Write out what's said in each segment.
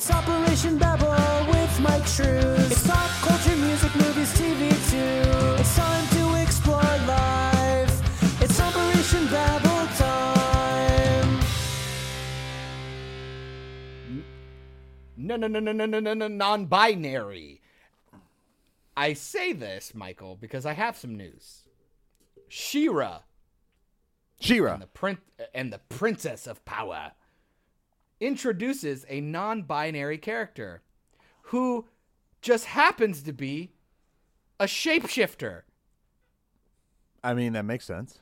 It's Operation Babble with Mike Shrews. It's pop culture, music, movies, TV too. It's time to explore life. It's Operation Babble time. No, no, no, no, no, no, no, no, non-binary. I say this, Michael, because I have some news. She-Ra She-Ra. and the prin- and the Princess of Power introduces a non-binary character who just happens to be a shapeshifter. I mean, that makes sense.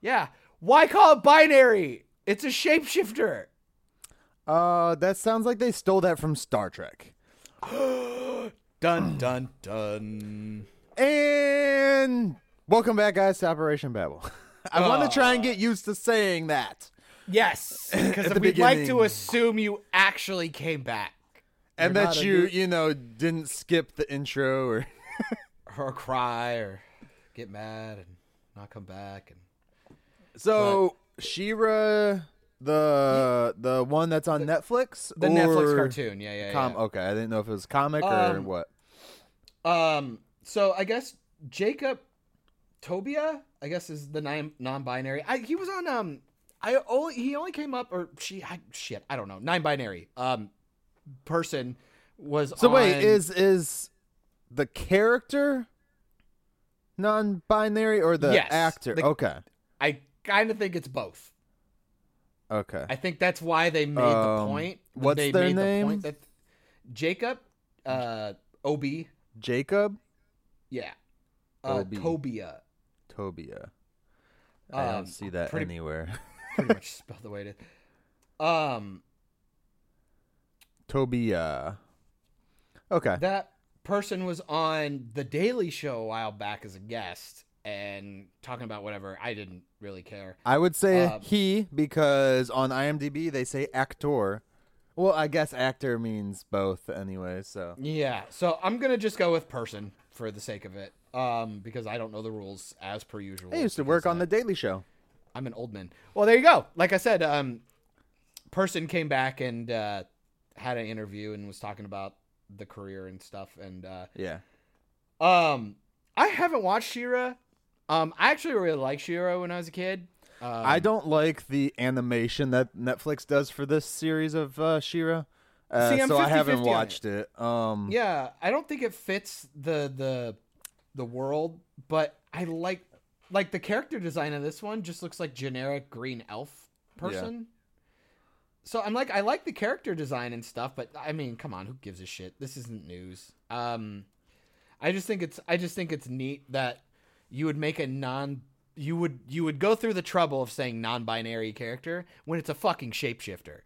Yeah, why call it binary? It's a shapeshifter. Uh, that sounds like they stole that from Star Trek. Dun dun dun. And welcome back, guys, to Operation Babel. I want to try and get used to saying that. Yes, because At the we'd like to assume you actually came back. And You're that you, new- you know, didn't skip the intro or. or cry or get mad and not come back and So, She-Ra, the the one that's on Netflix? the Netflix cartoon. Yeah, yeah, Com- yeah. Okay, I didn't know if it was comic or Um, what. Um, so I guess Jacob Tobia, I guess is the non non-binary. I he was on um I only he only came up or she I, shit I don't know nine binary um person was So wait, is is the character non-binary or the Yes, actor? the- okay, I kind of think it's both. okay. I think that's why they made the Um, point. that what's they their made name? The point that Jacob, uh, Ob, Jacob yeah, uh, Obi. Tobia, Tobia. I Um, don't see that pretty- anywhere. pretty much spelled the way it is. Um, Tobia. Okay. that person was on the Daily Show a while back as a guest and talking about whatever. I didn't really care. I would say Um, he because on IMDb they say actor. Well, I guess actor means both anyway. So Yeah, so I'm gonna just go with person for the sake of it, um, because I don't know the rules as per usual. I used to work on uh, the Daily Show. I'm an old man. Well, there you go. Like I said, um, person came back and uh, had an interview and was talking about the career and stuff. And uh, Yeah. um, I haven't watched She-Ra. Um, I actually really liked She-Ra when I was a kid. Um, I don't like the animation that Netflix does for this series of uh, She-Ra. Uh, See, I'm so I haven't 50-50 on watched it. Um, Yeah, I don't think it fits the the the world, but I like like the character design of this one just looks like generic green elf person. So I'm like I like the character design and stuff, but I mean, come on, who gives a shit? This isn't news. Um I just think it's I just think it's neat that you would make a non you would you would go through the trouble of saying non-binary character when it's a fucking shapeshifter.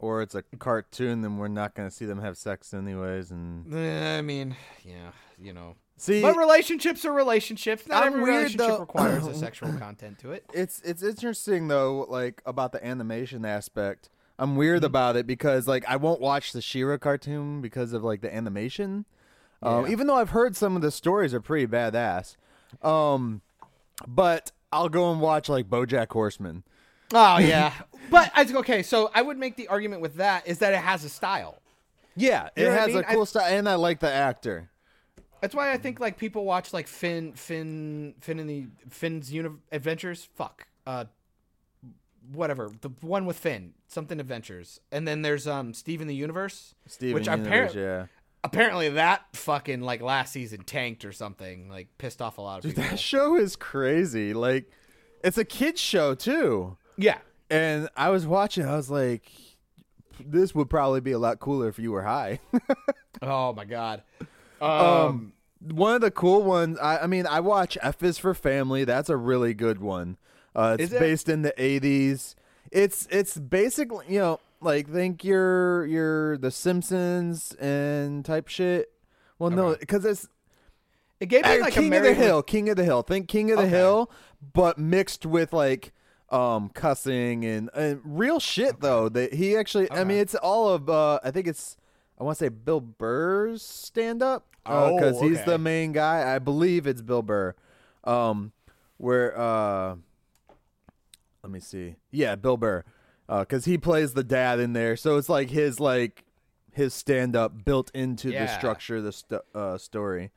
Or it's a cartoon, then we're not going to see them have sex anyways. And Eh, I mean, yeah, you know. See, But relationships are relationships. Not I'm every weird, relationship though. requires a sexual content to it. it's it's interesting though, like about the animation aspect. I'm Mm-hmm. weird about it because like I won't watch the She-Ra cartoon because of like the animation. Um, Yeah. even though I've heard some of the stories are pretty badass. Um, but I'll go and watch like BoJack Horseman. Oh yeah, but I okay. So I would make the argument with that is that it has a style. Yeah, You it what I has mean? a cool I- style, and I like the actor. That's why I think like people watch like Finn, Finn, Finn in the Finn's uni- Adventures. Fuck, uh, whatever the one with Finn, something Adventures, and then there's um Steve in the Universe, Steven which apparently yeah. apparently that fucking like last season tanked or something, like pissed off a lot of Dude, people. that show is crazy. Like, it's a kids show too. yeah, And I was watching. I was like, this would probably be a lot cooler if you were high. Oh my god. Um, um, one of the cool ones. I, I mean, I watch F is for Family. That's a really good one. Uh, it's it? based in the '80s. It's it's basically you know like think you're you're the Simpsons and type shit. Well, no, because it's it gave me like King of the Hill, King of the Hill. Think King of the Okay. Hill, but mixed with like um cussing and, and real shit though. That he actually, I mean, it's all of. uh I think it's. I want to say Bill Burr's stand up Oh, because he's the main guy. I believe it's Bill Burr. Um, where uh, let me see. Yeah, Bill Burr, because he plays the dad in there. So it's like his like his stand up built into the structure of the st- uh, story.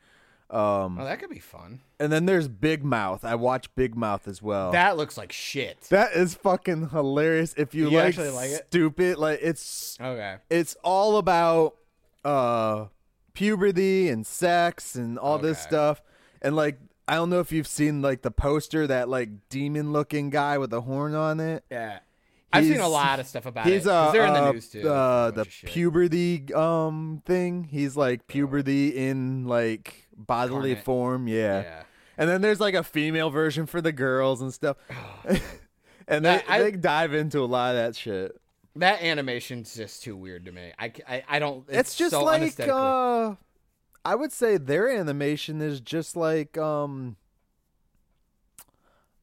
Um, Oh, that could be fun. and then there's Big Mouth. I watch Big Mouth as well. That looks like shit. that is fucking hilarious. If you, You like, actually like it? stupid, like it's Okay. it's all about uh puberty and sex and all this stuff. And like I don't know if you've seen like the poster that like demon looking guy with a horn on it. Yeah. I've seen a lot of stuff about it. He's 'cause uh, they're in the uh, news too. uh, the puberty um thing. He's like puberty in like bodily form. Yeah. Yeah. And then there's like a female version for the girls and stuff. and they, I- they dive into a lot of that shit. That animation's just too weird to me. I I don't. It's, It's, just so like uh I would say their animation is just like um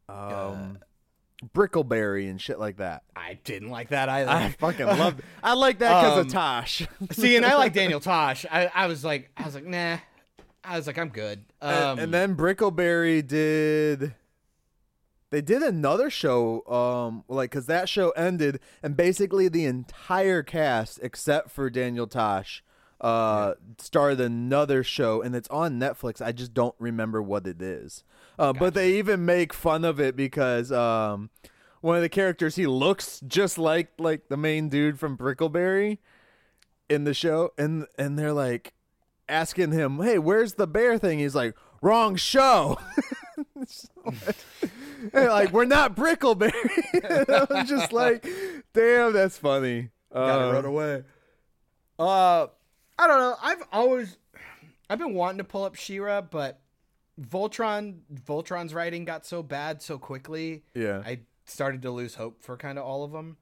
um Brickleberry and shit like that. I didn't like that either. I fucking love I like that because Um, of Tosh. See, and I like Daniel Tosh. I, I was like, I was like, nah. I was like, I'm good. Um, and, and then Brickleberry did they did another show um like cuz that show ended and basically the entire cast except for Daniel Tosh uh started another show and it's on Netflix. I just don't remember what it is. Uh, but they even make fun of it because um one of the characters he looks just like like the main dude from Brickleberry in the show and and they're like asking him, "Hey, where's the bear thing?" He's like, "Wrong show." Hey, like we're not Brickleberry. I was just like, "Damn, that's funny." gotta Uh, run away. Uh, I don't know. I've always, I've been wanting to pull up She-Ra, but Voltron, Voltron's writing got so bad so quickly. yeah, I started to lose hope for kind of all of them.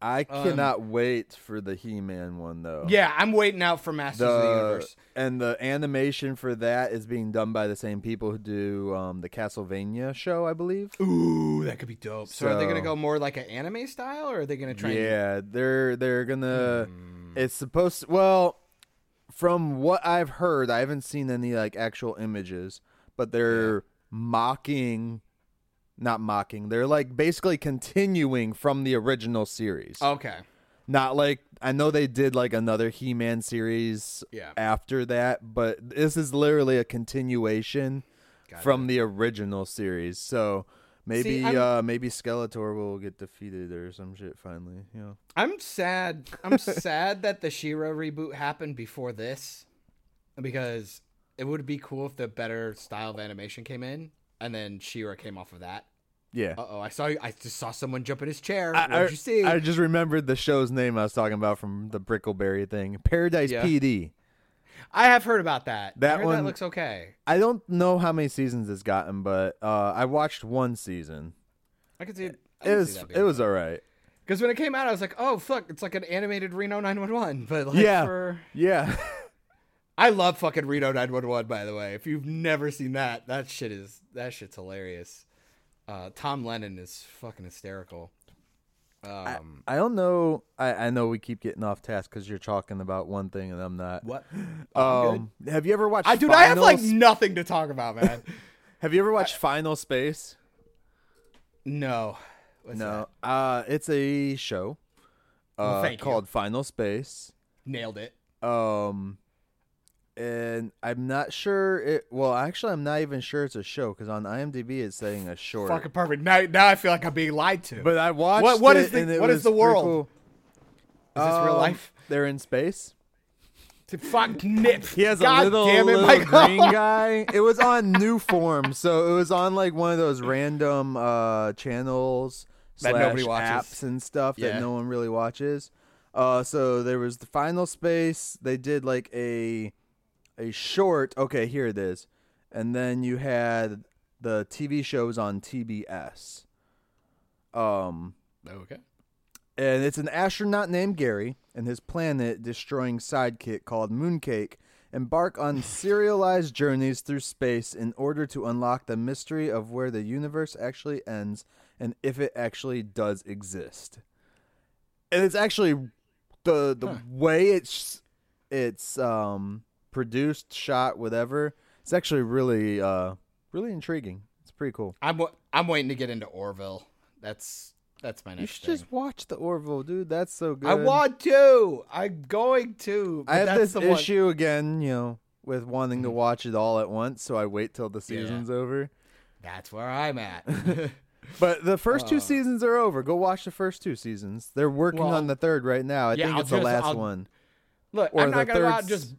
I cannot wait for the He-Man one though. Yeah, I'm waiting out for Masters of the the Universe. and the animation for that is being done by the same people who do um, the Castlevania show, I believe. Ooh, that could be dope. So, are they gonna go more like an anime style, or are they gonna try? and- Yeah, they're they're gonna. Hmm. It's supposed. To, well, from what I've heard, I haven't seen any like actual images, but they're mocking, not mocking. They're like basically continuing from the original series. Okay. Not like I know they did like another He-Man series Yeah. after that, but this is literally a continuation Got from the original series. So maybe See, uh maybe Skeletor will get defeated or some shit finally, you know. I'm sad. I'm sad that the She-Ra reboot happened before this, because it would be cool if the better style of animation came in, and then She-Ra came off of that. Yeah. Uh oh, I saw. I just saw someone jump in his chair. I, What did you see? I just remembered the show's name I was talking about from the Brickleberry thing. Paradise Yeah. PD. I have heard about that. I That heard one- that looks okay. I don't know how many seasons it's gotten, but uh, I watched one season. I could see it. It was it was alright. because when it came out, I was like, oh fuck, it's like an animated Reno 911. But like Yeah. for Yeah. I love fucking Reno 911. By the way, if you've never seen that, that shit is that shit's hilarious. Uh, Tom Lennon is fucking hysterical. Um, I don't know. I, I know we keep getting off task because you're talking about one thing and I'm not. what? Um, have you ever watched? I dude, I have like nothing to talk about, man. Have you ever watched Final Space? no. What's no. that? Uh, it's a show uh, you. called Final Space. Nailed it. Um, and I'm not sure it. Well, actually, I'm not even sure it's a show because on IMDb it's saying a short. Fucking perfect. Now, now I feel like I'm being lied to. But I watched. What- what is the- what is the world? cool. is this real Um, life? They're in space. To fuck nip. He has God a little, damn it, little Michael. green guy. It was on New Form, so it was on like one of those random uh, channels That slash nobody watches. apps and stuff Yeah. that no one really watches. Uh, so there was the Final Space. They did like a a short. Okay, here it is, and then you had the TV shows on TBS. Um, Okay. and it's an astronaut named Gary and his planet destroying sidekick called Mooncake embark on serialized journeys through space in order to unlock the mystery of where the universe actually ends and if it actually does exist. And it's actually the the Huh. way it's it's um produced, shot, whatever. It's actually really uh really intriguing. It's pretty cool. I'm wa- I'm waiting to get into Orville. That's That's my next. You should thing. just watch the Orville, dude. That's so good. I want to. I'm going to. I have that's this the one- issue again, you know, with wanting Mm-hmm. to watch it all at once, so I wait till the season's over. That's where I'm at. But the first two Uh, seasons are over. Go watch the first two seasons. They're working Well, on the third right now. I yeah, think it's the last I'll- one. Look, Or I'm not gonna go third just.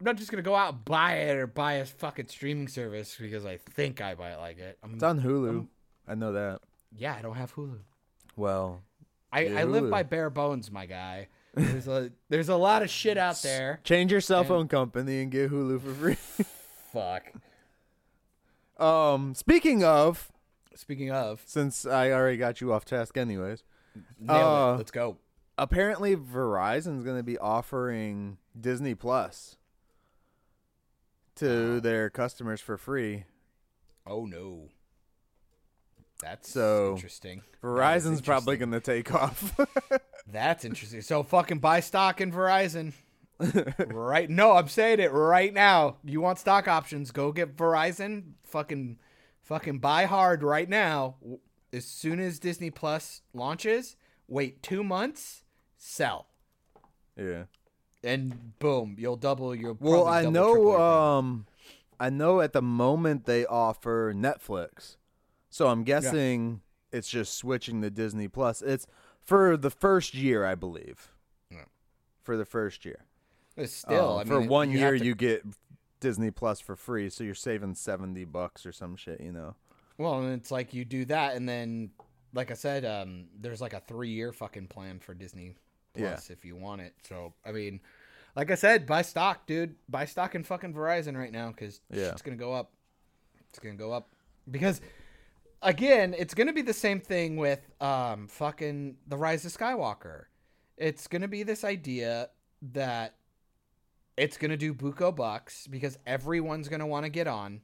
I'm not just gonna go out and buy it or buy a fucking streaming service because I think I might like it. I'm, It's on Hulu. Um, I know that. yeah, I don't have Hulu. Well, I, I live by bare bones, my guy. There's a there's a lot of shit out there. change your cell phone company and get Hulu for free. Fuck. um, speaking of, Speaking of, since I already got you off task, anyways, Uh, it. Let's go. apparently Verizon's going to be offering Disney Plus to their customers for free. Oh no. That's So, interesting. Verizon's probably going to take off. That's interesting. So fucking buy stock in Verizon. right? No, I'm saying it right now. You want stock options? Go get Verizon. Fucking, fucking buy hard right now. As soon as Disney Plus launches, wait two months, sell, yeah. And boom, you'll double your. Well, I double, know. triple your payment. Um, I know at the moment they offer Netflix, so I'm guessing it's just switching to Disney Plus. It's for the first year, I believe. Yeah. For the first year. But still, Um, I for mean, one you year, to- you get Disney Plus for free, so you're saving seventy bucks or some shit. You know. Well, and it's like you do that, and then, like I said, um, there's like a three year fucking plan for Disney Plus if you want it. So, I mean, like I said, buy stock, dude. Buy stock in fucking Verizon right now because Yeah. it's gonna go up. It's gonna go up because, again, it's gonna be the same thing with um fucking the Rise of Skywalker. It's gonna be this idea that it's gonna do buco bucks because everyone's gonna want to get on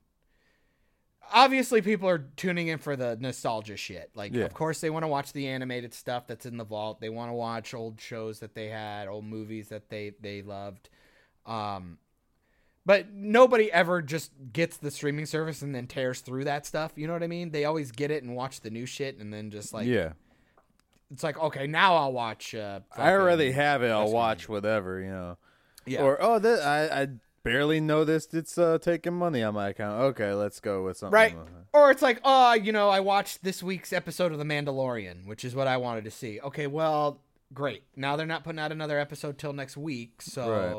obviously people are tuning in for the nostalgia shit. Like, Yeah. of course, they want to watch the animated stuff that's in the vault. They want to watch old shows that they had, old movies that they they loved. Um, but nobody ever just gets the streaming service and then tears through that stuff. You know what I mean? They always get it and watch the new shit, and then just like, yeah. it's like, okay, now I'll watch. Uh, I already have it. I'll That's what I watch whatever. You know. yeah. Or oh, this, I I barely noticed it's uh, taking money on my account. Okay, let's go with something. Right. Or it's like, oh, you know, I watched this week's episode of The Mandalorian, which is what I wanted to see. Okay, well, great. Now they're not putting out another episode till next week, so. Right.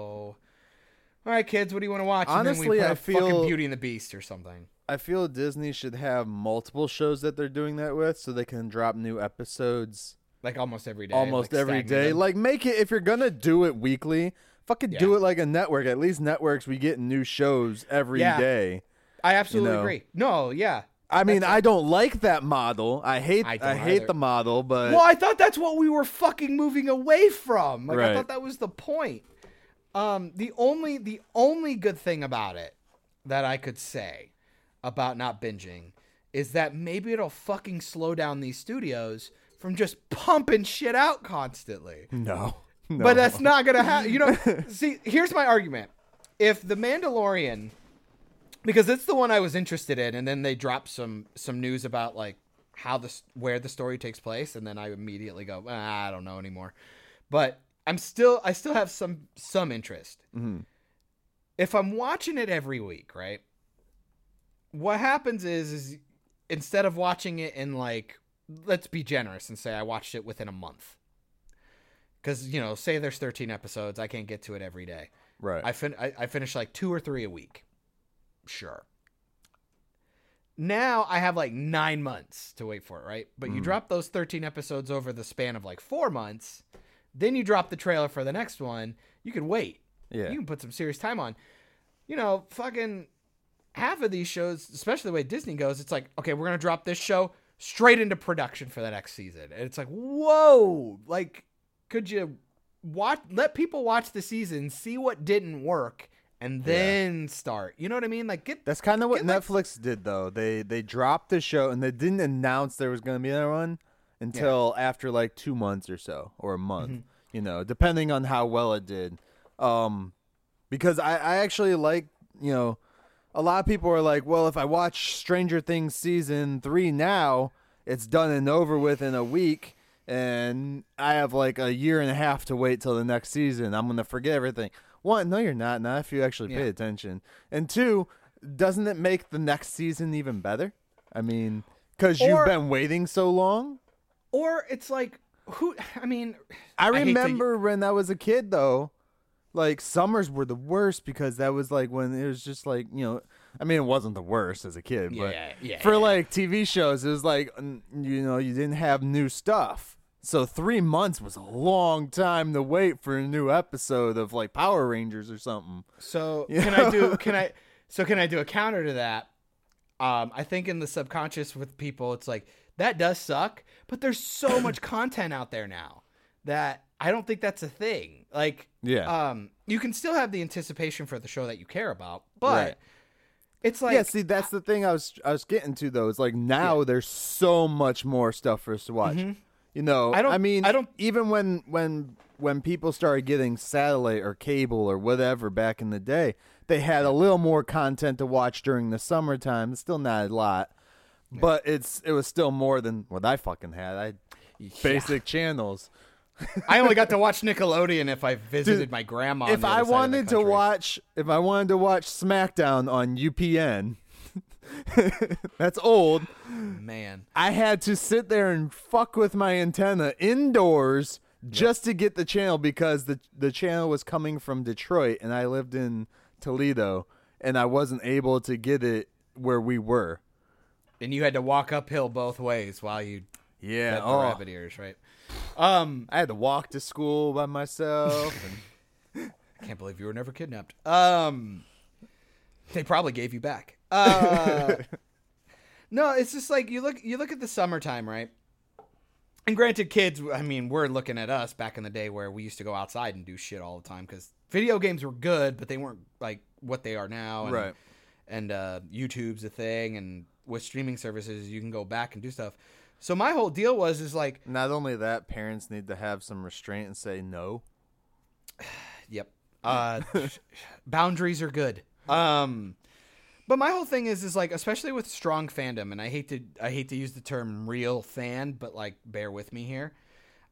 All right, kids, what do you want to watch? and then Honestly, I feel- Beauty and the Beast or something. I feel Disney should have multiple shows that they're doing that with, so they can drop new episodes Like almost every day. almost like every day. them. Like make it if you're gonna do it weekly, fucking do it like a network. At least networks we get new shows every day. Yeah. I absolutely know. agree. No, yeah. I mean, I don't like that model. I hate I I, hate either. the model, but Well, I thought that's what we were fucking moving away from. Like I thought that was the point. Um, the only the only good thing about it that I could say about not binging is that maybe it'll fucking slow down these studios from just pumping shit out constantly. no. no. But that's not gonna happen. You know, see, here's my argument: if the Mandalorian, because it's the one I was interested in, and then they drop some some news about like how this where the story takes place, and then I immediately go, ah, I don't know anymore. But I'm still I still have some some interest. Mhm. If I'm watching it every week, right? What happens is is instead of watching it in like let's be generous and say I watched it within a month because you know say there's 13 episodes i can't get to it every day right. i fin I, I finish like two or three a week sure now i have like nine months to wait for it right but you Mm. drop those 13 episodes over the span of like four months then you drop the trailer for the next one you can wait yeah. you can put some serious time on. You know, fucking half of these shows, especially the way Disney goes, it's like, okay, we're gonna drop this show straight into production for the next season. And it's like, whoa, like, could you watch let people watch the season, see what didn't work, and then start. You know what I mean? Like get That's kind of what Get, like- Netflix did, though. They they dropped the show and they didn't announce there was going to be another one until after like two months or so, or a month. Mm-hmm. You know, depending on how well it did. Um, because I I actually like you know, a lot of people are like, well, if I watch Stranger Things season three now, it's done and over with in a week, and I have like a year and a half to wait till the next season. I'm gonna forget everything. One, no, you're not. Not if you actually pay Yeah. attention. And two, doesn't it make the next season even better? I mean, because you've been waiting so long. Or it's like who? I mean, I hate to- remember when I was a kid though, like summers were the worst because that was like when it was just like you know, I mean it wasn't the worst as a kid, but Yeah, yeah, for like TV shows it was like you know you didn't have new stuff, so three months was a long time to wait for a new episode of like Power Rangers or something. So You can know? I do? Can I? So can I do a counter to that? Um, I think in the subconscious with people, it's like that does suck, but there's so much content out there now that I don't think that's a thing. Like, Yeah. um, you can still have the anticipation for the show that you care about, but Right. it's like, yeah, see that's the thing I was I was getting to though. It's like now there's so much more stuff for us to watch. You know. I don't- I mean, I don't- even when when when people started getting satellite or cable or whatever back in the day, they had a little more content to watch during the summertime. It's still not a lot, but it's it was still more than what I fucking had. I basic channels. I only got to watch Nickelodeon if I visited Dude, my grandma. on if I other side of the wanted to watch, if I wanted to watch SmackDown on UPN, that's old. man, I had to sit there and fuck with my antenna indoors just to get the channel because the the channel was coming from Detroit and I lived in Toledo and I wasn't able to get it where we were. and you had to walk uphill both ways while you Yeah, oh, rabbit ears, right? Um, I had to walk to school by myself. And, I can't believe you were never kidnapped. Um, they probably gave you back. Uh, no, it's just like you look. You look at the summertime, right? And granted, kids. I mean, we're looking at us back in the day where we used to go outside and do shit all the time because video games were good, but they weren't like what they are now. And, Right. And uh, YouTube's a thing, and with streaming services, you can go back and do stuff. So my whole deal was is like, not only that, parents need to have some restraint and say no. Yep. Uh, boundaries are good. Um, but my whole thing is, is like, especially with strong fandom, and I hate to, I hate to use the term real fan, but like, bear with me here.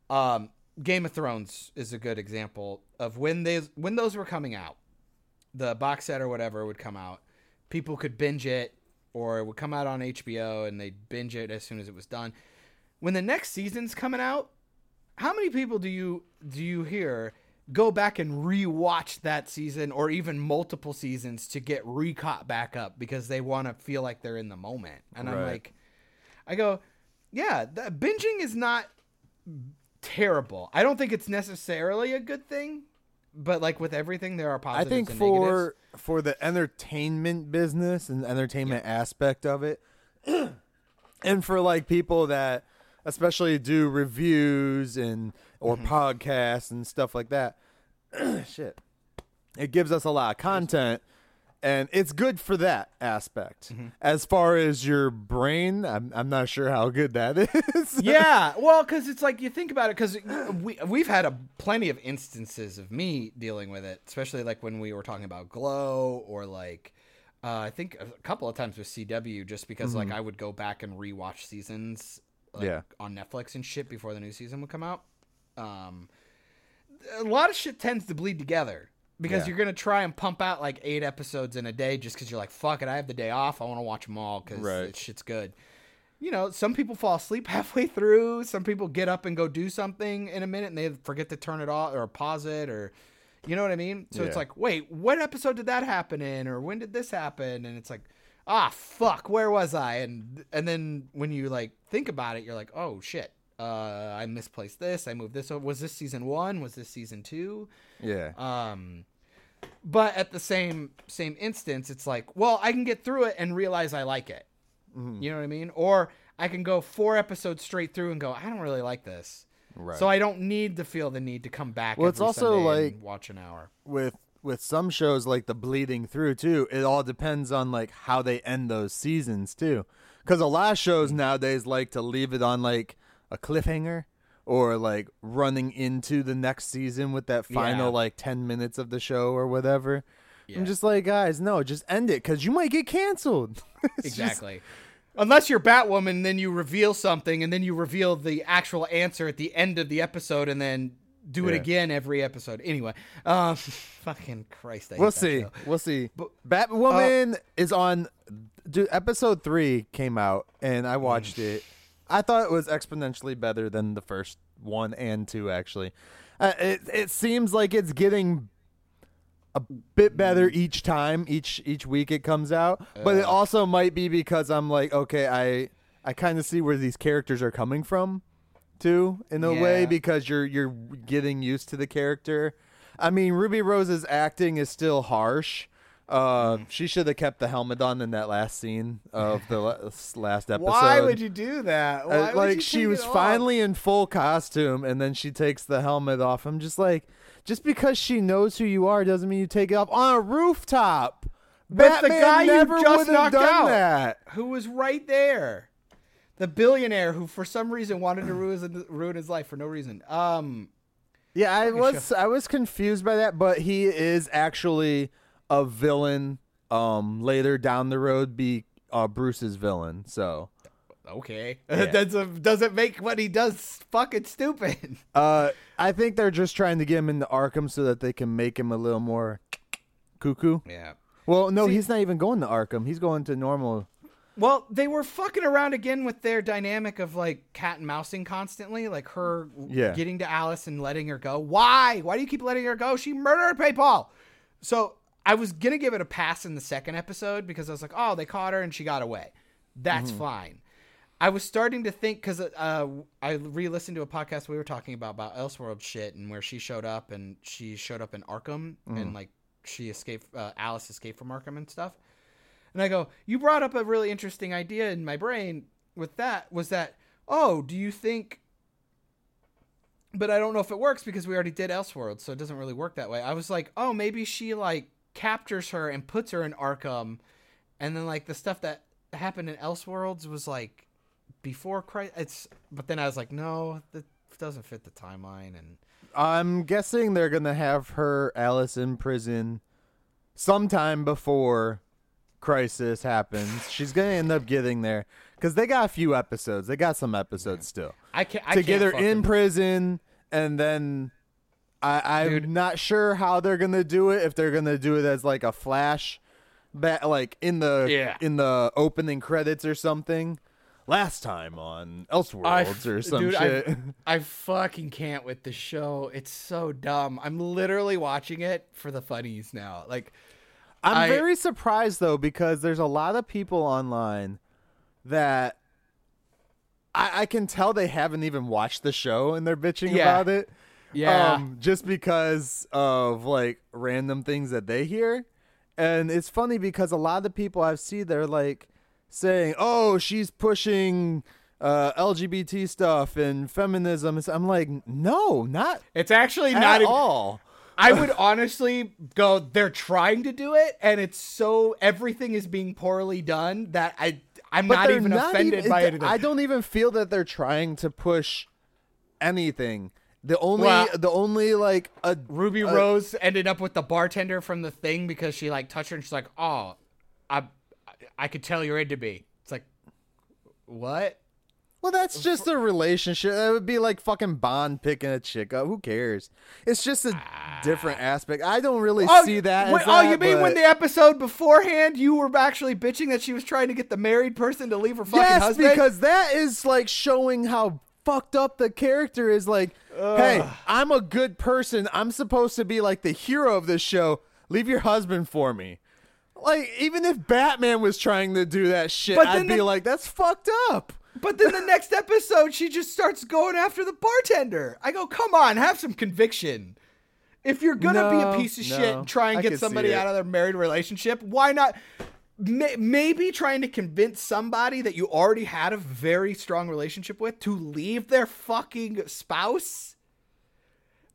Um, Game of Thrones is a good example of when they, when those were coming out, the box set or whatever would come out. People could binge it, or it would come out on HBO and they'd binge it as soon as it was done. When the next season's coming out, how many people do you do you hear go back and rewatch that season or even multiple seasons to get recaught back up because they want to feel like they're in the moment? And I'm like, I go, yeah, the, binging is not terrible. I don't think it's necessarily a good thing, but like with everything, there are positives. I think for negatives. for the entertainment business and entertainment aspect of it, and for like people that especially do reviews and or Mm-hmm. podcasts and stuff like that, shit, it gives us a lot of content. And it's good for that aspect. Mm-hmm. As far as your brain, I'm I'm not sure how good that is. yeah, well, because it's like you think about it, because we we've had a plenty of instances of me dealing with it, especially like when we were talking about Glow or like uh, I think a couple of times with CW, just because like I would go back and rewatch seasons, like, Yeah. on Netflix and shit before the new season would come out. Um, a lot of shit tends to bleed together. Because Yeah. you're gonna try and pump out like eight episodes in a day, just because you're like, "Fuck it, I have the day off. I want to watch them all because Right. shit's good." you know, some people fall asleep halfway through. Some people get up and go do something in a minute and they forget to turn it off or pause it or, you know what I mean? So it's like, wait, what episode did that happen in? Or when did this happen? And it's like, ah, fuck, where was I? And and then when you like think about it, you're like, oh shit, uh, I misplaced this. I moved this. over. Was this season one? Was this season two? yeah. Um, but at the same same instance, it's like, well, I can get through it and realize I like it. Mm-hmm. You know what I mean? Or I can go four episodes straight through and go, I don't really like this. Right. So I don't need to feel the need to come back. Well, it's also Sunday like- watch an hour. with with some shows like the bleeding through too it all depends on like how they end those seasons too because a lot of shows nowadays like to leave it on like a cliffhanger or like running into the next season with that final Yeah. like 10 minutes of the show or whatever Yeah. i'm just like guys no just end it because you might get canceled It's just- Exactly. Unless you're Batwoman, then you reveal something, and then you reveal the actual answer at the end of the episode, and then do it Yeah. again every episode. Anyway, um, fucking Christ, I We'll see. show. We'll see. But- Batwoman is on. Dude, episode three came out, and I watched it. I thought it was exponentially better than the first one and two. Actually, uh, it it seems like it's getting a bit better each time, each each week it comes out. But it also might be because I'm like, okay, I I kind of see where these characters are coming from, too, in a way, because you're you're getting used to the character. I mean, Ruby Rose's acting is still harsh. Uh, Mm. she should have kept the helmet on in that last scene of the last episode. Why would you do that? Why Uh, like you she was finally in full costume, and then she takes the helmet off. I'm just like, just because she knows who you are doesn't mean you take it off on a rooftop. The Batman guy you never just would have knocked done out. that. who was right there. The billionaire who, for some reason, wanted to ruin his, ruin his life for no reason. Um, Yeah, I was I was confused by that, but he is actually a villain. Um, later down the road, be uh, Bruce's villain. So, okay, Yeah. that's a, doesn't make what he does fucking stupid. uh, I think they're just trying to get him into Arkham so that they can make him a little more cuckoo. Yeah. Well, no, See- he's not even going to Arkham. He's going to normal. Well, they were fucking around again with their dynamic of like cat and mousing constantly, like her Yeah. getting to Alice and letting her go. Why? Why do you keep letting her go? She murdered people. So I was gonna give it a pass in the second episode because I was like, oh, they caught her and she got away. That's fine. I was starting to think because uh, I re-listened to a podcast we were talking about about Elseworld shit and where she showed up and she showed up in Arkham and like she escaped, uh, Alice escaped from Arkham and stuff. And I go, you brought up a really interesting idea in my brain with that was that, oh, do you think but I don't know if it works because we already did Elseworld, so it doesn't really work that way. I was like, oh, maybe she like captures her and puts her in Arkham, and then like the stuff that happened in Elseworlds was like before Christ. It's but then I was like, no, that doesn't fit the timeline, and I'm guessing they're gonna have her Alice in prison sometime before Crisis happens. She's gonna end up getting there because they got a few episodes. They got some episodes still I can't I to can't her in prison, and then I, I'm Dude. not sure how they're gonna do it. If they're gonna do it as like a flash, back like in the Yeah. in the opening credits or something. Last time on Elseworlds or some dude, shit. I, I fucking can't with the show. It's so dumb. I'm literally watching it for the funnies now. Like, I'm I- very surprised though because there's a lot of people online that I, I can tell they haven't even watched the show and they're bitching Yeah. about it. Yeah. Um, just because of like random things that they hear. And it's funny because a lot of the people I've seen they're like saying, "Oh, she's pushing uh, LGBT stuff and feminism." So I'm like, "No, not it's actually not at all." I would honestly go, they're trying to do it, and it's so everything is being poorly done that I I'm But not even offended even- by it- I don't even feel that they're trying to push anything. The only, Well- the only like a Ruby a- Rose ended up with the bartender from the thing because she like touched her and she's like, "Oh, I I could tell you're into me." It's like, what? Well, that's just a relationship. That would be like fucking Bond picking a chick up. Who cares? It's just a ah. different aspect. I don't really oh, see that. oh, that, you mean when the episode beforehand you were actually bitching that she was trying to get the married person to leave her fucking yes, husband? because that is like showing how fucked up the character is. Like, hey, I'm a good person. I'm supposed to be like the hero of this show. Leave your husband for me. Like, even if Batman was trying to do that shit, But I'd then be the- like, that's fucked up. But then the next episode, she just starts going after the bartender. I go, come on, have some conviction. If you're gonna be a piece of shit no, and try and I get could see somebody it. out of their married relationship, why not? May- Maybe trying to convince somebody that you already had a very strong relationship with to leave their fucking spouse.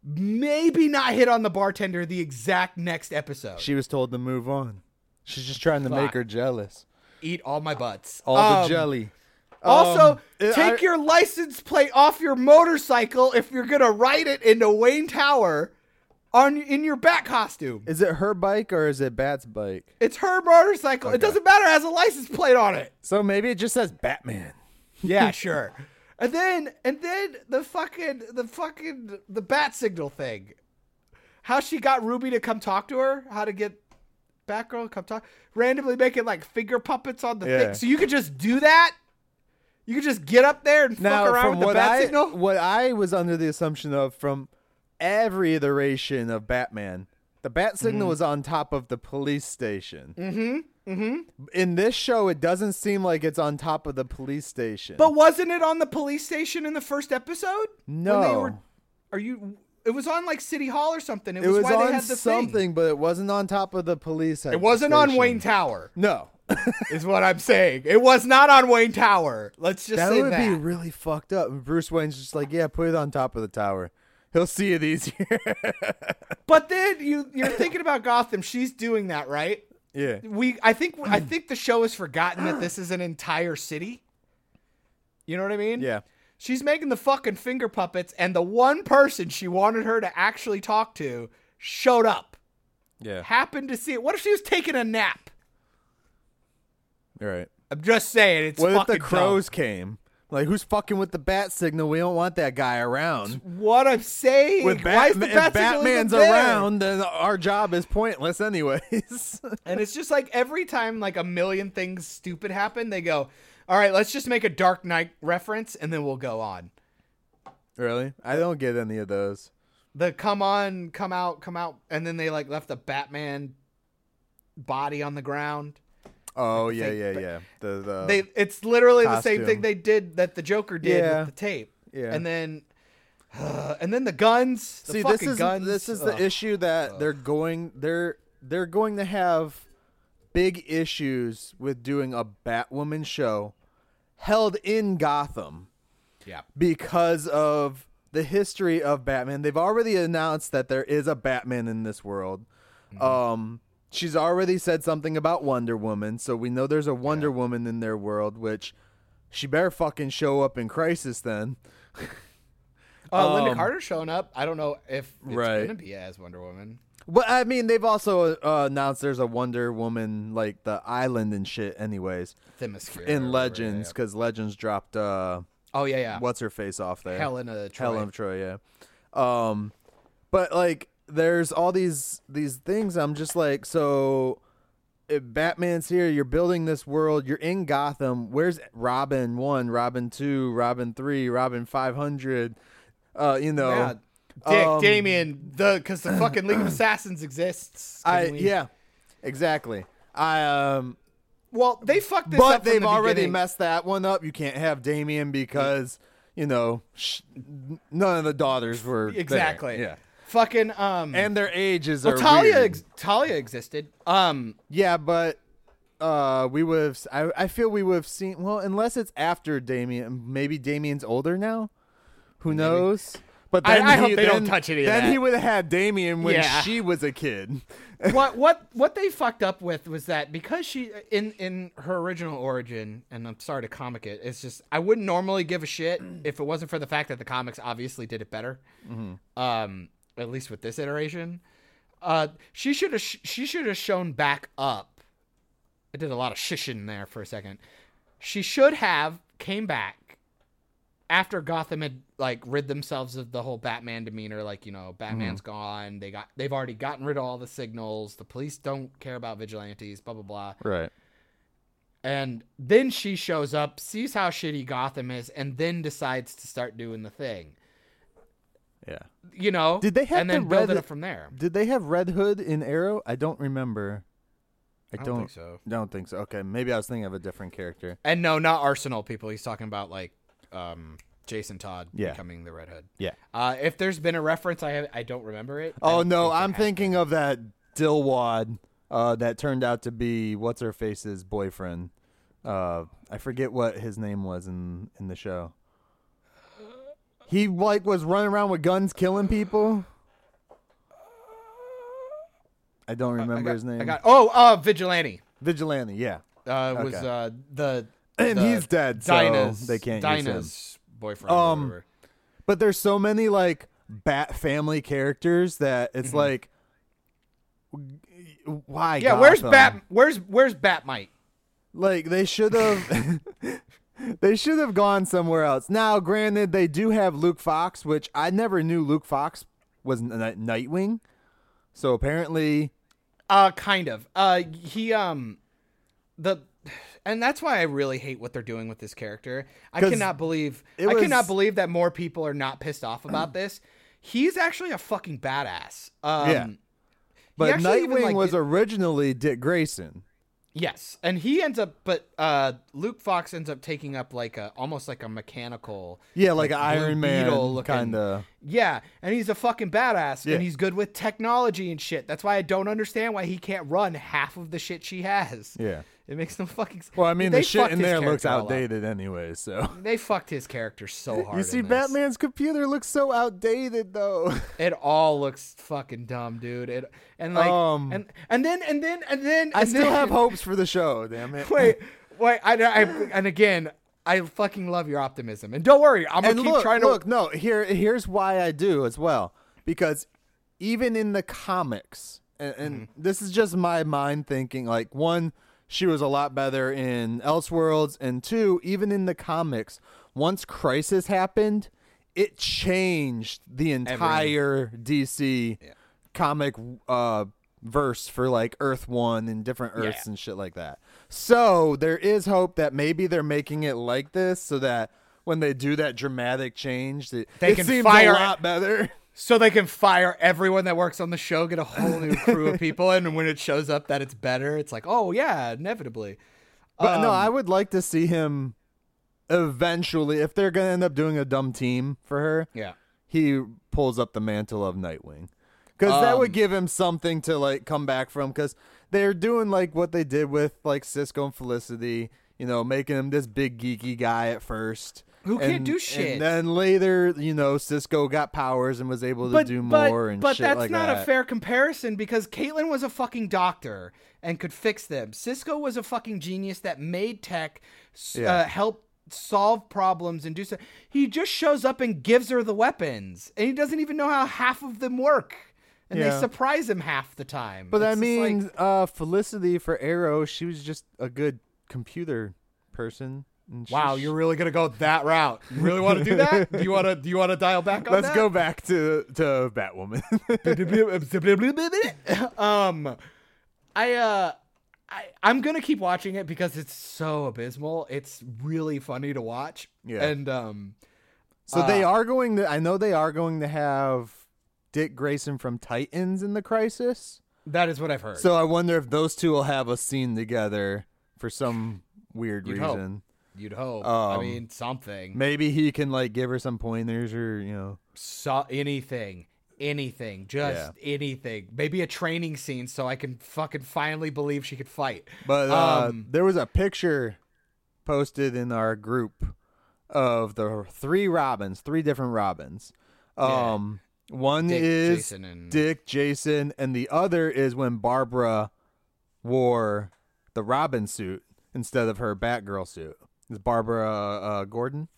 Maybe not hit on the bartender the exact next episode. She was told to move on. She's just trying to make her jealous. Eat all my butts. All Um, the jelly. Also, Um, take I- your license plate off your motorcycle if you're gonna ride it into Wayne Tower on in your bat costume. Is it her bike or is it Bat's bike? It's her motorcycle. It doesn't matter. It has a license plate on it. So maybe it just says Batman. Yeah, sure. And then and then the fucking the fucking the bat signal thing. How she got Ruby to come talk to her? How to get Batgirl to come talk? Randomly making like finger puppets on the Yeah. thing. So you could just do that. You could just get up there and Now, fuck around with the bat I signal. what I was under the assumption of from every iteration of Batman, the bat signal Mm-hmm. was on top of the police station. Mm-hmm. Mm-hmm. In this show, it doesn't seem like it's on top of the police station. But wasn't it on the police station in the first episode? When they no, were, are you? It was on like City Hall or something. It it was, was why they on had the something, Thing. but it wasn't on top of the police. It wasn't on. Wayne Tower. No, is what I'm saying. It was not on Wayne Tower. Let's just that say would that. be really fucked up. And Bruce Wayne's just like, yeah, put it on top of the tower. He'll see it easier. but then you you're thinking about Gotham. She's doing that, right? yeah. We I think I think the show has forgotten that this is an entire city. You know what I mean? Yeah. She's making the fucking finger puppets, and the one person she wanted her to actually talk to showed up. Yeah. Happened to see it. What if she was taking a nap? You're right. I'm just saying it's What if the crows came? Like, who's fucking with the bat signal? We don't want that guy around. What I'm saying. With Why is Bat- if bat even Batman's around, then our job is pointless, anyways. And it's just like every time like a million things stupid happen, they go, "All right, let's just make a Dark Knight reference, and then we'll go on." really? I don't get any of those. The come on, come out, come out, and then they like left the Batman body on the ground. Oh yeah, yeah, but- yeah. The the they it's literally the same thing they did that the Joker did Yeah. with the tape. Yeah. And then and then the guns. The see this is guns. this is the Ugh. issue that they're going they're they're going to have big issues with doing a Batwoman show held in Gotham. Yeah. because of the history of Batman. They've already announced that there is a Batman in this world. Mm-hmm. Um, she's already said something about Wonder Woman, so we know there's a Wonder Woman in their world, which she better fucking show up in Crisis then. Uh, Lynda Um, Carter showing up. I don't know if it's Right. gonna be as Wonder Woman. But I mean, they've also uh, announced there's a Wonder Woman like the island and shit, anyways, Themyscira. in whatever, Legends yeah. because Legends dropped uh, Oh yeah, yeah. what's her face off there. Helena Troy. Helen of Troy, yeah. Um, but like, there's all these these things. I'm just like, so if Batman's here, you're building this world. You're in Gotham. Where's Robin one, Robin two, Robin three, Robin five hundred? Uh, you know, Yeah. Dick, Um, Damian, the because the fucking League of Assassins exists. I we- yeah, exactly. I um, Well, they fucked this up. But they've the already beginning. messed that one up. You can't have Damian because you know sh- none of the daughters were there. exactly. Yeah. Fucking um. and their ages well, are Talia, weird. ex- Talia existed. Um. yeah, but uh, we would have. I, I feel we would have seen. Well, unless it's after Damian, maybe Damian's older now. Who knows? But I- then I he, hope they don't touch any of Then that. he would have had Damian when Yeah. she was a kid. what what what they fucked up with was that because she in in her original origin, and I'm sorry to comic it, it's just I wouldn't normally give a shit if it wasn't for the fact that the comics obviously did it better. Um, at least with this iteration, uh, she should have sh- she should have shown back up. I did a lot of shishing there for a second. She should have came back after Gotham had like rid themselves of the whole Batman demeanor, like you know, Batman's gone. They got they've already gotten rid of all the signals. The police don't care about vigilantes. Blah blah blah. Right. And then she shows up, sees how shitty Gotham is, and then decides to start doing the thing. Yeah. You know, Did they have and then the build red- it up from there? Did they have Red Hood in Arrow? I don't remember. I I don't, don't think so. Don't think so. Okay, maybe I was thinking of a different character. And no, not Arsenal people. He's talking about like um, Jason Todd Yeah. becoming the Red Hood. Yeah. Uh, if there's been a reference, I have, I don't remember it. Oh no, think I'm has thinking of that Dilwad uh, that turned out to be what's her face's boyfriend. Uh, I forget what his name was in in the show. He like was running around with guns killing people. I don't remember got- his name. I got oh, uh, Vigilante. Vigilante, yeah. Uh, was Okay. uh the And the he's dead, so they can't use him. Dinah's boyfriend. Um. But there's so many like Bat family characters that it's like, why? Mm-hmm. Yeah, where's Bat? Where's where's Batmite? Like they should have. they should have gone somewhere else. Now, granted, they do have Luke Fox, which I never knew Luke Fox was Nightwing. So apparently, Uh, kind of. Uh, he um, the, and that's why I really hate what they're doing with this character. I cannot believe. I cannot believe that more people are not pissed off about this. He's actually a fucking badass. Um, Yeah. but actually even, Nightwing like, was originally Dick Grayson. Yes, and he ends up, but uh, Luke Fox ends up taking up like a almost like a mechanical. Yeah, like, an Iron Man kind of. Yeah, and he's a fucking badass, Yeah. and he's good with technology and shit. That's why I don't understand why he can't run half of the shit she has. Yeah. It makes no fucking. s- Well, I mean, they the shit in there looks character all up. outdated anyway. So They fucked his character so hard. you see. Batman's computer looks so outdated, though. It all looks fucking dumb, dude. It and like Um, and and then and then and then I and still then- have hopes for the show. Damn it! Wait, wait. I, I and again, I fucking love your optimism. And don't worry, I'm gonna and keep look, trying look, to. no, here, here's why I do as well. Because even in the comics, and, and Mm-hmm. this is just my mind thinking. Like one, she was a lot better in Elseworlds, and two, even in the comics, once Crisis happened, it changed the entire DC comic uh, verse for like Earth One and different Earths Yeah. and shit like that. So there is hope that maybe they're making it like this, so that when they do that dramatic change, it, They it can seems fire- a lot better. So they can fire everyone that works on the show, get a whole new crew of people, and when it shows up that it's better, it's like, oh yeah, inevitably. But no, Um, I would like to see him eventually, if they're gonna end up doing a dumb team for her, Yeah. he pulls up the mantle of Nightwing. Because that would Um, give him something to like come back from. Because they're doing like what they did with like Cisco and Felicity. You know, making him this big geeky guy at first. Who can't do shit. And then later, you know, Cisco got powers and was able to But do but, more and shit. but shit that's like not that. a fair comparison because Caitlyn was a fucking doctor and could fix them. Cisco was a fucking genius that made tech Yeah. uh, help solve problems and do so. He just shows up and gives her the weapons, and he doesn't even know how half of them work. And they surprise him half the time. But I just like- mean, uh, Felicity for Arrow, she was just a good computer person. Wow, you're really gonna go that route. You really want to do that? Do you want to? Do you want to dial back on that? Let's that? go back to to Batwoman. um, I uh, I I'm gonna keep watching it because it's so abysmal. It's really funny to watch. Yeah. and um, so they Uh, are going to. I know they are going to have Dick Grayson from Titans in the Crisis. that is what I've heard. So I wonder if those two will have a scene together for some weird You'd hope. You'd hope. I um, mean, something, Maybe he can like give her some pointers or you know. so, anything. Anything, just anything. Maybe a training scene so I can fucking finally believe she could fight. But uh, Um, there was a picture posted in our group of the three Robins, three different Robins. Yeah. Um, one Dick, is Jason, and- Dick, Jason, and the other is when Barbara wore the Robin suit instead of her Batgirl suit. Is Barbara uh, Gordon?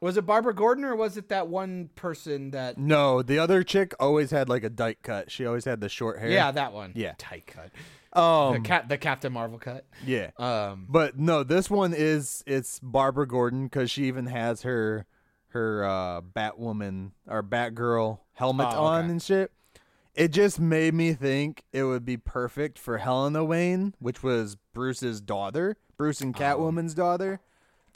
Was it Barbara Gordon or was it that one person that? No, the other chick always had like a dyke cut. She always had the short hair. Yeah, that one. Yeah. tight cut. Um. the cat, the Captain Marvel cut. yeah. Um, But no, this one is it's Barbara Gordon because she even has her her uh, Batwoman or Batgirl helmet Oh, on okay. and shit. It just made me think it would be perfect for Helena Wayne, which was Bruce's daughter, Bruce and Oh. Catwoman's daughter,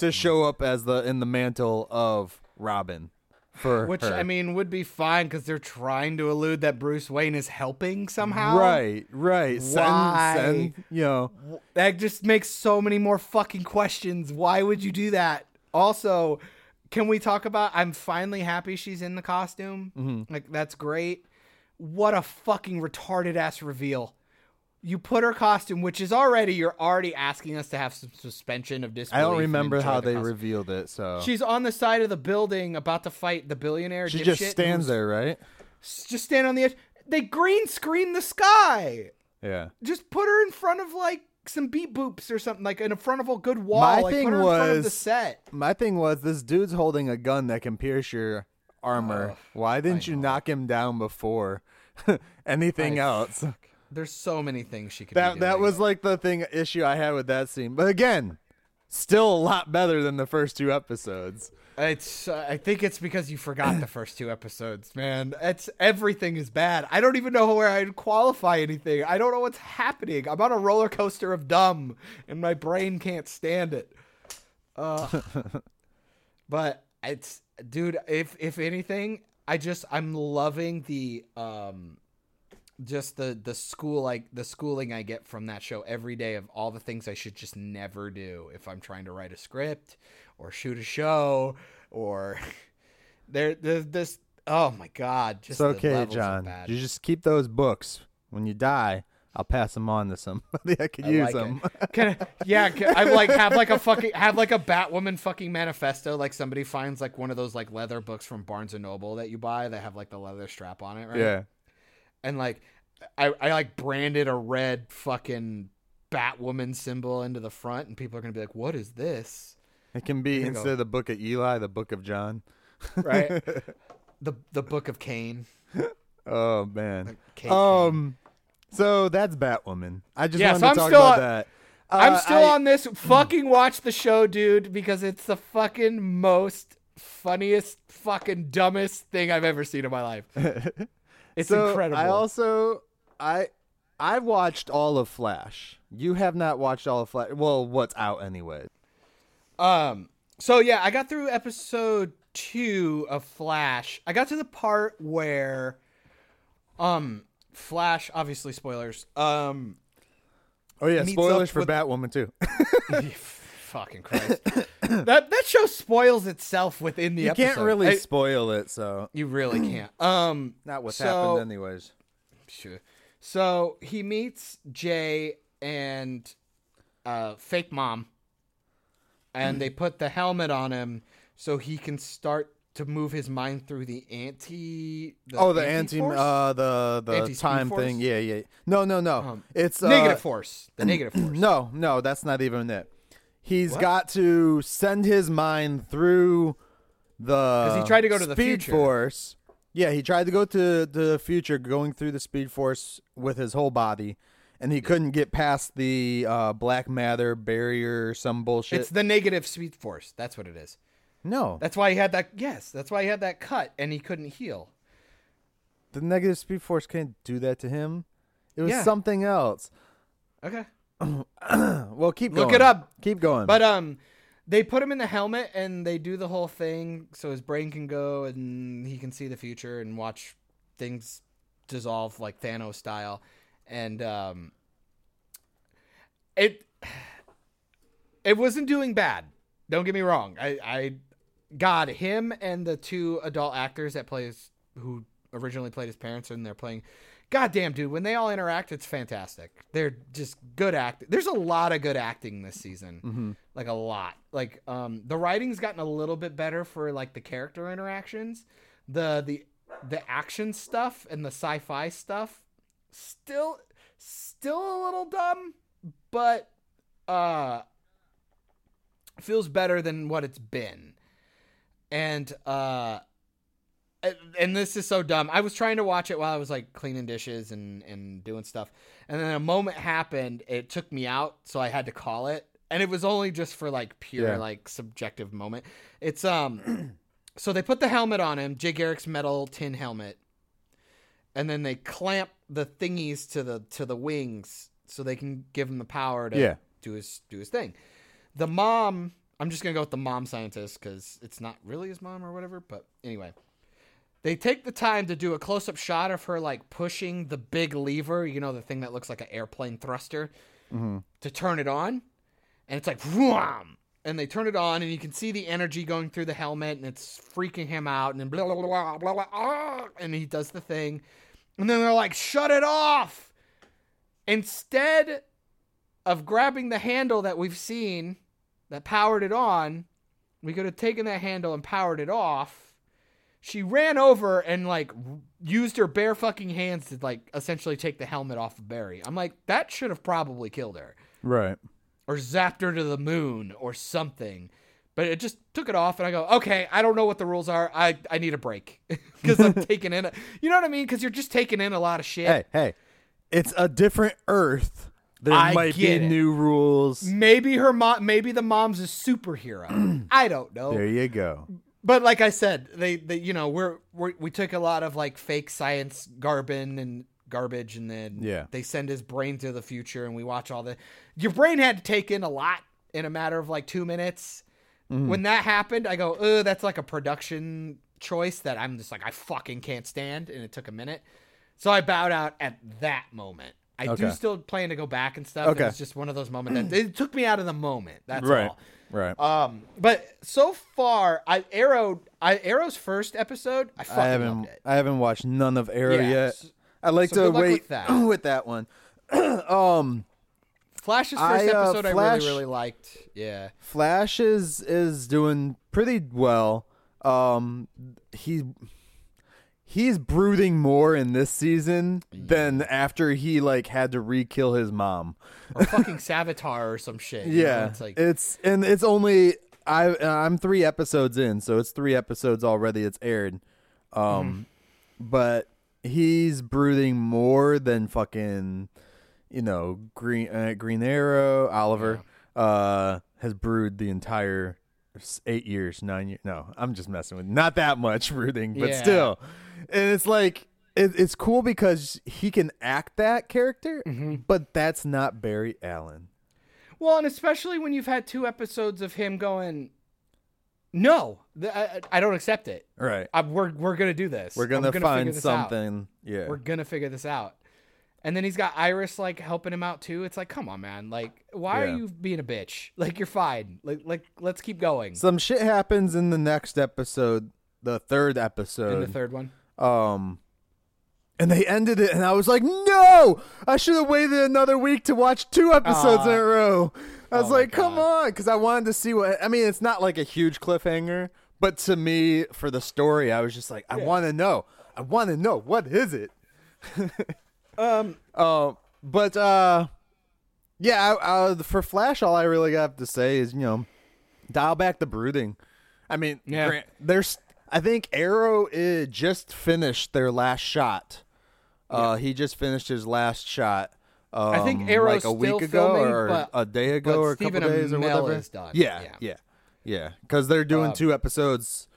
to show up as the in the mantle of Robin. For which her. I mean would be fine because they're trying to allude that Bruce Wayne is helping somehow. right, right. Send- Why? send, you know, That just makes so many more fucking questions. Why would you do that? Also, can we talk about? I'm finally happy she's in the costume. Mm-hmm. Like that's great. What a fucking retarded ass reveal. You put her costume, which is already you're already asking us to have some suspension of disbelief. I don't remember how the they costume. revealed it. So She's on the side of the building about to fight the billionaire. she just stands there, right? Just stand on the edge. They green screen the sky. Yeah. Just put her in front of like some beat boops or something, like in front of a good wall. My like, thing put her in front of the was- set. My thing was this dude's holding a gun that can pierce your armor. Why didn't you knock him down before anything I- else? There's so many things she could. That that was like the thing issue I had with that scene. But again, still a lot better than the first two episodes. It's. Uh, I think it's because you forgot the first two episodes, man. It's everything is bad. I don't even know where I'd qualify anything. I don't know what's happening. I'm on a roller coaster of dumb, and my brain can't stand it. Uh, but it's, dude. If if anything, I just I'm loving the um, just the the school like the schooling I get from that show every day of all the things I should just never do if I'm trying to write a script or shoot a show or there there's this oh my god just It's okay, John. You just keep those books. When you die, I'll pass them on to somebody that could I use like them. Can I, yeah, can, I like have like a fucking have like a Batwoman fucking manifesto. Like somebody finds like one of those like leather books from Barnes and Noble that you buy that have like the leather strap on it, right? Yeah. And like I, I like branded a red fucking Batwoman symbol into the front, and people are gonna be like, "What is this?" It can be instead go. of the book of Eli, the book of John. Right? the the Book of Cain. Oh man. Cain, Um so that's Batwoman. I just Yeah, wanted so to I'm talk still about that. I'm Uh, still I- on this. Fucking watch the show, dude, because it's the fucking most funniest, fucking dumbest thing I've ever seen in my life. It's so incredible. I also I I've watched all of Flash. You have not watched all of Flash. Well, what's out anyway. Um. So yeah, I got through episode two of Flash. I got to the part where, um, Flash. Obviously, spoilers. Um, Oh yeah, Meets spoilers for with- Batwoman too. fucking Christ. that that show spoils itself within the you episode. can't really I- spoil it, so you really can't. Um. not what's So- happened anyways. Sure. So he meets Jay and uh, fake mom, and they put the helmet on him so he can start to move his mind through the anti. The oh, the anti anti-force? uh the the time force? thing. Yeah, yeah. No, no, no. Um, it's uh, negative force. The negative force. No, no, that's not even it. He's What? got to send his mind through the 'Cause he tried to go to the speed future. force. Yeah, he tried to go to the future, going through the speed force with his whole body, and he couldn't get past the uh, black matter barrier or some bullshit. It's the negative speed force. That's what it is. no, That's why he had that. Yes, that's why he had that cut and he couldn't heal. the negative speed force can't do that to him. It was Yeah. something else. Okay. Well, keep Look it up. Keep going. But um, they put him in the helmet and they do the whole thing so his brain can go and he can see the future and watch things dissolve like Thanos style, and um, it it wasn't doing bad. Don't get me wrong. I I God him and the two adult actors that plays who originally played his parents and they're playing. God damn, dude, when they all interact, it's fantastic. They're just good acting. There's a lot of good acting this season. Like a lot. Like um the writing's gotten a little bit better for like the character interactions. The the the action stuff and the sci-fi stuff still still a little dumb, but uh feels better than what it's been. And uh and- and this is so dumb. I was trying to watch it while I was like cleaning dishes and and doing stuff. And then a moment happened, it took me out, so I had to call it. And it was only just for like pure Yeah. like subjective moment. It's um so they put the helmet on him, Jay Garrick's metal tin helmet. And then they clamp the thingies to the to the wings so they can give him the power to Yeah. do his do his thing. The mom, I'm just gonna go with the mom scientist because it's not really his mom or whatever. But anyway, they take the time to do a close up shot of her like pushing the big lever, you know, the thing that looks like an airplane thruster, to turn it on, and it's like wham, and they turn it on, and you can see the energy going through the helmet, and it's freaking him out, and then blah blah blah blah blah, ah, and he does the thing, and then they're like, shut it off. Instead of grabbing the handle that we've seen that powered it on, we could have taken that handle and powered it off. She ran over and like used her bare fucking hands to like essentially take the helmet off of Barry. I'm like, that should have probably killed her right. or zapped her to the moon or something. But it just took it off, and I go, okay, I don't know what the rules are. I, I need a break because I'm taking in, a, you know what I mean? Because you're just taking in a lot of shit. Hey, hey, it's a different Earth. There I might be it. new rules. Maybe her mom, maybe the mom's a superhero. I don't know. There you go. But like I said, they, they you know, we're, we're we took a lot of like fake science garbin and garbage, and then Yeah. they send his brain to the future, and we watch all the. Your brain had to take in a lot in a matter of like two minutes. Mm-hmm. When that happened, I go, "Oh, that's like a production choice that I'm just like I fucking can't stand," and it took a minute, so I bowed out at that moment. I do still plan to go back and stuff. Okay. It was just one of those moments that it took me out of the moment. That's right. all. Right. Um, but so far, I Arrow, I Arrow's first episode, I fucking I haven't. I haven't watched none of Arrow Yeah, yet. s- I'd like so to wait with that. with that one. um Flash's first I, uh, episode, Flash- I really, really liked. Yeah, Flash is is doing pretty well. Um he he's brooding more in this season than after he like had to re-kill his mom. or fucking Savitar or some shit. you know? Yeah, it's like it's and it's only I I'm three episodes in, so it's three episodes already. It's aired, um, Mm-hmm. but he's brooding more than fucking, you know, Green uh, Green Arrow Oliver uh has brewed the entire s- eight years, nine years. No, I'm just messing with not that much brooding, but Yeah. still, and it's like. It, it's cool because he can act that character, Mm-hmm. but that's not Barry Allen. well, and especially when you've had two episodes of him going, no, th- I, I don't accept it. Right. I, we're we're gonna do this. We're I'm gonna, find this out. something. Yeah. We're gonna figure this out. And then he's got Iris like helping him out too. It's like, come on, man. Like, why Yeah. are you being a bitch? Like, you're fine. Like, like, let's keep going. Some shit happens in the next episode, the third in episode. the third one. Um and they ended it and I was like, "No! I should have waited another week to watch two episodes in a row." I was Oh like, "Come on," cuz I wanted to see what I mean, it's not like a huge cliffhanger, but to me for the story, I was just like, "I want to know. I want to know what is it?" Um, Uh, but uh, yeah, I, I, for Flash, all I really have to say is you know, dial back the brooding. I mean, Yeah. grant, there's. I think Arrow uh, just finished their last shot. Uh, he just finished his last shot. Um, I think Arrow like a week ago filming, or but- a day ago or a Stephen couple days or whatever. Yeah, Yeah. yeah, yeah. Because they're doing Um, two episodes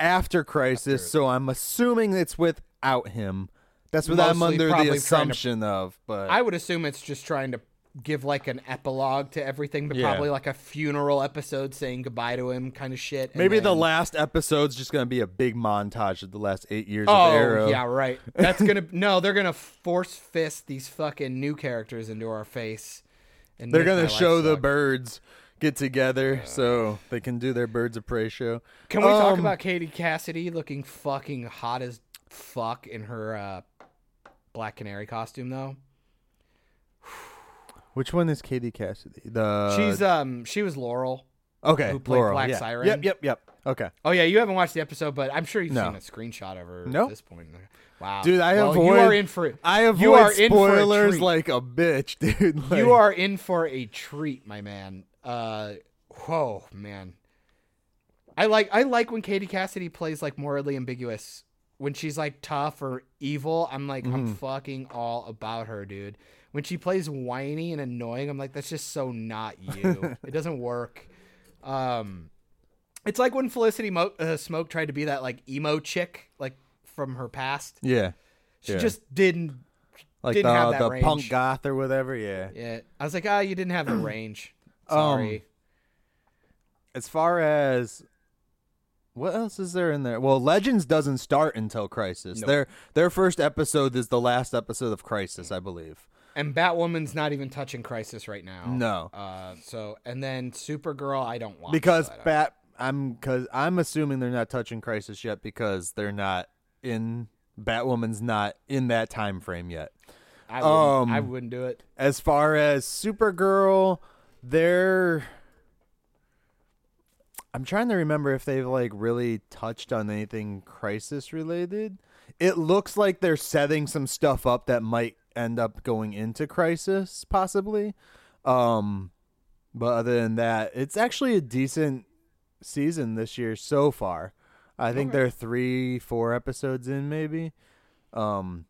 after Crisis, so I'm assuming it's without him. That's what I'm under the trying to- assumption of. But I would assume it's just trying to give like an epilogue to everything, but Yeah. probably like a funeral episode saying goodbye to him, kind of shit. Maybe the then- last episode's just gonna be a big montage of the last eight years Oh of Arrow. Oh yeah, right. That's gonna no. They're gonna force fist these fucking new characters into our face. And They're gonna show the birds get together so they can do their Birds of Prey show. Can we talk Um, about Katie Cassidy looking fucking hot as fuck in her uh, Black Canary costume though? Which one is Katie Cassidy? The She's um she was Laurel. okay. who played Laurel, Black yeah. Siren? Yep, yep, yep. Okay, Oh yeah, you haven't watched the episode, but I'm sure you've No. seen a screenshot of her Nope. at this point. Wow, dude, I well, avoid. You are in for I avoid you are in for a spoilers treat. like a bitch, dude. Like, you are in for a treat, my man. Uh, whoa, man. I like I like when Katie Cassidy plays like morally ambiguous. When she's like tough or evil, I'm like I'm fucking all about her, dude. When she plays whiny and annoying, I'm like that's just so not you. it doesn't work. Um, it's like when Felicity Mo- uh, Smoak tried to be that like emo chick, like from her past. Yeah, She Yeah. just didn't. like Didn't have the that the range. punk goth or whatever. Yeah. Yeah, I was like, ah, you didn't have the range. Um, Sorry. As far as what else is there in there? Well, Legends doesn't start until Crisis. Nope. Their their first episode is the last episode of Crisis, I believe. And Batwoman's not even touching Crisis right now. No. Uh, so and then Supergirl, I don't watch because so don't- Bat, I'm because I'm assuming they're not touching Crisis yet because they're not in Batwoman's not in that time frame yet. I wouldn't, um, I wouldn't do it. As far as Supergirl, they're I'm trying to remember if they've like really touched on anything crisis related. It looks like they're setting some stuff up that might end up going into crisis possibly. Um but other than that, it's actually a decent season this year so far. I think Okay. they're three, four episodes in, maybe. Um,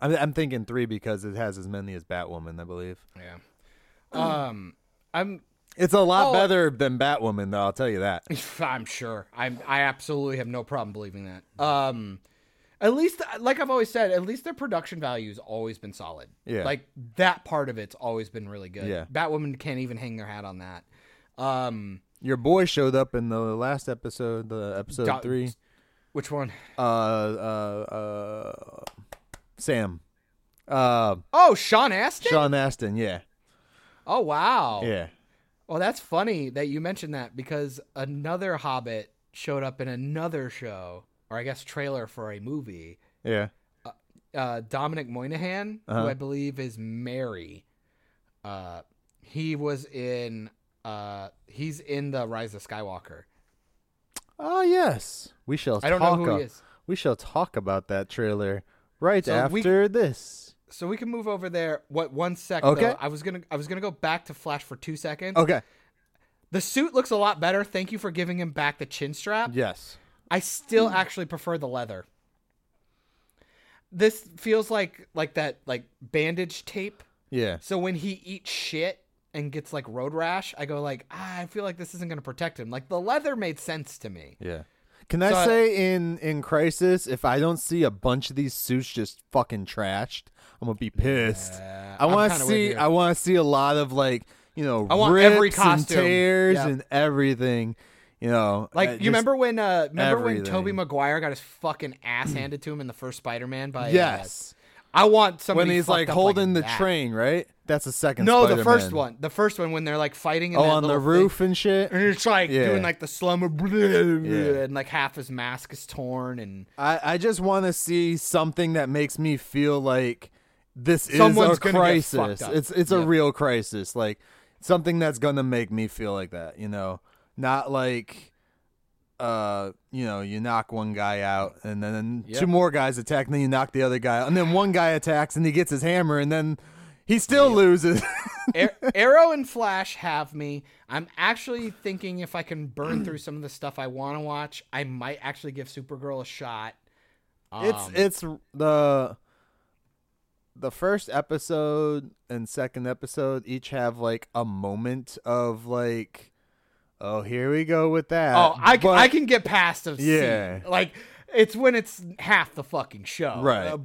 I'm, I'm thinking three because it has as many as Batwoman, I believe. Yeah. Um, I'm It's a lot Oh. better than Batwoman, though. I'll tell you that. I'm sure. I'm I absolutely have no problem believing that. Um at least like I've always said, at least their production value's always been solid. Yeah. Like that part of it's always been really good. Yeah. Batwoman can't even hang their hat on that. Um Your boy showed up in the last episode, the episode Do- three. which one? Uh, uh, uh, Sam. Uh, Oh, Sean Astin? Sean Astin. Yeah, Oh wow. yeah. Well, that's funny that you mentioned that because another Hobbit showed up in another show, or I guess trailer for a movie. Yeah. uh, Dominic Monaghan, Uh-huh. who I believe is Merry. Uh, he was in. Uh, he's in the Rise of Skywalker. Oh yes, we shall. I don't know talk who a- he is, We shall talk about that trailer right So we- after this. so we can move over there. What one sec? Okay. though. I was gonna. I was gonna go back to Flash for two seconds. Okay. The suit looks a lot better. Thank you for giving him back the chin strap. Yes. I still actually prefer the leather. This feels like like that like bandage tape. Yeah. So when he eats shit and gets like road rash, I go like, ah, I feel like this isn't gonna protect him. Like the leather made sense to me. Yeah. Can I So say in in Crisis, if I don't see a bunch of these suits just fucking trashed, I'm gonna be pissed. Yeah, I I'm want to kinda with see. you. I want to see a lot of like you know I want rips every and costume. tears Yeah. and everything. You know, Like uh, you remember when uh remember when. Tobey Maguire got his fucking ass handed to him in the first Spider-Man by uh, Yes. I want somebody when he's like holding the that. train, right? That's the second. No, the first one. The first one when they're like fighting in Oh, on the roof thing. and shit. And it's like Yeah. doing like the slumber Yeah. and like half his mask is torn and I, I just want to see something that makes me feel like this Someone's is a crisis. It's it's a real crisis. Like something that's gonna make me feel like that. You know, not like uh you know you knock one guy out and then Yep. two more guys attack and then you knock the other guy out and then one guy attacks and he gets his hammer and then he still loses. Arrow and Flash have me. I'm actually thinking if I can burn through some of the stuff I want to watch, I might actually give Supergirl a shot. it's Um, it's the the first episode and second episode each have like a moment of like oh here we go with that oh, I can, But- I can get past of Yeah. scene. like it's when it's half the fucking show, Right. Uh,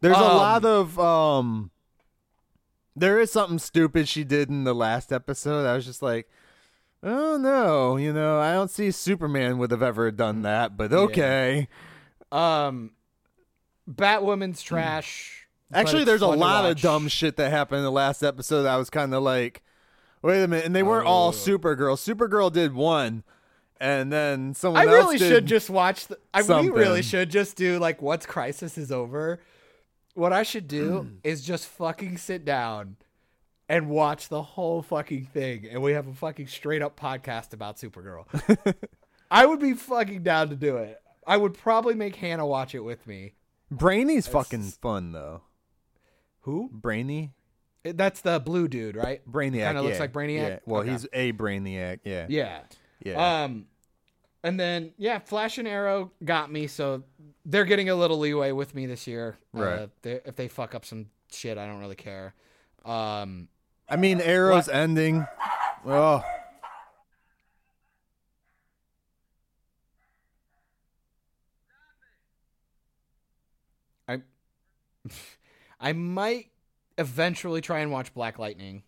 there's a um, lot of um there is something stupid she did in the last episode i was just like oh no you know i don't see superman would have ever done that but okay um, Batwoman's trash. Actually, there's a lot of dumb shit that happened in the last episode. I was kind of like, wait a minute, and they weren't all Oh. Supergirl. Supergirl did one, and then someone I really should just watch. The, I we something. really should just do like once Crisis is over. What I should do Hmm. is just fucking sit down and watch the whole fucking thing, and we have a fucking straight up podcast about Supergirl. I would be fucking down to do it. I would probably make Hannah watch it with me. Brainy's fucking fun though. Who? Brainy, That's the blue dude, right? Brainiac. Kinda looks yeah. like Brainiac? Yeah. Well, Okay. he's a Brainiac. Yeah. Yeah. Yeah. Um, and then yeah, Flash and Arrow got me, so they're getting a little leeway with me this year. Uh, Right. they, if they fuck up some shit, I don't really care. Um, I mean, Arrow's ending. Oh, I I might eventually try and watch Black Lightning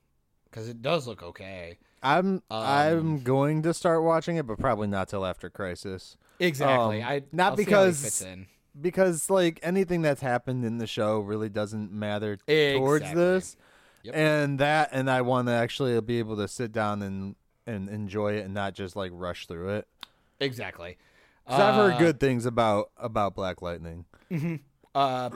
because it does look okay. I'm Um, I'm going to start watching it, but probably not till after Crisis. Exactly. Um, I not I'll see how he because- because like anything that's happened in the show really doesn't matter towards this Yep. and that and i want to actually be able to sit down and and enjoy it and not just like rush through it Exactly. 'Cause i've heard Uh, good things about about black lightning Uh,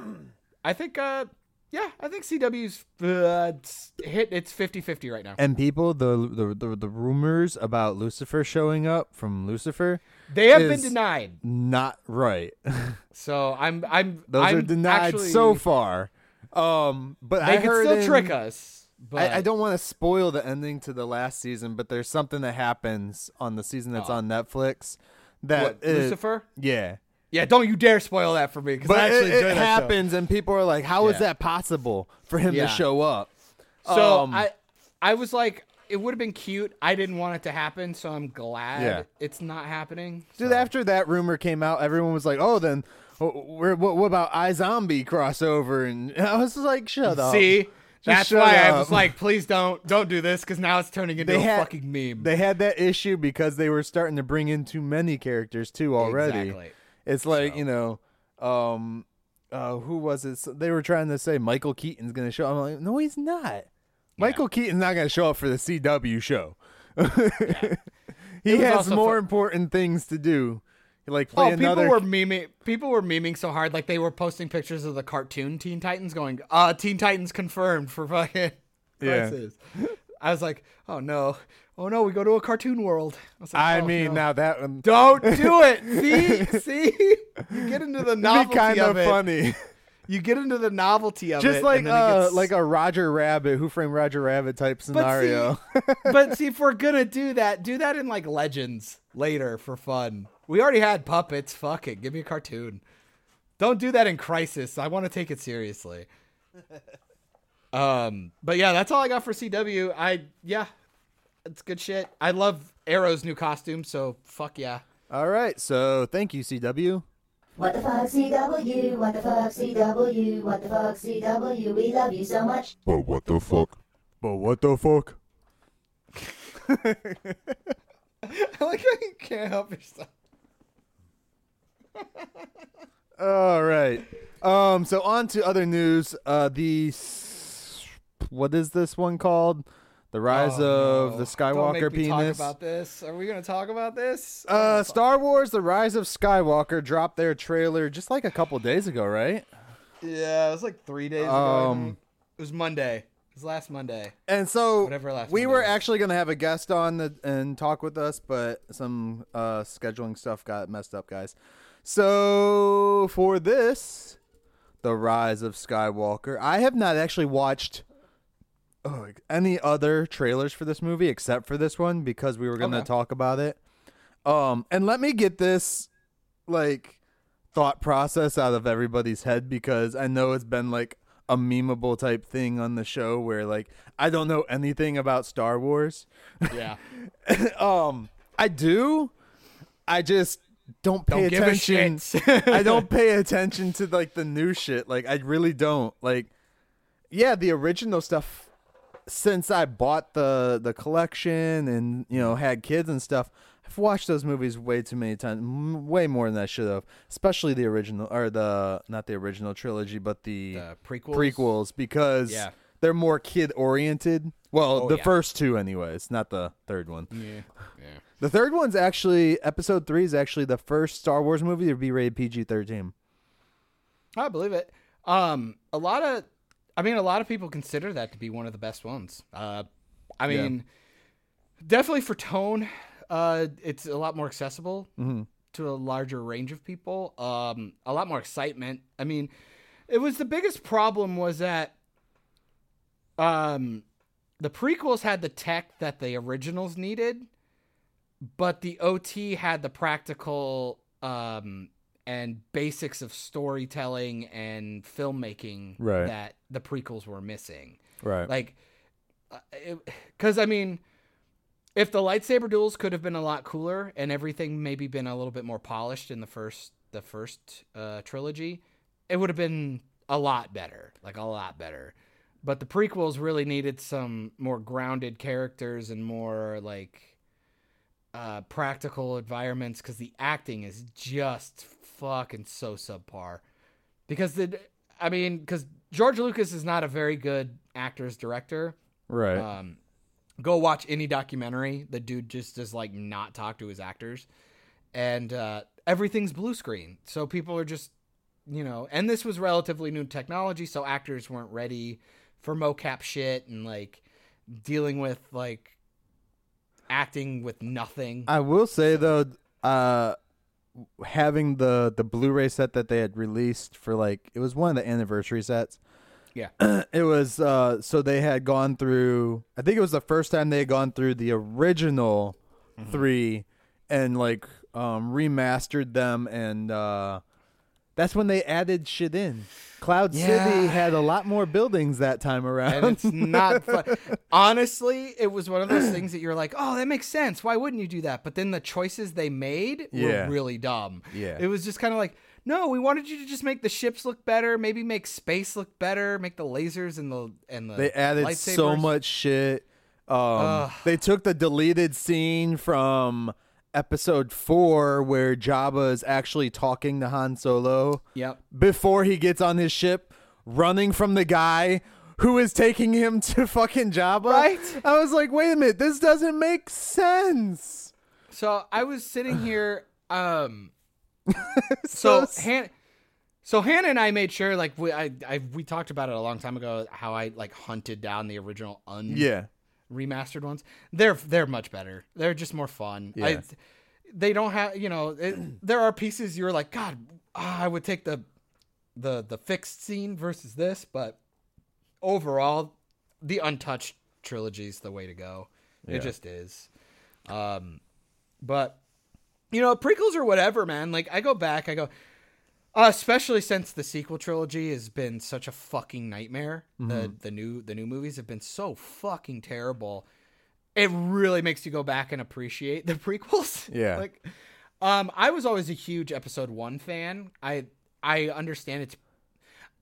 I think. Uh, yeah, I think CW's uh, it's hit. It's 50-50 right now. and people the the the, the rumors about lucifer showing up from lucifer They have been denied. not right So I'm. I'm. those I'm are denied actually, so far um but They i could still in- trick us. But I, I don't want to spoil the ending to the last season, but there's something that happens on the season that's Oh. on Netflix that What, is- Lucifer? Yeah, Yeah, don't you dare spoil that for me because but I actually it, enjoy it that show. happens, and people are like, "How is Yeah. that possible for him Yeah. to show up?" So Um, I, I was like, it would have been cute. I didn't want it to happen, so I'm glad Yeah. it's not happening. Dude, after that rumor came out, everyone was like, "Oh, then wh- wh- what, what about iZombie crossover?" And I was like, "Shut up." see, that's shut why I up. was like, please don't, don't do this because now it's turning into They a had- fucking meme. They had that issue because they were starting to bring in too many characters too already. Exactly. It's like So. you know, um, uh, who was it? So They were trying to say Michael Keaton's going to show. I'm like, no, he's not. Michael Keaton's not going to show up for the CW show. he has more fu- important things to do. Like play Oh, another. people were memeing. People were memeing so hard, like they were posting pictures of the cartoon Teen Titans, going, "Uh, Teen Titans confirmed for fucking." Yeah. Crisis." I was like, "Oh no, oh no, we go to a cartoon world." I, was like, I "Oh, mean, no." now that one don't do it. See, see, you get into the would be novelty kind of of it. funny. You get into the novelty of it, Just like and it uh, gets- like a Roger Rabbit, Who Framed Roger Rabbit type scenario. but see, if we're gonna do that, do that in like Legends later for fun. We already had puppets. Fuck it, give me a cartoon. Don't do that in Crisis. I want to take it seriously. Um, but yeah, that's all I got for CW. I yeah, it's good shit. I love Arrow's new costume, so fuck yeah. All right, so thank you, CW. What the fuck, CW? What the fuck, CW? What the fuck, CW? We love you so much. But what the fuck? But what the fuck? I like how you can't help yourself. All right. Um. So on to other news. Uh. The s- what is this one called? The rise Oh, of no. the Don't Skywalker me penis. Talk about this. Are we gonna talk about this? uh. Star Wars: The Rise of Skywalker dropped their trailer just like a couple days ago, right? Yeah, it was like three days ago. Um, I it was Monday. It was last Monday. And so Whatever last we Monday were was. actually going to have a guest on the, and talk with us, but some uh, scheduling stuff got messed up, guys. So for this, the rise of Skywalker, I have not actually watched oh, any other trailers for this movie except for this one because we were going to Okay. talk about it. Um, and let me get this like thought process out of everybody's head because I know it's been like a memeable type thing on the show where like I don't know anything about Star Wars. Yeah. um I do. I just don't pay Don't attention. I don't pay attention to like the new shit. Like I really don't. Like yeah, the original stuff since I bought the the collection and you know had kids and stuff, I've watched those movies way too many times, m- way more than I should have. Especially the original or the not the original trilogy, but the, The prequels? prequels because Yeah. they're more kid oriented. Well, Oh, the yeah. first two, anyways, not the third one. Yeah. Yeah. The third one's actually episode three is actually the first Star Wars movie to be rated PG thirteen. I believe it. Um, a lot of, I mean, a lot of people consider that to be one of the best ones. Uh, I Yeah. mean, definitely for tone, uh, it's a lot more accessible Mm-hmm. to a larger range of people. Um, a lot more excitement. I mean, it was the biggest problem was that, um, the prequels had the tech that the originals needed, but the OT had the practical um, and basics of storytelling and filmmaking Right. that the prequels were missing. Right. Like, because I mean, if the lightsaber duels could have been a lot cooler and everything maybe been a little bit more polished in the first the first uh, trilogy, it would have been a lot better, like a lot better. But the prequels really needed some more grounded characters and more like uh, practical environments because the acting is just fucking so subpar. Because the, I mean, because George Lucas is not a very good actor's director. right. Um, go watch any documentary. The dude just does like not talk to his actors, and uh, everything's blue screen. So people are just, you know, and this was relatively new technology, so actors weren't ready for mocap shit and like dealing with like acting with nothing. I will say though, uh, having the the Blu-ray set that they had released for like it was one of the anniversary sets. Yeah. it was uh so they had gone through I think it was the first time they had gone through the original Mm-hmm. 3 and like um remastered them and uh that's when they added shit in. Cloud City had a lot more buildings that time around. and it's not fun. Honestly, it was one of those things that you're like, oh, that makes sense. Why wouldn't you do that? But then the choices they made Yeah. were really dumb. Yeah. It was just kind of like, no, we wanted you to just make the ships look better, maybe make space look better, make the lasers and the and the They added so much shit. Um, they took the deleted scene from episode four where Jabba is actually talking to Han Solo Yep. before he gets on his ship, running from the guy who is taking him to fucking Jabba. Right? I was like, wait a minute, this doesn't make sense. So I was sitting here. Um, so So- Han, so Hannah and I made sure, like we I, I we talked about it a long time ago, how I like hunted down the original un Yeah. Remastered ones. They're they're much better. They're just more fun. I, Yeah. they don't have you know. It, there are pieces you're like, God, ah, I would take the the the fixed scene versus this, but overall, the untouched trilogy is the way to go. Yeah. It just is. Um, but you know, prequels or whatever, man. Like I go back, I go, uh, especially since the sequel trilogy has been such a fucking nightmare. The Mm-hmm. the new the new movies have been so fucking terrible. It really makes you go back and appreciate the prequels. Yeah. like, um, I was always a huge Episode One fan. I I understand it's.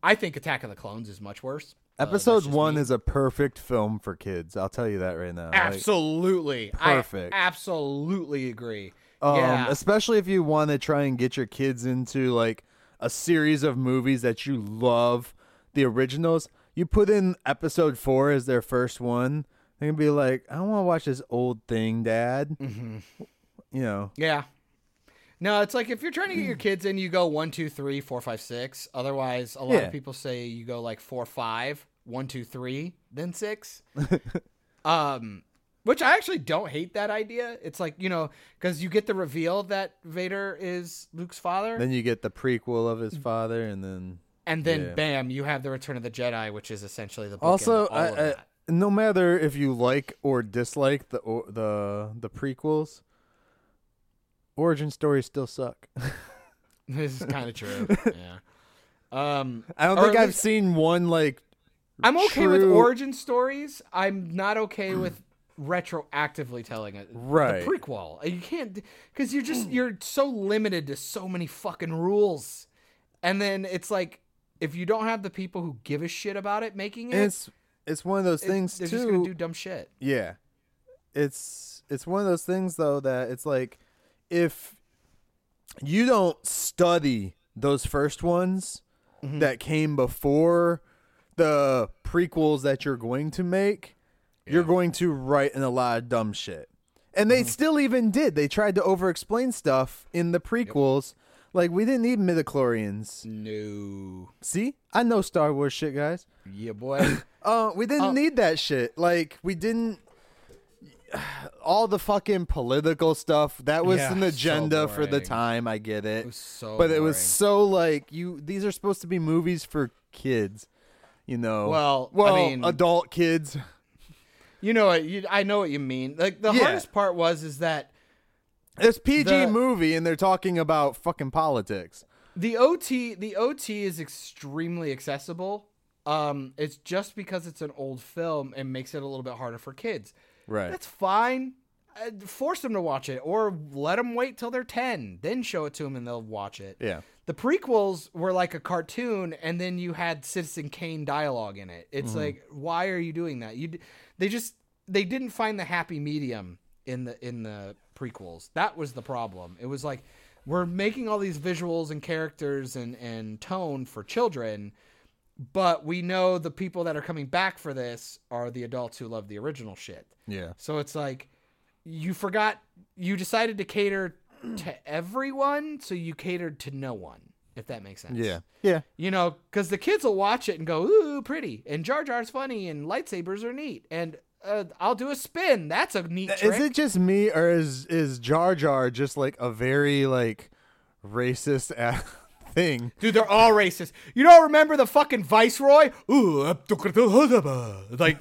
I think Attack of the Clones is much worse. Uh, Episode just one me. is a perfect film for kids. I'll tell you that right now. Like, absolutely perfect. I absolutely agree. Um, yeah, especially if you want to try and get your kids into like a series of movies that you love, the originals. You put in episode four as their first one. They're gonna be like, "I don't want to watch this old thing, Dad." Mm-hmm. You know, Yeah. No, it's like if you're trying to get your kids in, you go one, two, three, four, five, six. Otherwise, a lot Yeah. of people say you go like four, five, one, two, three, then six. um, which I actually don't hate that idea. It's like you know because you get the reveal that Vader is Luke's father, then you get the prequel of his father, and then and then yeah. bam, you have the Return of the Jedi, which is essentially the also, of all I, I, no matter if you like or dislike the or, the the prequels, origin stories still suck. This is kind of true. yeah. Um, I don't think I've least- seen one like I'm okay with origin stories. I'm not okay with retroactively telling it. Right. The prequel. You can't because you're just you're so limited to so many fucking rules. And then it's like if you don't have the people who give a shit about it making it, And it's it's one of those it- things they're too. just gonna do dumb shit. yeah, it's it's one of those things though that it's like if you don't study those first ones Mm-hmm. that came before the prequels that you're going to make, you're going to write in a lot of dumb shit. And Mm-hmm. they still even did. They tried to over explain stuff in the prequels. Like we didn't need midichlorians. No. See? I know Star Wars shit, guys. Yeah, boy. Uh, we didn't Uh, need that shit. Like we didn't. All the fucking political stuff that was Yeah, an so agenda for the time. I get it, It was so but it was so like you. These are supposed to be movies for kids, you know. Well, I well, mean- adult kids. you know what you, I know what you mean. Like the Yeah. hardest part was is that It's PG The- movie, and they're talking about fucking politics. the OT the OT is extremely accessible. Um, it's just because it's an old film and makes it a little bit harder for kids. Right. That's fine. Uh, force them to watch it, or let them wait till they're ten, then show it to them and they'll watch it. yeah. The prequels were like a cartoon, and then you had Citizen Kane dialogue in it. It's like, why are you doing that? You, d- they just they didn't find the happy medium in the in the prequels. That was the problem. It was like we're making all these visuals and characters and and tone for children, but we know the people that are coming back for this are the adults who love the original shit. Yeah. So it's like you forgot you decided to cater to everyone, so you catered to no one. If that makes sense. Yeah. Yeah. You know, because the kids will watch it and go, "Ooh, pretty," and Jar Jar's funny, and lightsabers are neat, and uh, I'll do a spin. That's a neat trick. Is it just me, or is is Jar Jar just like a very like racist a- thing. Dude, they're all racist. You don't remember the fucking viceroy? Ooh, like,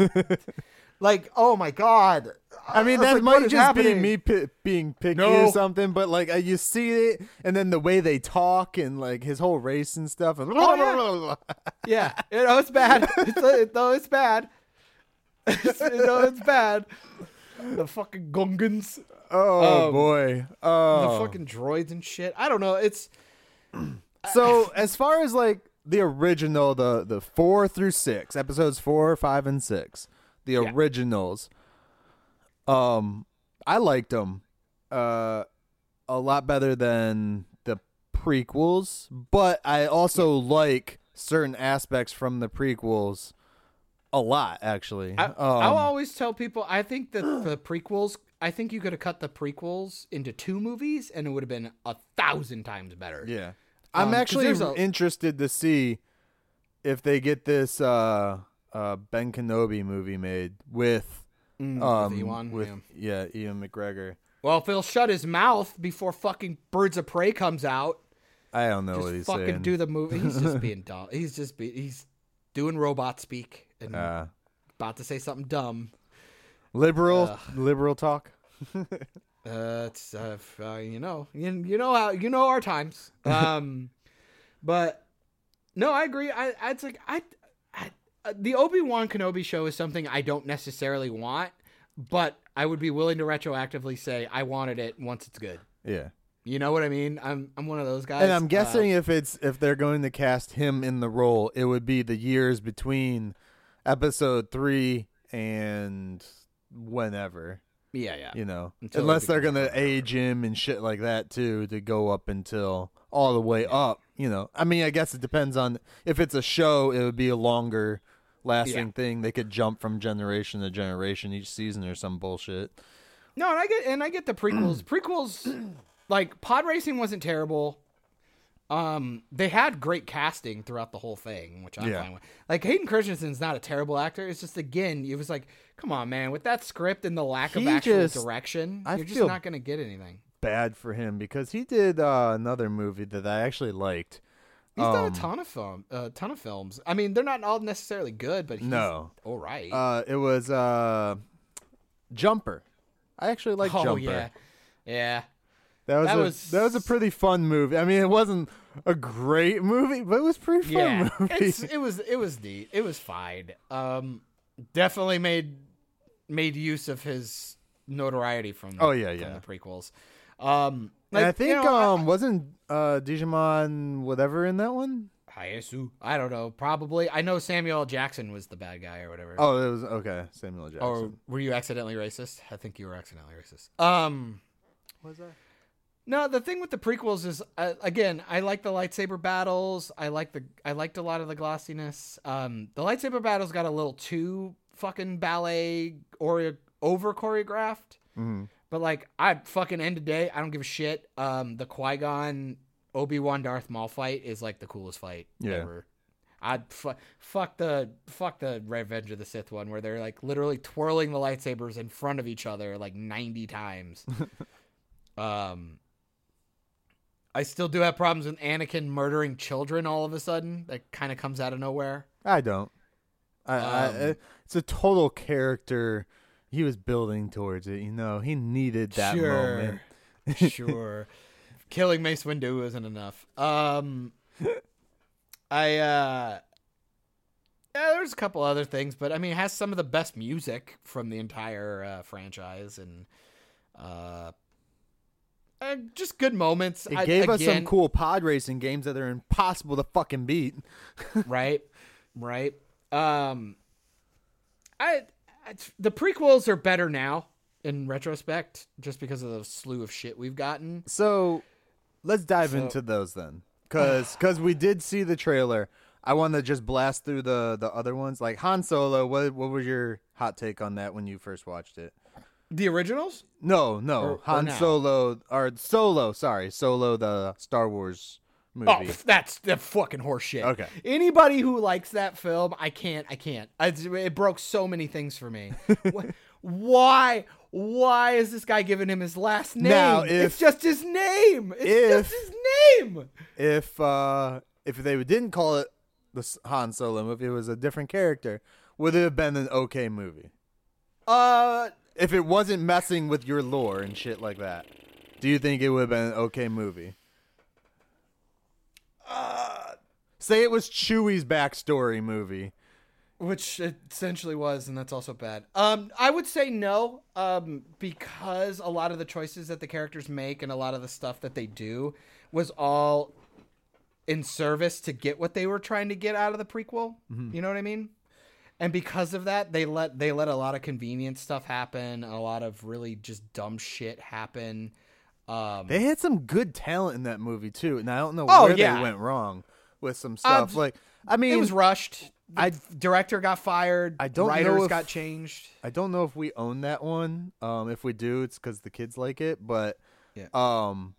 like, oh my god. I mean, was that like, might what is just be me pi- being picky No. or something, but like uh, you see it, and then the way they talk and like his whole race and stuff. And Oh, Yeah, you know it's bad. It's, it, no, it's bad. It's, you know, it's bad. The fucking Gungans, oh Um, boy. Oh. the fucking droids and shit. I don't know. It's So as far as like the original, the the four through six episodes, four, five, and six, the Yeah. originals. Um, I liked them, uh, a lot better than the prequels, but I also like certain aspects from the prequels a lot. Actually, I, um, I'll always tell people. I think that the prequels. I think you could have cut the prequels into two movies, and it would have been a thousand times better. Yeah. Um, I'm actually a- interested to see if they get this uh, uh, Ben Kenobi movie made with Mm, um with Ewan, with yeah. yeah. Ewan McGregor. Well, if he'll shut his mouth before fucking Birds of Prey comes out, I don't know what he's fucking saying. do the movie. He's just being dumb. He's just be, he's doing robot speak and uh, about to say something dumb. liberal liberal talk. Uh, it's uh, uh, you know, you, you know how you know our times. Um, but no, I agree. I, it's like I, uh, the Obi Wan Kenobi show is something I don't necessarily want, but I would be willing to retroactively say I wanted it once it's good. Yeah. You know what I mean? I'm I'm one of those guys. And I'm Uh, guessing if it's if they're going to cast him in the role, it would be the years between episode 3 and whenever. Yeah, yeah. you know, Until unless they're gonna age him and shit like that too, to go up until all the way up. You know, I mean, I guess it depends on if it's a show, it would be a longer lasting Yeah. thing. They could jump from generation to generation each season or some bullshit. No, and I get and I get the prequels. prequels, like Pod Racing wasn't terrible. Um, they had great casting throughout the whole thing, which I'm Yeah. fine with. Like Hayden Christensen's not a terrible actor. It's just again, it was like, come on, man, with that script and the lack of actual just- direction, I you're just not gonna get anything. Bad for him because he did uh, another movie that I actually liked. He's done Um, a ton of film, a ton of films. I mean, they're not all necessarily good, but he's No. all right. Uh, it was uh, Jumper. I actually like oh Jumper. yeah, yeah. That was That a, was- that was a pretty fun movie. I mean, it wasn't a great movie, but it was pretty fun yeah, it was it was neat. It was fine. Um, definitely made made use of his notoriety from the, Oh, yeah, yeah. the prequels. Um, And I think you know, I- um wasn't uh Djimon whatever in that one? Hayasu. I don't know. Probably. I know Samuel Jackson was the bad guy or whatever. Oh, it was okay. Samuel Jackson. or were you accidentally racist? I think you were accidentally racist. Um, was that? No, the thing with the prequels is uh, again, I like the lightsaber battles. I like the I liked a lot of the glossiness. Um, the lightsaber battles got a little too fucking ballet or over choreographed. hmm But like, I fucking end of day, I don't give a shit. Um, the Qui Gon Obi Wan Darth Maul fight is like the coolest fight Yeah. ever. I'd fu- fuck the fuck the Revenge of the Sith one where they're like literally twirling the lightsabers in front of each other like ninety times. um, I still do have problems with Anakin murdering children all of a sudden. That kind of comes out of nowhere. I don't. I, I Um, it- it's a total character he was building towards it. You know, he needed that moment. sure. Killing Mace Windu isn't enough. Um, I uh, yeah, there's a couple other things, but I mean, it has some of the best music from the entire uh, franchise, and uh, uh, just good moments. It I- gave us some cool pod racing games that are impossible to fucking beat. right, right. Um, I, I the prequels are better now in retrospect, just because of the slew of shit we've gotten. So let's dive So- into those then, because because we did see the trailer. I want to just blast through the the other ones, like Han Solo. What what was your hot take on that when you first watched it? The originals? No, no, Or- or Han now? Solo or Solo. Sorry, Solo, the Star Wars movie. Oh, that's that fucking horseshit. Okay. Anybody who likes that film, I can't. I can't. I, it broke so many things for me. Why? why is this guy giving him his last name? Now, if, it's just his name. It's if- just his name. If uh if they didn't call it the Han Solo movie, it was a different character, would it have been an okay movie? Uh, If it wasn't messing with your lore and shit like that, do you think it would have been an okay movie? uh, Say it was Chewie's backstory movie. which it essentially was, and that's also bad. Um, I would say no, um, because a lot of the choices that the characters make and a lot of the stuff that they do was all in service to get what they were trying to get out of the prequel. You know what I mean? And because of that, they let they let a lot of convenient stuff happen, a lot of really just dumb shit happen. Um, They had some good talent in that movie too, and I don't know Oh, where yeah. they went wrong with some stuff. Like, I mean, it was rushed. The I- director got fired. I don't know writers if- got changed. I don't know if we own that one. Um, if we do, it's because the kids like it. But Yeah. um,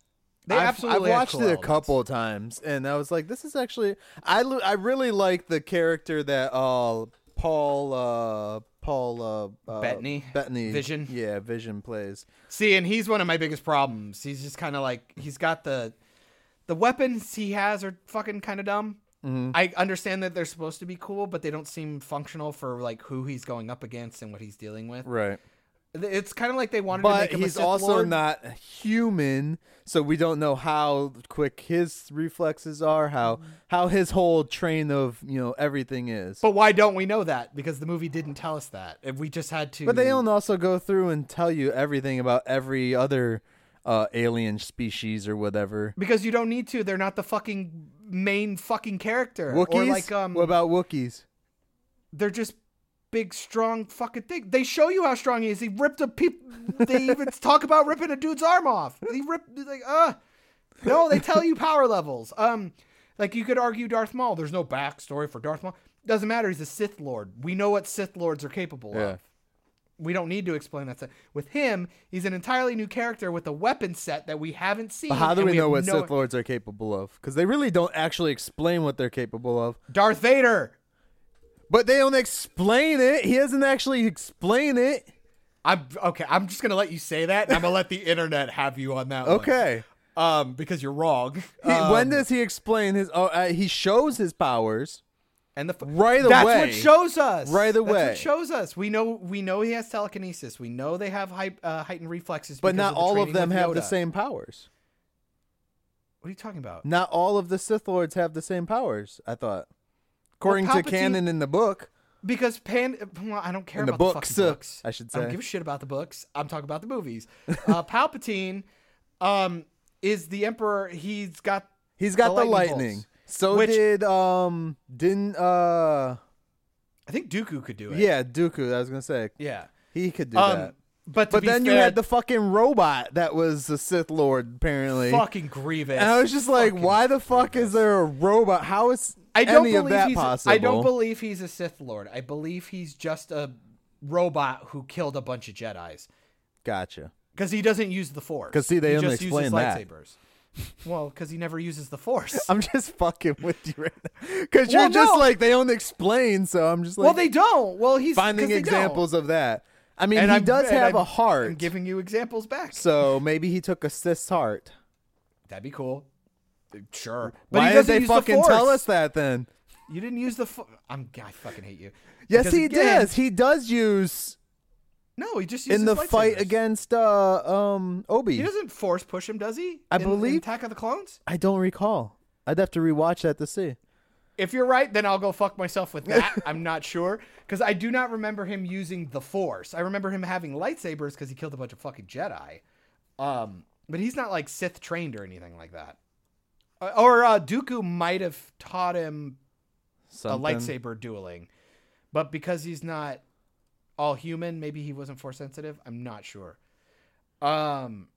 They I've, absolutely I've watched cool it a elements. couple of times, and I was like, "This is actually." I I really like the character that uh Paul uh Paul uh, uh Bettany? Bettany Vision? yeah Vision plays. See, and he's one of my biggest problems. He's just kind of like he's got the the weapons he has are fucking kind of dumb. Mm-hmm. I understand that they're supposed to be cool, but they don't seem functional for like who he's going up against and what he's dealing with. Right. It's kind of like they wanted to But make him a he's also Lord. not human, so we don't know how quick his reflexes are, how how his whole train of you know everything is. But why don't we know that? Because the movie didn't tell us that. If we just had to. But they don't also go through and tell you everything about every other uh, alien species or whatever. because you don't need to. They're not the fucking main fucking character. Wookiees? Or like um, what about Wookiees? they're just big, strong fucking thing. They show you how strong he is. He ripped a peep. They even talk about ripping a dude's arm off. He ripped like uh. No, they tell you power levels. Um, like you could argue Darth Maul. There's no backstory for Darth Maul. Doesn't matter. He's a Sith Lord. We know what Sith Lords are capable Yeah. of. We don't need to explain that. Stuff. With him, he's an entirely new character with a weapon set that we haven't seen. But how do and we know what no- Sith Lords are capable of? Because they really don't actually explain what they're capable of. Darth Vader. But they don't explain it. He doesn't actually explain it. I'm okay. I'm just gonna let you say that. And I'm gonna let the internet have you on that. one. Okay. Um, because you're wrong. He, Um, when does he explain his? Oh, uh, he shows his powers. and the right That's away. what shows us. Right That's away. what shows us. We know. We know he has telekinesis. We know they have hy- uh, heightened reflexes. But not of all of them have the same powers. What are you talking about? Not all of the Sith Lords have the same powers. I thought, according to Palpatine- canon in the book. Because Pan. Well, I don't care In the about books, the books. I should say. I don't give a shit about the books. I'm talking about the movies. Uh, Palpatine, um, is the Emperor. He's got. He's got the, lightning lightning. So which- did um didn't uh I think Dooku could do it. yeah Dooku. I was gonna say Yeah. he could do Um, that. but But then you had the fucking robot that was the Sith Lord apparently. fucking Grievous. and I was just like, Fucking why the fuck Grievous. is there a robot? How is I don't any believe of that he's. possible? I don't believe he's a Sith Lord. I believe he's just a robot who killed a bunch of Jedi's Gotcha. because he doesn't use the Force. Because see, they he only just explain uses that. lightsabers. well, because he never uses the Force. I'm just fucking with you right now because you're Well, just no. like they don't explain. So I'm just like well, they don't. Well, he's finding examples Don't. of that. I mean, And he I'm- does have I'm- a heart, I'm giving you examples back. so maybe he took a Sith's heart. That'd be cool. Sure. But Why did they fucking the tell us that then? You didn't use the. Fo- I'm. I fucking hate you. Yes, Because he again- does. He does use No, he just uses in the fight against uh um Obi. He doesn't force push him, does he? I In- in believe- Attack of the Clones. I don't recall. I'd have to rewatch that to see. If you're right, then I'll go fuck myself with that. I'm not sure because I do not remember him using the Force. I remember him having lightsabers because he killed a bunch of fucking Jedi. Um, but he's not like Sith trained or anything like that. Uh, or uh, Dooku might have taught him Something. a lightsaber dueling, but because he's not all human, maybe he wasn't force sensitive. I'm not sure. Um,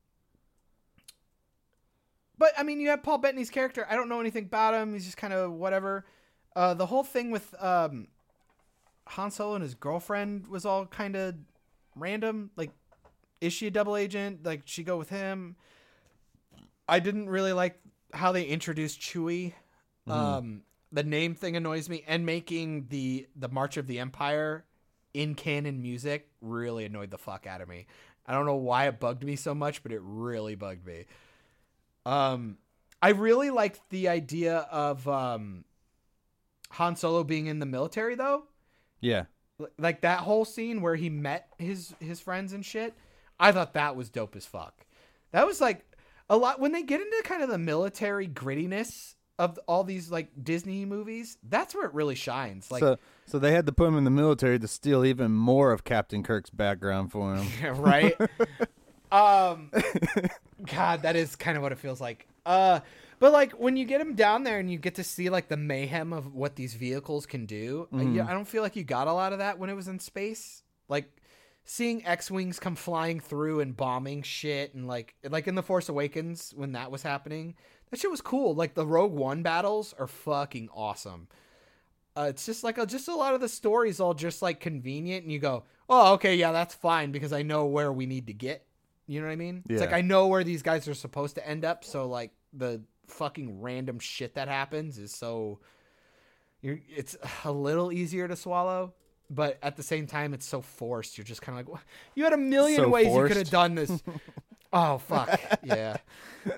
but I mean, you have Paul Bettany's character. I don't know anything about him. He's just kind of whatever. Uh, the whole thing with um, Han Solo and his girlfriend was all kind of random. Like, is she a double agent? Like, she go with him? I didn't really like how they introduced Chewie. Um, the name thing annoys me, and making the the March of the Empire in canon music really annoyed the fuck out of me. I don't know why it bugged me so much, but it really bugged me. Um, I really liked the idea of um, Han Solo being in the military, though. Yeah. Like that whole scene where he met his his friends and shit. I thought that was dope as fuck. That was like a lot when they get into kind of the military grittiness of all these like Disney movies. That's where it really shines. Like, so so they had to put him in the military to steal even more of Captain Kirk's background for him. right? um, God, that is kind of what it feels like. Uh, but like when you get him down there and you get to see like the mayhem of what these vehicles can do, uh, yeah, I don't feel like you got a lot of that when it was in space. Like seeing X-wings come flying through and bombing shit, and like like in the Force Awakens when that was happening, that shit was cool. Like the Rogue One battles are fucking awesome. Uh, it's just like a, just a lot of the stories all just like convenient, and you go, oh, okay, yeah, that's fine because I know where we need to get. You know what I mean? It's like I know where these guys are supposed to end up, so like the fucking random shit that happens is so you're it's a little easier to swallow, but at the same time it's so forced. You're just kind of like, you had a million So ways you could have done this. oh fuck, yeah,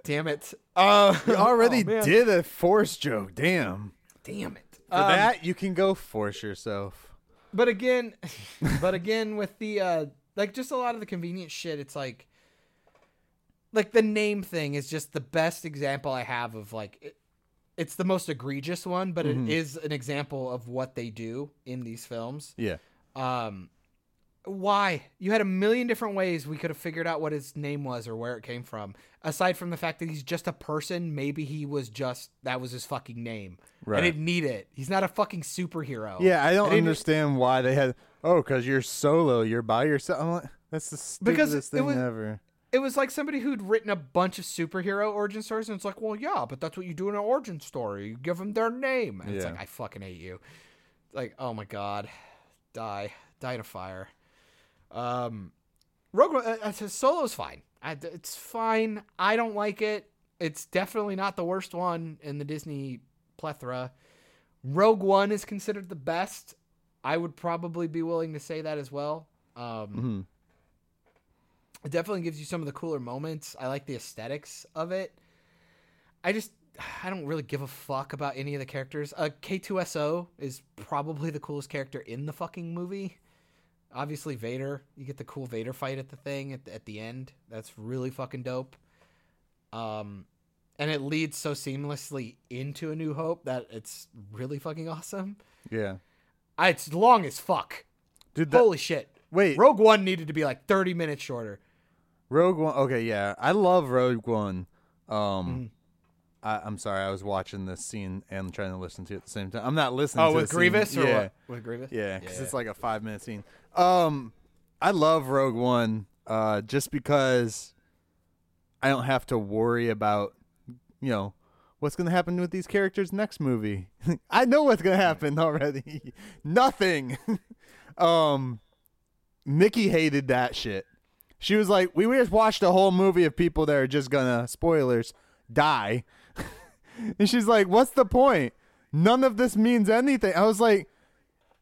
damn it. Uh, You already oh, did a force joke. Damn. Damn it. For Um, that, you can go force yourself. but again but again with the uh like just a lot of the convenient shit it's like like the name thing is just the best example i have of like it, it's the most egregious one but it is an example of what they do in these films Yeah. um why you had a million different ways we could have figured out what his name was or where it came from aside from the fact that he's just a person maybe he was just that was his fucking name Right. i didn't need it he's not a fucking superhero Yeah, I don't didn't- understand why they had. Oh, because you're solo. You're by yourself. I'm like, that's the stupidest it thing was- ever. It was like somebody who'd written a bunch of superhero origin stories, and it's like, well, yeah, but that's what you do in an origin story. You give them their name. And it's like, I fucking hate you. Like, oh my god, die, die a fire. Um, Rogue uh, uh, Solo's fine. I, it's fine. I don't like it. It's definitely not the worst one in the Disney plethora. Rogue One is considered the best. I would probably be willing to say that as well. Um, hmm it definitely gives you some of the cooler moments. I like the aesthetics of it. I just I don't really give a fuck about any of the characters. Uh, K2SO is probably the coolest character in the fucking movie. Obviously Vader. You get the cool Vader fight at the thing at the, at the end. That's really fucking dope. Um and it leads so seamlessly into A New Hope that it's really fucking awesome. Yeah. I, it's long as fuck. Dude, that, Holy shit. wait. Rogue One needed to be like 30 minutes shorter. Rogue One. Okay, yeah, I love Rogue One. Um, Mm-hmm. I, I'm sorry, I was watching this scene and trying to listen to it at the same time. I'm not listening. Oh, to with the scene. Grievous or yeah, what? With Grievous? yeah, because it's like a five minute scene. Um, I love Rogue One. Uh, just because I don't have to worry about, you know, what's gonna happen with these characters next movie. I know what's gonna happen already. Nothing. um, Mickey hated that shit. She was like, "We just watched a whole movie of people that are just gonna spoilers die," and she's like, "What's the point? None of this means anything." I was like,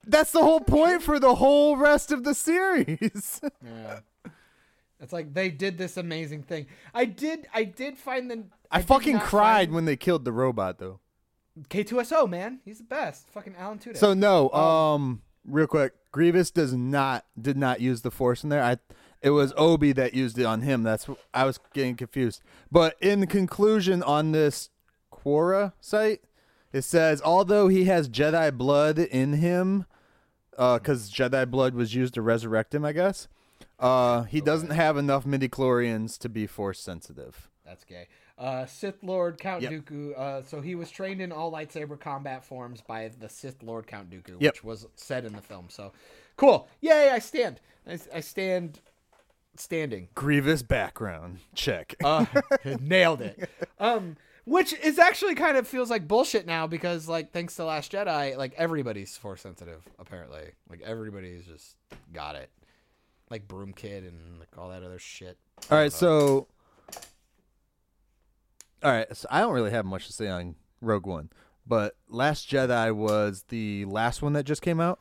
"That's the whole point for the whole rest of the series." Yeah. It's like they did this amazing thing. I did. I did find the. I, did fucking cried find- when they killed the robot, though. K2SO man, he's the best. Fucking Alan Tudyk. So no, um, real quick, Grievous does not did not use the Force in there. I, it was Obi that used it on him. That's I was getting confused. But in conclusion, on this Quora site, it says although he has Jedi blood in him, because Jedi blood was used to resurrect him, I guess. Uh, he doesn't have enough midi chlorians to be Force sensitive. that's gay. Uh, Sith Lord Count Yep. Dooku. Uh, so he was trained in all lightsaber combat forms by the Sith Lord Count Dooku, Yep. which was said in the film. So cool. Yay! I stand. I, I stand. Standing. Grievous background check. Uh, nailed it. Um, which is actually kind of feels like bullshit now because like thanks to Last Jedi, like everybody's force sensitive apparently. Like everybody's just got it. Like Broom Kid and like all that other shit. All right, so all right, so I don't really have much to say on Rogue One, but Last Jedi was the last one that just came out,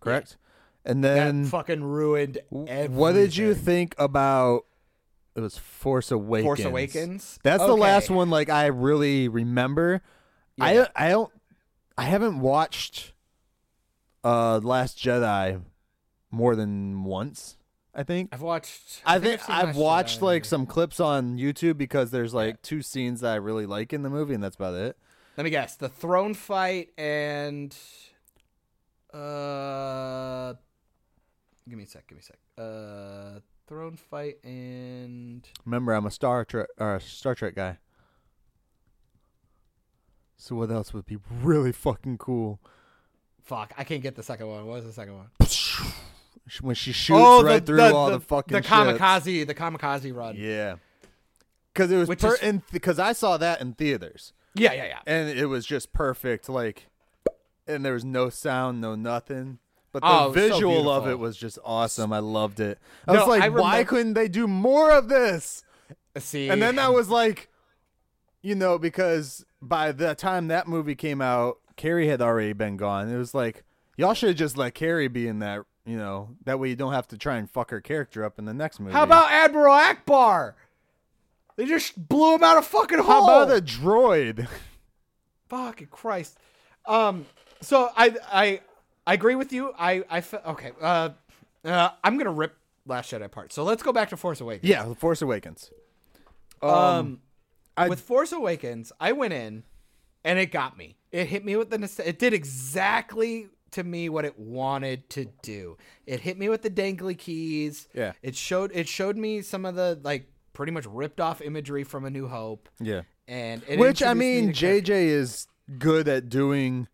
correct? And that then fucking ruined. what did you think about? It was Force Awakens. Force Awakens. That's the last one. Like I really remember. Yeah. I I don't. I haven't watched uh Last Jedi more than once. I think. I've watched. I think seen I've Last watched like some clips on YouTube because there's like two scenes that I really like in the movie, and that's about it. Let me guess. The throne fight and uh give me a sec, give me a sec. Uh throne fight and Remember, I'm a Star Trek or a Star Trek guy. So what else would be really fucking cool? fuck, I can't get the second one. What was the second one? When she shoots right Oh, the, through the, all the, fucking the kamikaze, the kamikaze run. Yeah, because it was Which per- is- because I saw that in theaters, Yeah, yeah, yeah. and it was just perfect. Like, and there was no sound, no nothing. But the Oh, was so visual of it was just awesome. I loved it. I No, was like, I why couldn't they do more of this? See, And then I was like, you know, because by the time that movie came out, Carrie had already been gone. It was like, y'all should have just let Carrie be in that, you know, that way you don't have to try and fuck her character up in the next movie. how about Admiral Ackbar? They just blew him out of fucking hole. how about the droid? fucking Christ. Um, so I I I agree with you. I I fe- okay. Uh, uh, I'm gonna rip Last Jedi apart. So let's go back to Force Awakens. yeah, The Force Awakens. Um, I- with Force Awakens, I went in, and it got me. It hit me with the. It did exactly to me what it wanted to do. It hit me with the dangly keys. Yeah. It showed. It showed me some of the like pretty much ripped off imagery from A New Hope. Yeah. And it Which I introduced me mean. JJ is good at doing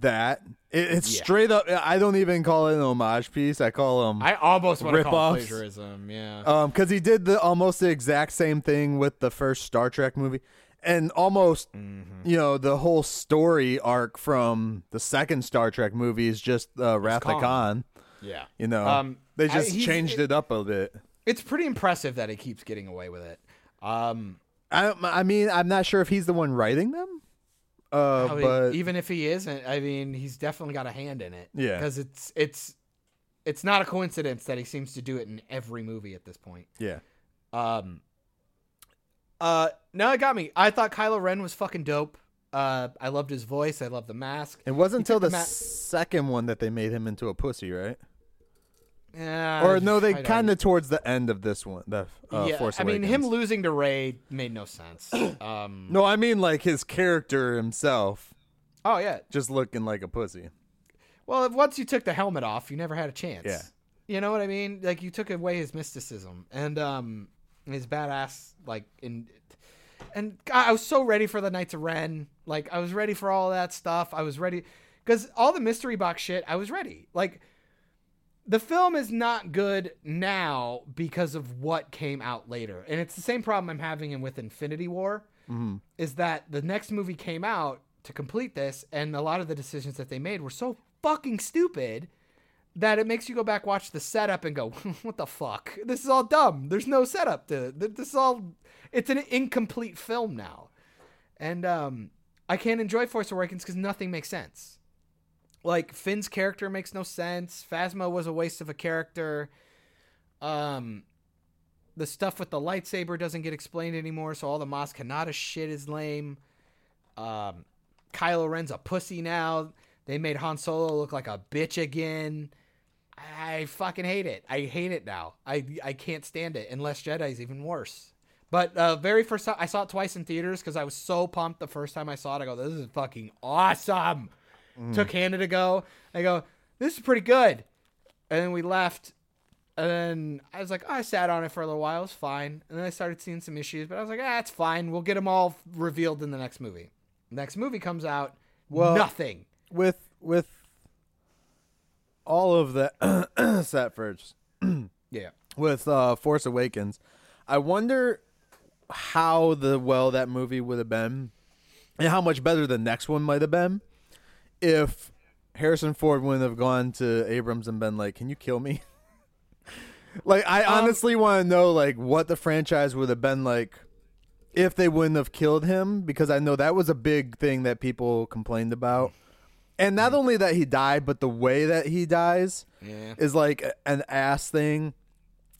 that. It, it's Yeah. straight up. I don't even call it an homage piece. I call him I almost want to call it plagiarism. Yeah. Um, because he did the almost the exact same thing with the first Star Trek movie, and almost, Mm-hmm. you know, the whole story arc from the second Star Trek movie is just uh, Wrath of Khan. Yeah. You know, Um, they just he's- changed it up a bit. It's pretty impressive that he keeps getting away with it. Um, I, I mean, I'm not sure if he's the one writing them. Uh, I mean, but even if he isn't, I mean, he's definitely got a hand in it. Yeah. because it's it's it's not a coincidence that he seems to do it in every movie at this point. yeah, Um, uh, no, it got me. I thought Kylo Ren was fucking dope. Uh, I loved his voice. I loved the mask. it wasn't until the the ma- second one that they made him into a pussy, right? Yeah, or no, they kind of towards the end of this one, the uh, yeah, Force I mean, him losing to Rey made no sense. Um, No, I mean like his character himself, oh yeah, just looking like a pussy. Well, once you took the helmet off, you never had a chance. Yeah. You know what I mean? Like you took away his mysticism and um his badass like in and God, I was so ready for the Knights of Ren. Like I was ready for all that stuff. I was ready cuz all the mystery box shit, I was ready. Like the film is not good now because of what came out later. And it's the same problem I'm having in with Infinity War is that the next movie came out to complete this and a lot of the decisions that they made were so fucking stupid that it makes you go back watch the setup and go what the fuck? This is all dumb. There's no setup to this is all it's an incomplete film now. And um i can't enjoy force awakens because nothing makes sense like finn's character makes no sense phasma was a waste of a character um the stuff with the lightsaber doesn't get explained anymore so all the Maz Kanata shit is lame um Kylo Ren's a pussy now. They made Han Solo look like a bitch again. I fucking hate it. I hate it now. I I can't stand it. Unless Jedi's even worse. But uh, very first time I saw it twice in theaters because I was so pumped the first time I saw it. I go, this is fucking awesome. Took Hannah to go. I go, this is pretty good. And then we left. And then I was like, oh, I sat on it for a little while. It was fine. And then I started seeing some issues, but I was like, ah, it's fine. We'll get them all revealed in the next movie. Next movie comes out. Well- nothing. With with all of the set first Yeah. with uh, Force Awakens, I wonder how the well that movie would have been, and how much better the next one might have been, if Harrison Ford wouldn't have gone to Abrams and been like, "Can you kill me?" like, I Um, honestly want to know like what the franchise would have been like if they wouldn't have killed him, because I know that was a big thing that people complained about. And not only that he died, but the way that he dies Yeah. is like an ass thing.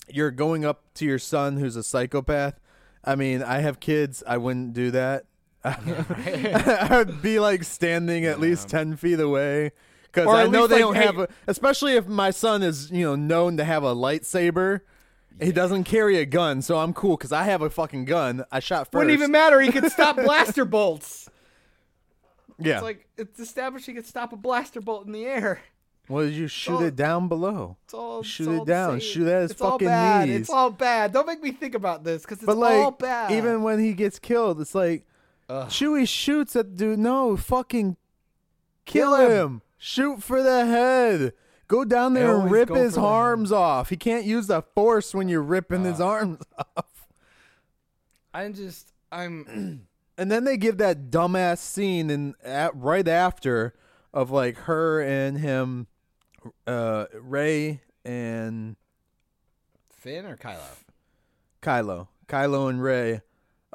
You're going up to your son who's a psychopath. I mean, I have kids. I wouldn't do that. I'd be like standing at least 10 feet away. Because I know they don't have a, especially if my son is, you know, known to have a lightsaber. He doesn't carry a gun, so I'm cool because I have a fucking gun. I shot 1st Wouldn't even matter. He could stop blaster bolts. Yeah. It's like it's established he could stop a blaster bolt in the air. well, you shoot all- it down below. It's all Shoot it's it all the down. same. Shoot at his it's all fucking bad. knees. It's all bad. Don't make me think about this because it's But like, all bad. even when he gets killed, it's like Ugh. Chewie shoots at dude. No, fucking kill, Kill him. him. Shoot for the head. Go down there and rip his arms off. He can't use the force when you're ripping his arms off. I'm just I'm And then they give that dumbass scene in at, right after of like her and him, uh, Rey and Finn or Kylo. Kylo, Kylo and Rey,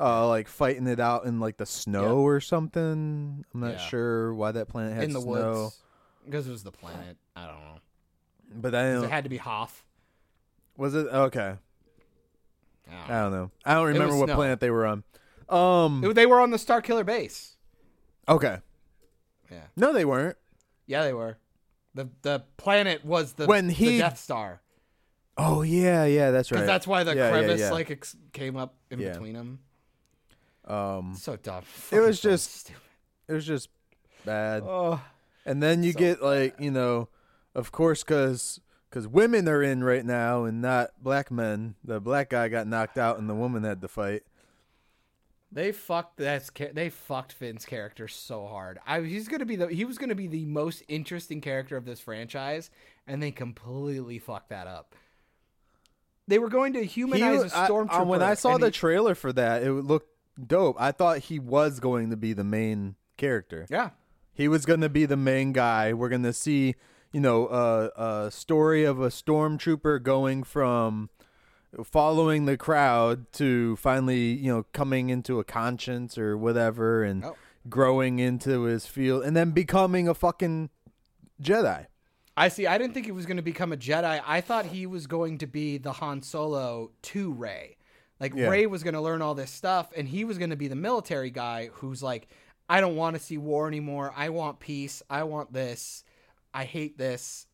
uh, like fighting it out in like the snow or something. I'm not Yeah. sure why that planet had in the snow, woods because it was the planet. I don't know. but I don't. It had to be Hoth. was it okay? I don't I know. don't know. I don't remember what snow. planet they were on. Um. They were on the Star Killer base. Okay. Yeah, No, they weren't. yeah, they were. the The planet was the When the he- Death Star Oh yeah, yeah, that's right. because that's why the Yeah, yeah, crevice yeah. like ex- came up in Yeah. between them. Um, So dumb. It was so just- stupid. it was just bad. Oh, And then you So get like you know, of course, because because women are in right now and not black men. The black guy got knocked out and the woman had to fight. They fucked that's they fucked Finn's character so hard. I he's gonna be the he was gonna be the most interesting character of this franchise, and they completely fucked that up. They were going to humanize was- a I- stormtrooper. uh, when I saw the he- trailer for that, it looked dope. I thought he was going to be the main character. yeah, He was going to be the main guy. We're going to see, you know, a a story of a stormtrooper going from following the crowd to finally, you know, coming into a conscience or whatever and Oh. growing into his field and then becoming a fucking Jedi. I see. I didn't think he was going to become a Jedi. I thought he was going to be the Han Solo to Rey. Like Yeah. Rey was going to learn all this stuff, and he was going to be the military guy who's like, I don't want to see war anymore. I want peace. I want this. I hate this.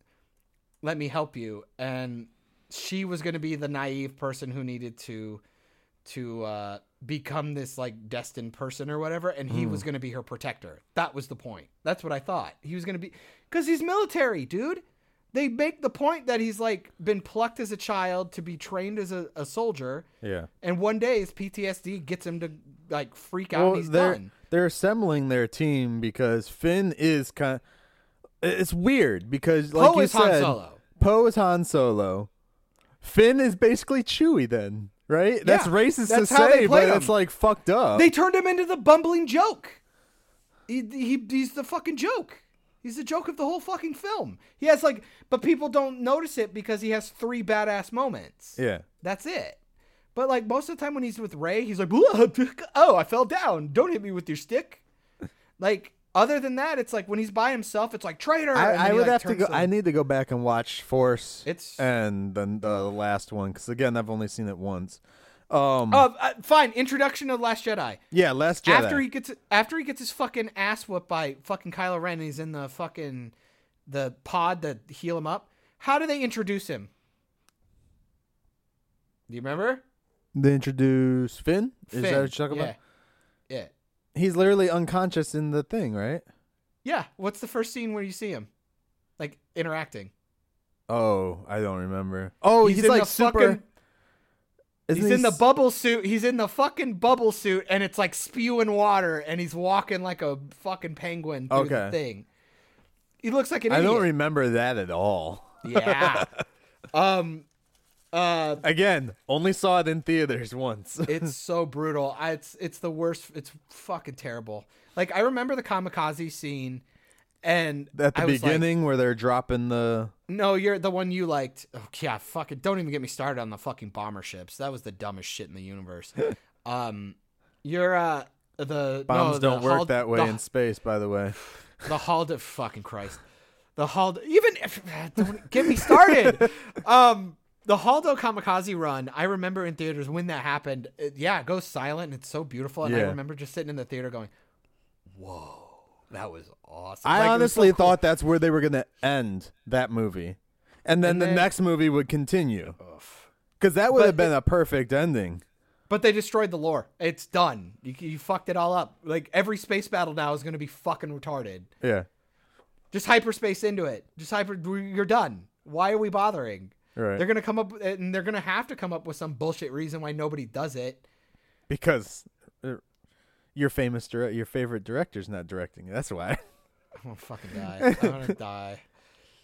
Let me help you. And she was going to be the naive person who needed to to uh, become this like destined person or whatever, and he was going to be her protector. That was the point. That's what I thought. He was going to be because he's military, dude. They make the point that he's like been plucked as a child to be trained as a, a soldier, Yeah. and one day his PTSD gets him to like freak out. and he's they're done. they're assembling their team because Finn is kind. It's weird because like Poe you is said, Solo. Poe is Han Solo. Finn is basically Chewie then, right? That's racist that's to how they say, play but him. it's like fucked up. They turned him into the bumbling joke. He, he he's the fucking joke. He's the joke of the whole fucking film. He has like, but people don't notice it because he has three badass moments. yeah. That's it. But like most of the time when he's with Rey, he's like, "Oh, I fell down. Don't hit me with your stick." Like other than that, it's like when he's by himself, it's like traitor. I, I would like, have to go. I need to go back and watch Force. It's- and then the last one because again I've only seen it once. Um. Oh, uh, fine. Introduction of Last Jedi. yeah, Last Jedi. After he gets after he gets his fucking ass whooped by fucking Kylo Ren, and he's in the fucking the pod to heal him up. How do they introduce him? Do you remember? they introduce Finn. Is that what you're talking yeah. about? Yeah. He's literally unconscious in the thing, right? Yeah. What's the first scene where you see him? Like interacting. Oh, I don't remember. Oh, he's, in like super. fucking- isn't he's he in the bubble suit. He's in the fucking bubble suit, and it's like spewing water, and he's walking like a fucking penguin through the thing. He looks like an I idiot. don't remember that at all. yeah. um. Uh. Again, only saw it in theaters once. it's so brutal. I, it's it's the worst. It's fucking terrible. Like I remember the kamikaze scene, and At the I was like, beginning, where they're dropping the. no, you're the one you liked. Oh yeah, fuck it. don't even get me started on the fucking bomber ships. That was the dumbest shit in the universe. um, you're uh the Bombs no, don't the work that way the- in space, by the way. The Hald of fucking Christ, the Haldo. Even if don't get me started. um, the Haldo Kamikaze run. I remember in theaters when that happened. It, yeah, it goes silent. and It's so beautiful, and I remember just sitting in the theater going, "Whoa, that was awesome." I Like, was so honestly cool. thought that's where they were gonna end that movie, and then And the then- next movie would continue. Because that would But have been it- a perfect ending. But they destroyed the lore. It's done. You, you fucked it all up. Like every space battle now is going to be fucking retarded. Yeah. Just hyperspace into it. Just hyper. You're done. Why are we bothering? Right. They're gonna come up and they're gonna have to come up with some bullshit reason why nobody does it. Because your famous direct, your favorite director's not directing. That's why. I'm gonna fucking die. I'm gonna die.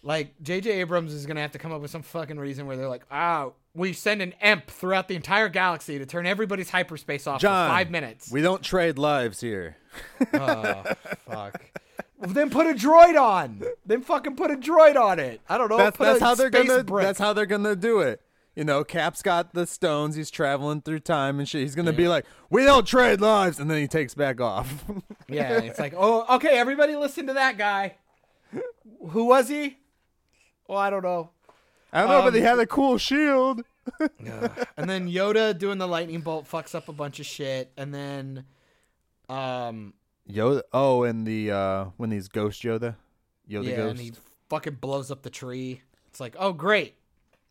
Like J.J. Abrams is gonna have to come up with some fucking reason where they're like, ah, we send an EMP throughout the entire galaxy to turn everybody's hyperspace off John, for five minutes. We don't trade lives here. oh fuck. Well, then put a droid on. Then fucking put a droid on it. I don't know. that's that's how they're gonna. brick. That's how they're gonna do it. You know, Cap's got the stones. He's traveling through time and shit. He's gonna be like, "We don't trade lives," and then he takes back off. Yeah, it's like, oh, okay, everybody listen to that guy. Who was he? Well, I don't know. I don't know, but Um, he had a cool shield. and then Yoda doing the lightning bolt fucks up a bunch of shit, and then, um, Yoda. Oh, and the uh when he's Ghost Yoda, Yoda yeah, Ghost. and he fucking blows up the tree. It's like, oh great,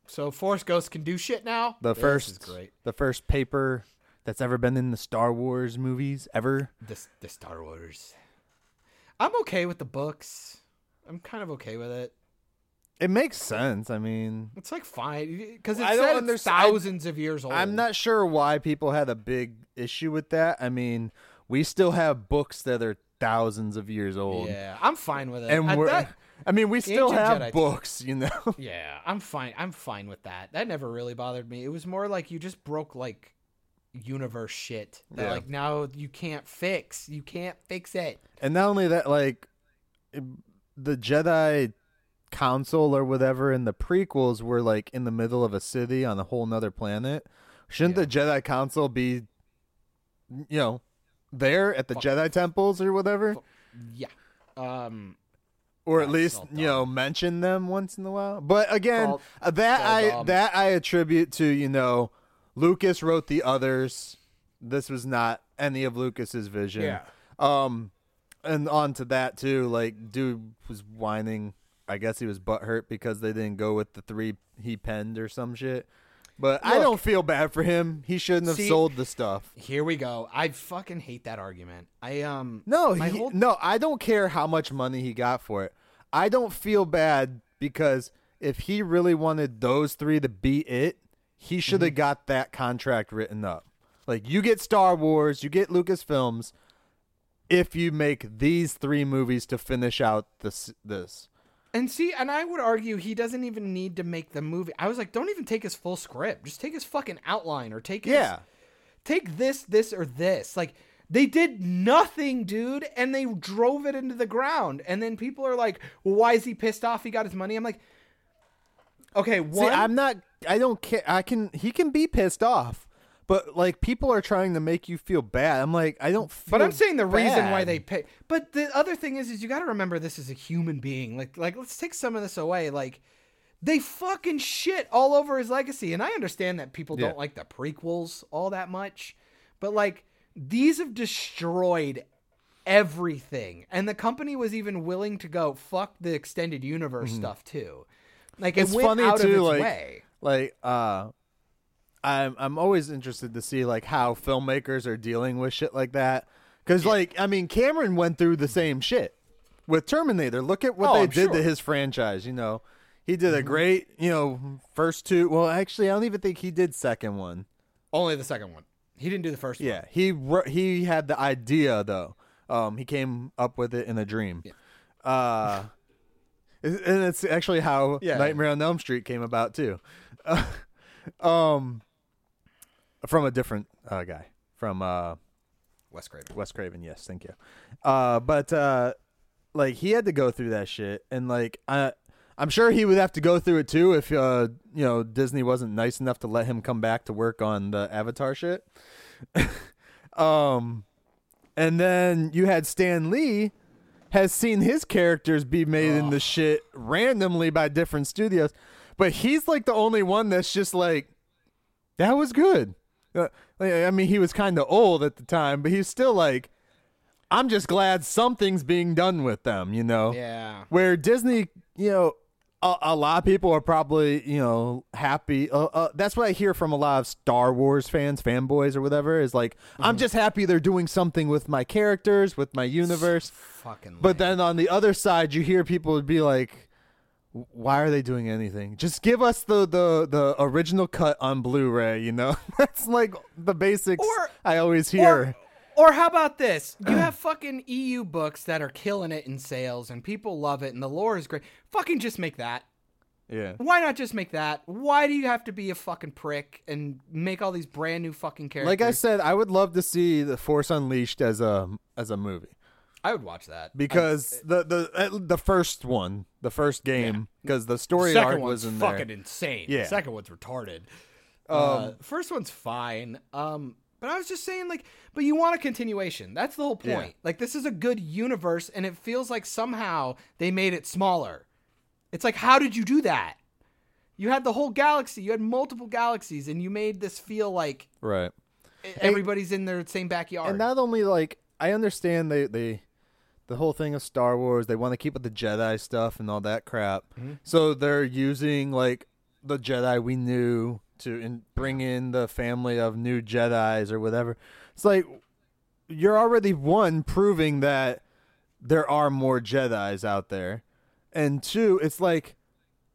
so Force Ghost can do shit now. the This first, is great. the first paper that's ever been in the Star Wars movies ever. The the Star Wars. I'm okay with the books. I'm kind of okay with it. It makes sense. I mean, It's like fine because it's don't said it's understand- thousands of years old. I'm not sure why people had a big issue with that. I mean, we still have books that are thousands of years old. Yeah, I'm fine with it. And I- we're, that- I mean, we still Ancient have Jedi- books, you know. Yeah, I'm fine. I'm fine with that. That never really bothered me. It was more like you just broke like universe shit that Yeah. like now you can't fix. You can't fix it. And not only that, like the Jedi Council or whatever in the prequels were like in the middle of a city on a whole nother planet. Shouldn't Yeah. the Jedi Council be, you know, there at the Fuck. Jedi temples or whatever, Yeah. Um or at least you know mention them once in a while? But again, uh, that I dumb. that I attribute to you know Lucas wrote the others. This was not any of Lucas's vision. Yeah. Um, and on to that too, like dude was whining. I guess he was butthurt because they didn't go with the three he penned or some shit. But I don't feel bad for him. He shouldn't have See- sold the stuff. here we go. I fucking hate that argument. I um No, he, whole- no, I don't care how much money he got for it. I don't feel bad because if he really wanted those three to be it, he should have Mm-hmm. got that contract written up. Like you get Star Wars, you get Lucasfilms if you make these three movies to finish out this this. And see, and I would argue he doesn't even need to make the movie. I was like, don't even take his full script. Just take his fucking outline or take his Yeah. take this, this, or this. Like they did nothing, dude, and they drove it into the ground. And then people are like, well, why is he pissed off? He got his money. I'm like, okay, See. I'm not I don't care I can he can be pissed off. But like people are trying to make you feel bad. I'm like I don't feel but I'm saying the reason why they pay. But the other thing is, is you got to remember this is a human being. Like, like let's take some of this away. Like, they fucking shit all over his legacy, and I understand that people Yeah. don't like the prequels all that much, but like these have destroyed everything, and the company was even willing to go fuck the extended universe stuff too. Like, it Mm-hmm. It's went funny out too, like way. like uh I'm I'm always interested to see like how filmmakers are dealing with shit like that cuz like I mean Cameron went through the same shit with Terminator. Look at what Oh, they I'm did sure. Mm-hmm. to his franchise, you know. He did a great, you know, first two. Well, actually, I don't even think he did second one. Only the second one. He didn't do the first one. Yeah, he he had the idea though. Um, he came up with it in a dream. Uh, and it's actually how Yeah. Nightmare on Elm Street came about too. um, from a different uh, guy from uh, Wes Craven. Wes Craven. Yes, thank you. Uh, but uh, like he had to go through that shit, and like I, I'm sure he would have to go through it too if uh, you know, Disney wasn't nice enough to let him come back to work on the Avatar shit. um, and then you had Stan Lee. has seen his characters be made in the shit randomly by different studios, but he's like the only one that's just like, that was good. Uh, I mean, he was kind of old at the time, but he's still like, I'm just glad something's being done with them, you know? Yeah. Where Disney, you know, a, a lot of people are probably, you know, happy. Uh, uh, that's what I hear from a lot of Star Wars fans, fanboys, or whatever. Is like, I'm just happy they're doing something with my characters, with my universe. Fucking. But then on the other side, you hear people would be like, "Why are they doing anything? Just give us the the the original cut on Blu-ray." You know, that's like the basics Or- I always hear. Or, or how about this? You have fucking EU books that are killing it in sales, and people love it, and the lore is great. Fucking just make that. yeah, Why not just make that? Why do you have to be a fucking prick and make all these brand new fucking characters? like I said, I would love to see the Force Unleashed as a as a movie. I would watch that because the the uh, the first one, the first game, because the story second arc was in fucking there. insane. Yeah. second one's retarded. uh, first one's fine. Um, but I was just saying, like, but you want a continuation. That's the whole Yeah. point. Like, this is a good universe, and it feels like somehow they made it smaller. It's like, how did you do that? You had the whole galaxy. You had multiple galaxies, and you made this feel like Right. everybody's in their same backyard. And not only like I understand they they the whole thing of Star Wars, they want to keep with the Jedi stuff and all that crap. Mm-hmm. So they're using like the Jedi we knew to in, bring in the family of new Jedi's or whatever. It's like you're already one proving that there are more Jedi's out there. And two, it's like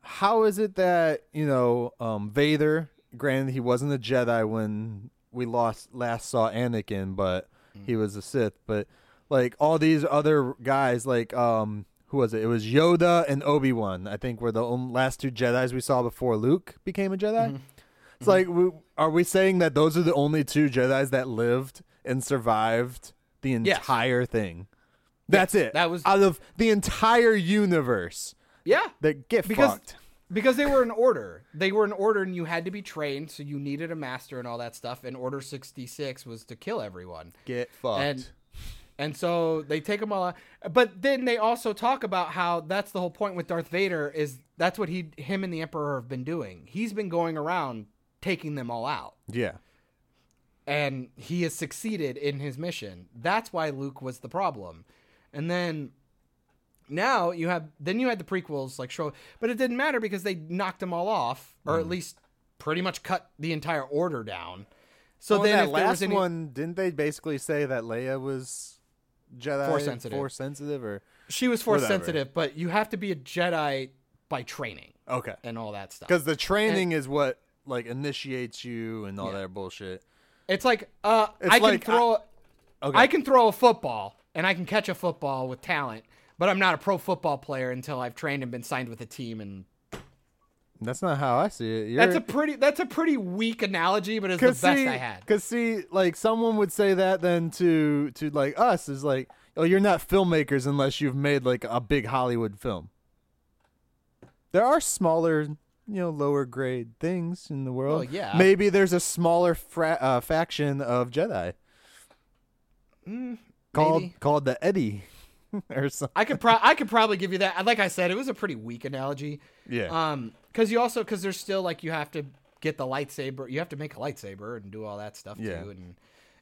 how is it that, you know, um Vader, granted he wasn't a Jedi when we lost last saw Anakin, but he was a Sith, but like all these other guys like um who was it? It was Yoda and Obi-Wan. I think were the last two Jedi's we saw before Luke became a Jedi. It's like we, are we saying that those are the only two Jedi's that lived and survived the Yes. entire thing? That's it. that was- out of the entire universe. yeah, That get Because- fucked. because they were in order. They were in order, and you had to be trained, so you needed a master and all that stuff. And Order sixty six was to kill everyone. Get fucked. and and so they take them all out. But then they also talk about how that's the whole point with Darth Vader is that's what he him and the Emperor have been doing. He's been going around taking them all out. yeah. And he has succeeded in his mission. That's why Luke was the problem. And then now you have then you had the prequels like show but it didn't matter because they knocked them all off or Mm. at least pretty much cut the entire order down. So So then that last any one, didn't they basically say that Leia was Jedi Force sensitive. Force sensitive, or she was force Whatever. sensitive, but you have to be a Jedi by training okay? and all that stuff. Because the training is what like initiates you and all Yeah. that bullshit. It's like uh, It's I can like, throw Okay. I can throw a football and I can catch a football with talent, but I'm not a pro football player until I've trained and been signed with a team. And That's not how I see it. You're, that's a pretty that's a pretty weak analogy, but it's the best see, I had. Cause see, like someone would say that then to to like us is like, oh, you're not filmmakers unless you've made like a big Hollywood film. There are smaller, you know, lower grade things in the world. Well, yeah. Maybe there's a smaller fra- uh, faction of Jedi called maybe. called the Eddie or something. I could pro- I could probably give you that. Like I said, it was a pretty weak analogy. Yeah. Um, because you also because there's still like you have to get the lightsaber. You have to make a lightsaber and do all that stuff Yeah. too, and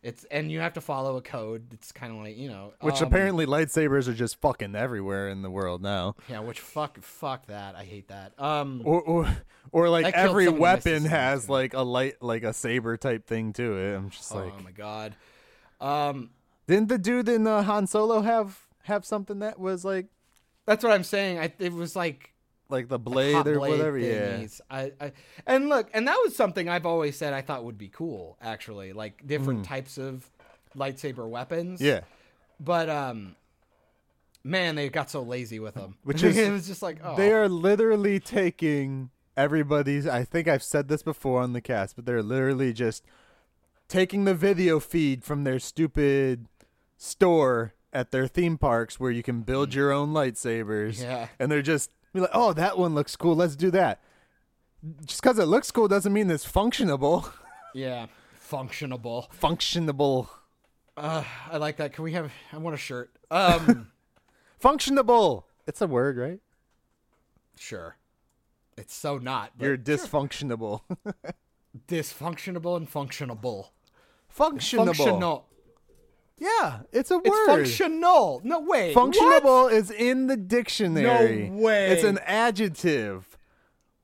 it's and you have to follow a code. It's kind of like you know, Which um, apparently lightsabers are just fucking everywhere in the world now. yeah. Which fuck fuck that. I hate that. Um, Or or, or like every some of the weapon has like a light like a saber type thing to it. I'm just like oh my god. Um, Didn't the dude in uh, Han Solo have have something that was like that's what I'm saying. I it was like like the blade or blade whatever? thingies. I, I and look, and that was something I've always said I thought would be cool. Actually, like different types of lightsaber weapons. Yeah. Yeah. But um, man, they got so lazy with them. Which is- it was just like oh, They are literally taking everybody's I think I've said this before on the cast, but they're literally just taking the video feed from their stupid store at their theme parks where you can build your own lightsabers. Mm. Yeah. And they're just be like, "Oh, that one looks cool. Let's do that." Just cuz it looks cool doesn't mean it's functionable. yeah, functionable. functionable. Uh, I like that. Can we have? I want a shirt. Um, Functionable. It's a word, right? Sure. It's so not. You're dysfunctionable. dysfunctionable and functionable. Functionable. Functional. Yeah, it's a It's word. functional. No way. What? Functionable is in the dictionary. No way. It's an adjective.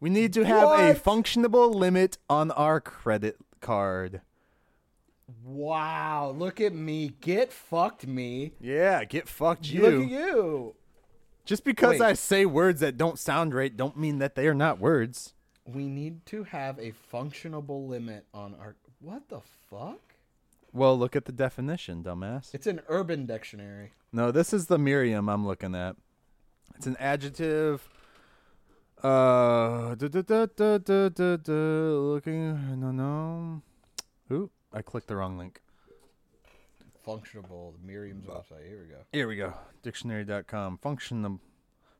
We need to have a What? functionable limit on our credit card. Wow. Look at me. Get fucked me. Yeah, get fucked you. Look at you. Just because Wait. I say words that don't sound right don't mean that they are not words. We need to have a functionable limit on our. What the fuck? Well, look at the definition, dumbass. It's an urban dictionary. No, this is the Merriam I'm looking at. It's an adjective. Uh, da, da, da, da, da, da, da, looking. No, no. Ooh, I clicked the wrong link. Functionable. Miriam's website. Here we go. Here we go. Dictionary.com. Functionable.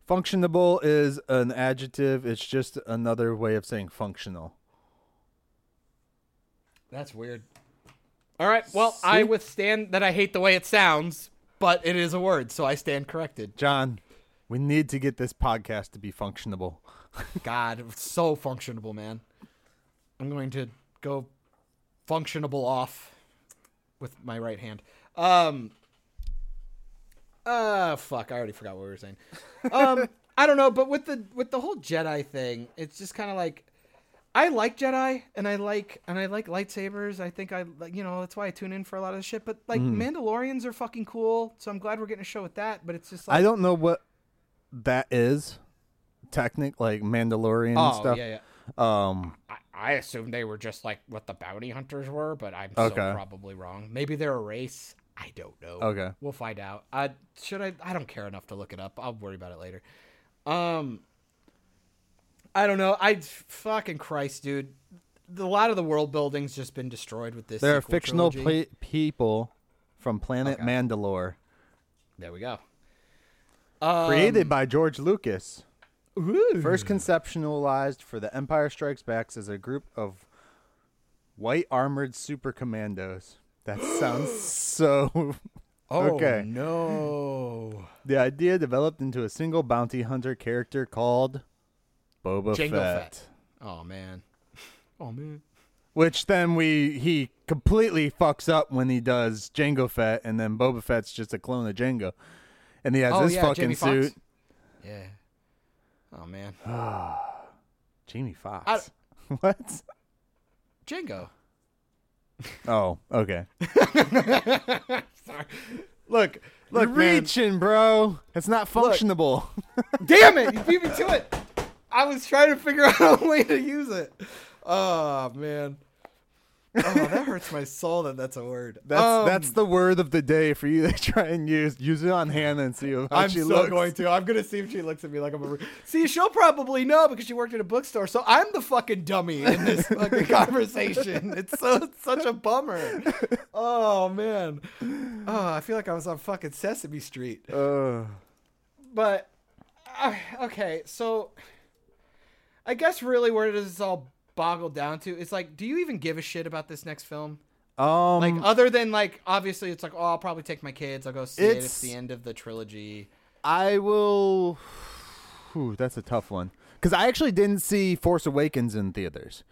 Functionable is an adjective. It's just another way of saying functional. That's weird. All right. Well, I withstand that I hate the way it sounds, but it is a word, so I stand corrected. John, we need to get this podcast to be functionable. God, so functionable, man. I'm going to go functionable off with my right hand. Um. Uh, fuck. I already forgot what we were saying. Um, I don't know, but with the with the whole Jedi thing, it's just kind of like I like Jedi and I like and I like lightsabers. I think I you know that's why I tune in for a lot of the shit. But like Mandalorians are fucking cool, so I'm glad we're getting a show with that. But it's just like I don't know what that is. Technic like Mandalorian oh stuff. yeah yeah. Um I, I assumed they were just like what the bounty hunters were, but I'm Okay. so probably wrong. Maybe they're a race. I don't know. Okay. We'll find out. I should I I don't care enough to look it up. I'll worry about it later. Um I don't know. I fucking Christ, dude. A lot of the world building's just been destroyed with this. There are fictional trilogy. pla people from planet Okay. Mandalore, There we go. Um, created by George Lucas. ooh. First conceptualized for The Empire Strikes Back as a group of white armored super commandos. That sounds so. Oh okay. no. The idea developed into a single bounty hunter character called Boba Jango Fett. Fett. Oh man. Oh man. Which then we he completely fucks up when he does Jango Fett, and then Boba Fett's just a clone of Jango, and he has oh this yeah, fucking Jamie Foxx? suit. Yeah. Oh man. Jamie Foxx. I- what? Django. Oh, okay. Sorry. Look, look, You're man. reaching, bro. It's not functionable. Damn it! You beat me to it. I was trying to figure out a way to use it. Oh man. Oh, that hurts my soul that that's a word. That's Um, that's the word of the day for you to try and use. Use it on Hannah and see how I'm she so looks. going to. I'm gonna see if she looks at me like I'm a. See, she'll probably know because she worked at a bookstore. So I'm the fucking dummy in this fucking conversation. It's so it's such a bummer. Oh man. Oh, I feel like I was on fucking Sesame Street. Ugh. But uh, okay, so I guess really where does this all boggle down to? It's like, do you even give a shit about this next film? um, Like, other than like, obviously, it's like, oh, I'll probably take my kids. I'll go see it. It's- It's the end of the trilogy. I will. Whew, that's a tough one because I actually didn't see Force Awakens in theaters.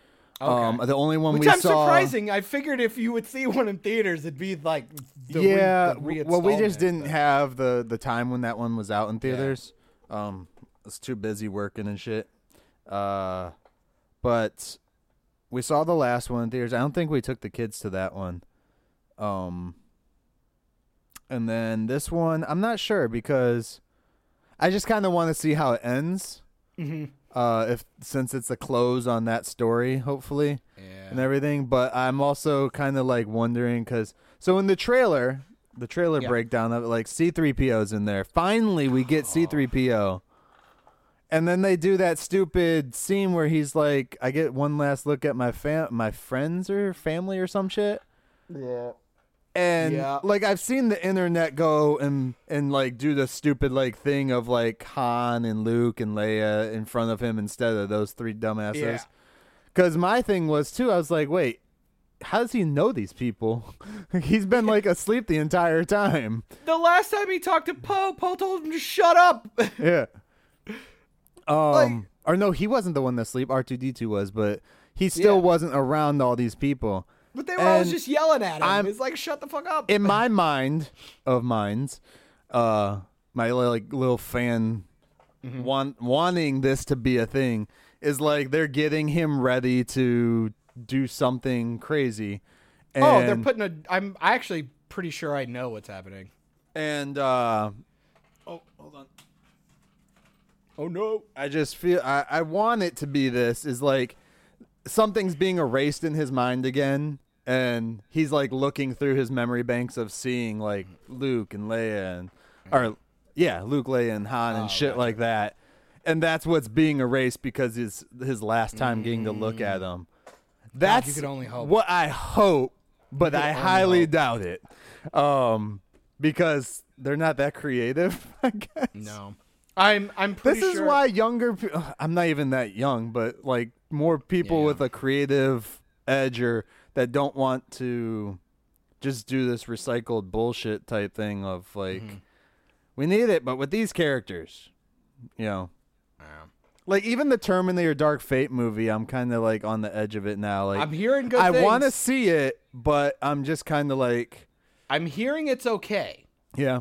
Um, the only one Which we I'm saw. surprising. I figured if you would see one in theaters, it'd be like the re- yeah, the well, we just didn't but- have the the time when that one was out in theaters. Um, I was too busy working and shit. Uh, but we saw the last one in theaters. I don't think we took the kids to that one. Um, and then this one, I'm not sure because I just kind of want to see how it ends. Mhm. Uh, if since it's a close on that story, hopefully Yeah. and everything. But I'm also kind of like wondering because so in the trailer, the trailer Yeah. breakdown of it, like C3PO's in there. Finally, we get C3PO. And then they do that stupid scene where he's like, "I get one last look at my fam, my friends or family or some shit." Yeah. And Yeah. like I've seen the internet go and and like do the stupid like thing of like Han and Luke and Leia in front of him instead of those three dumbasses. Yeah. Because my thing was too, I was like, wait, how does he know these people? He's been like asleep the entire time. The last time he talked to Poe, Poe told him to shut up. Yeah. Um, Like- or no, he wasn't the one that sleep. R two D two was, but he still Yeah. wasn't around all these people. but they were always And just yelling at him. I'm- it's like, shut the fuck up. In my mind of minds, uh, my like little fan Mm-hmm. want, wanting this to be a thing is like they're getting him ready to do something crazy. And, oh, they're putting a. I'm I actually pretty sure I know what's happening. and uh, oh, hold on. Oh no. I just feel I, I want it to be this is like something's being erased in his mind again and he's like looking through his memory banks of seeing like Luke and Leia and or yeah, Luke, Leia and Han and Oh, shit gotcha. like that. And that's what's being erased because it's his last time getting to look at them. That's Mm. could only hope. what I hope, but I highly hope. doubt it. Um because they're not that creative, I guess. No. I'm I'm pretty This is sure. why younger. pe- I'm not even that young, but like more people Yeah. with a creative edge or that don't want to just do this recycled bullshit type thing of like Mm-hmm. we need it, but with these characters, you know. Yeah. Like even the Terminator Dark Fate movie, I'm kind of like on the edge of it now. Like I'm hearing good I want to things. see it, but I'm just kind of like, I'm hearing it's okay. yeah.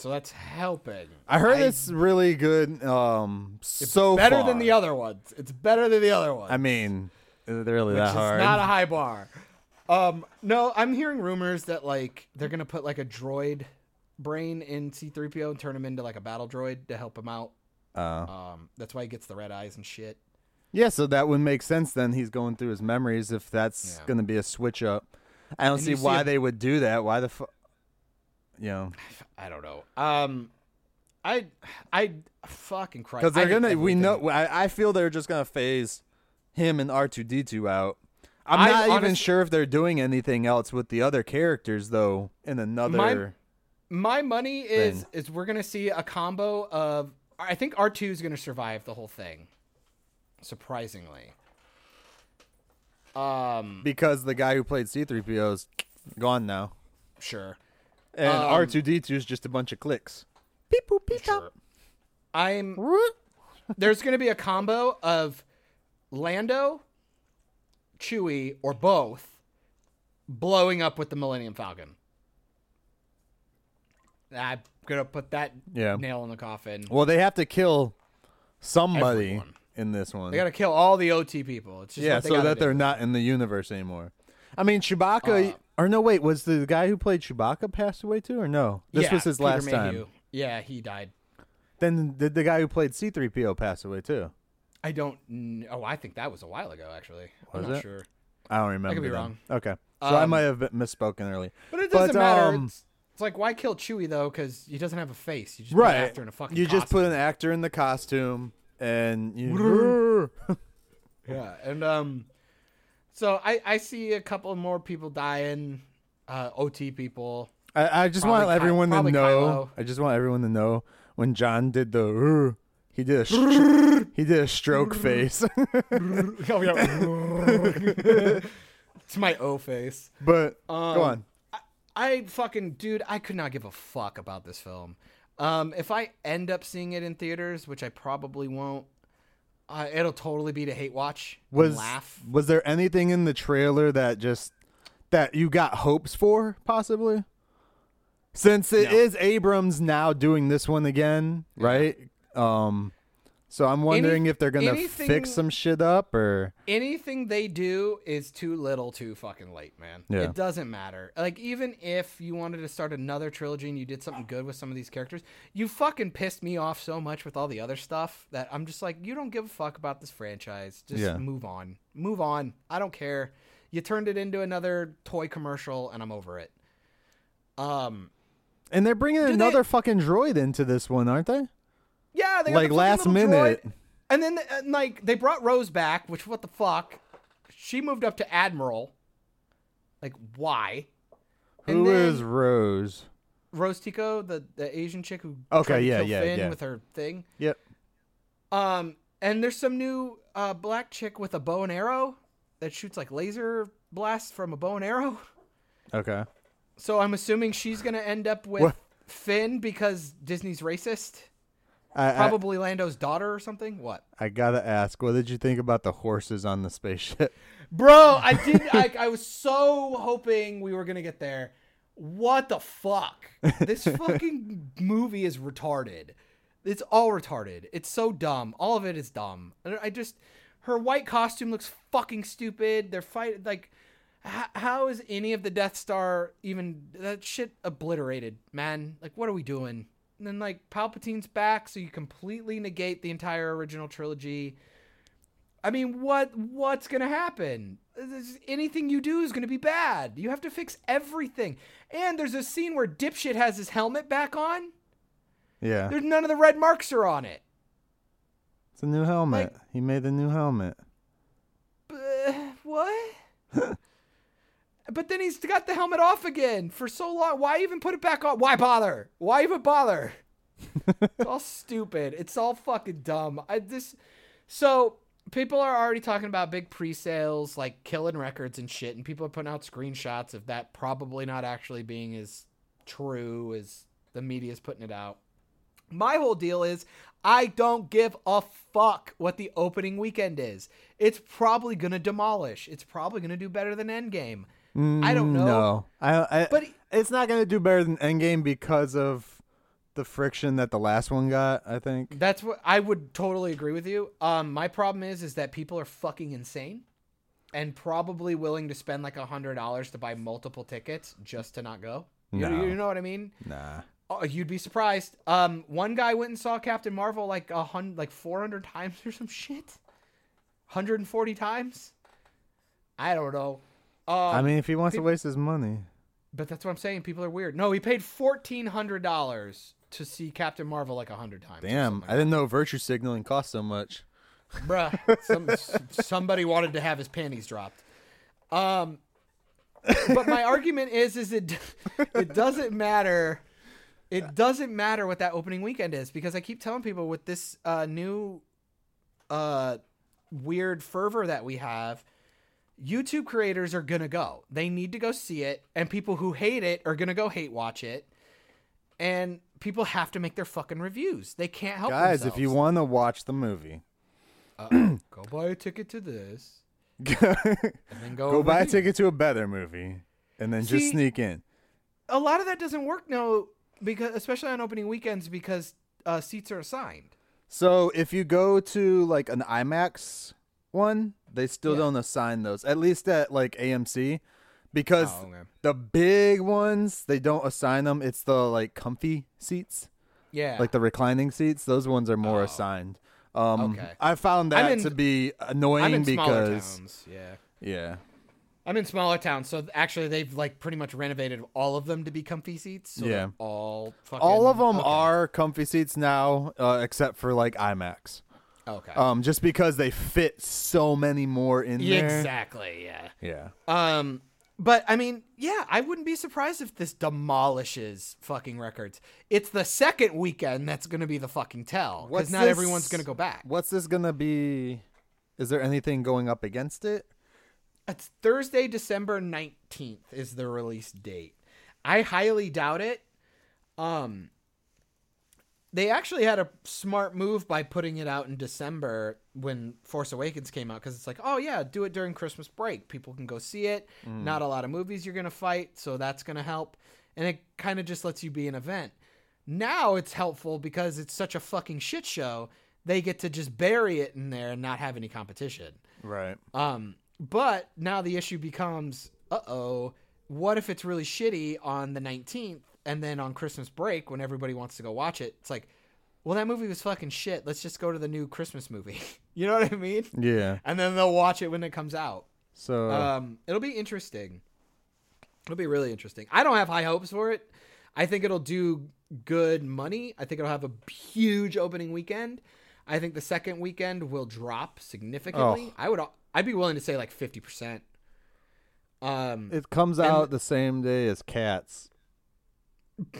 So that's helping. I heard it's really good. Um, so better far. than the other ones. It's better than the other ones. I mean, is it really which that hard? not a high bar. Um, no, I'm hearing rumors that like they're gonna put like a droid brain in C-3PO and turn him into like a battle droid to help him out. Uh, Um, that's why he gets the red eyes and shit. Yeah, so that would make sense then. He's going through his memories if that's Yeah. going to be a switch up. I don't see see why a- they would do that. Why the fuck? You know, I don't know. Um, I, I, fucking Christ. because they're I hate gonna. We everything. know. I, I feel they're just gonna phase him and R two D two out. I'm I not even honest- sure if they're doing anything else with the other characters though. In another, My money is is we're gonna see a combo of. I think R 2 is gonna survive the whole thing. Surprisingly. Um, because the guy who played C three PO is gone now, sure. And Um, R two D two is just a bunch of clicks. Beep boop beep Sure. I'm there's going to be a combo of Lando, Chewie, or both blowing up with the Millennium Falcon. I'm gonna put that Yeah. nail in the coffin. Well, they have to kill somebody Everyone. in this one. They gotta kill all the OT people. It's just yeah, what they so that do. they're not in the universe anymore. I mean, Chewbacca, Uh, or no, wait, was the guy who played Chewbacca passed away too, or no? This Yeah, was his Peter last Mayhew. time. Yeah, he died. Then did the guy who played C-3PO pass away too? I don't. kn- Oh, I think that was a while ago. Actually, I'm not it? sure. I don't remember. be then. wrong. Okay, so I Um, might have misspoken early. But it doesn't matter. um, it's, it's like why kill Chewie though? Because he doesn't have a face. You just Right, put an actor in a fucking. you just put an actor in the costume, and you. Yeah, and um, so I I see a couple more people dying, uh, OT people. I, I just Probably want Ky- everyone to know. Kylo. I just want everyone to know when John did the. He did a he did a stroke face, oh it's my O face. but Um, go on. I fucking dude, I could not give a fuck about this film. Um, if I end up seeing it in theaters, which I probably won't, uh, it'll totally be to hate watch, and was laugh. was there anything in the trailer that just that you got hopes for possibly since it is No. abrams now doing this one again right um so i'm wondering if they're gonna anything- fix some shit up or anything they do is too little too fucking late, man. Yeah. It doesn't matter. Like even if you wanted to start another trilogy and you did something good with some of these characters, you fucking pissed me off so much with all the other stuff that I'm just like, you don't give a fuck about this franchise. Just Yeah. move on. Move on. I don't care. You turned it into another toy commercial and I'm over it. Um and they're bringing they- another fucking droid into this one aren't they yeah, they like the last minute droid. And then, uh, like, they brought Rose back, which what the fuck? She moved up to Admiral. Like, why? Who And is rose Rose Tico, the, the Asian chick who Okay, yeah, yeah, Finn yeah. with her thing. yep Um, and there's some new uh, black chick with a bow and arrow that shoots like laser blast from a bow and arrow. Okay. So I'm assuming she's gonna end up with What? Finn because Disney's racist. I, I, Probably Lando's daughter or something. What? I gotta ask, what did you think about the horses on the spaceship? Bro, I did. I, I was so hoping we were gonna get there. What the fuck? This fucking movie is retarded. It's all retarded. It's so dumb. All of it is dumb. I just, her white costume looks fucking stupid. They're fighting like, how, how is any of the Death Star even that shit obliterated, man? Like, what are we doing? And then like Palpatine's back, so you completely negate the entire original trilogy. I mean, what what's gonna happen? Anything you do is gonna be bad. You have to fix everything. And there's a scene where dipshit has his helmet back on. Yeah. There's none of the red marks are on it. It's a new helmet. he made the new helmet. Uh, what? but then he's got the helmet off again for so long. Why even put it back on? Why bother? Why even bother? it's all stupid. It's all fucking dumb. I this so people are already talking about big pre-sales like killing records and shit and people are putting out screenshots of that probably not actually being as true as the media is putting it out. My whole deal is I don't give a fuck what the opening weekend is. It's probably going to demolish. It's probably going to do better than Endgame. I don't know. Mm, No, I, I But- it's not gonna do better than Endgame because of the friction that the last one got. I think. That's what I would totally agree with you. Um, my problem is, is that people are fucking insane, and probably willing to spend like a hundred dollars to buy multiple tickets just to not go. You, No. you know what I mean? Nah. Oh, you'd be surprised. Um, one guy went and saw Captain Marvel like a hundred, like four hundred times or some shit. Hundred and forty times. I don't know. Um, I mean, if he wants to waste his money, but that's what I'm saying. People are weird. No, he paid fourteen hundred dollars to see Captain Marvel like a hundred times. damn, I didn't know virtue signaling cost so much. bruh. Some, somebody wanted to have his panties dropped. Um, but my argument is, is it it doesn't matter. It doesn't matter what that opening weekend is because I keep telling people with this uh, new, uh, weird fervor that we have. YouTube creators are gonna go. They need to go see it, and people who hate it are gonna go hate watch it. And people have to make their fucking reviews. They can't help Guys, themselves. if you want to watch the movie, Uh-oh. go buy a ticket to this, go and then go buy a ticket to a better movie, and then just sneak in. A lot of that doesn't work now, because especially on opening weekends, because uh, seats are assigned. So if you go to like an IMAX one, they still Yeah. don't assign those. At least at like AMC, because Oh, okay. the big ones they don't assign them. It's the like comfy seats, Yeah, like the reclining seats. Those ones are more Oh. assigned. Um, Okay. I found that in- to be annoying because. Yeah, yeah, I'm in smaller towns, so actually they've like pretty much renovated all of them to be comfy seats. So Yeah. all fucking, all of them okay. are comfy seats now, uh, except for like IMAX. Okay. Um, just because they fit so many more in there. exactly. Yeah. Yeah. Um, but I mean, yeah, I wouldn't be surprised if this demolishes fucking records. It's the second weekend that's going to be the fucking tell because not this- everyone's going to go back. What's this gonna be? Is there anything going up against it? It's Thursday, December 19th is the release date. I highly doubt it. Um they actually had a smart move by putting it out in December when Force Awakens came out cuz it's like, "Oh yeah, do it during Christmas break. People can go see it. Not a lot of movies you're going to fight, so that's going to help." And it kind of just lets you be an event. Now it's helpful because it's such a fucking shit show. They get to just bury it in there and not have any competition. Right. Um, but now the issue becomes, uh oh, what if it's really shitty on the 19th and then on Christmas break when everybody wants to go watch it? It's like, well, that movie was fucking shit. Let's just go to the new Christmas movie. you know what I mean? Yeah. And then they'll watch it when it comes out. So Um, it'll be interesting. It'll be really interesting. I don't have high hopes for it. I think it'll do good money. I think it'll have a huge opening weekend. I think the second weekend will drop significantly. Oh. I would I'd be willing to say like 50%. Um it comes out the same day as Cats.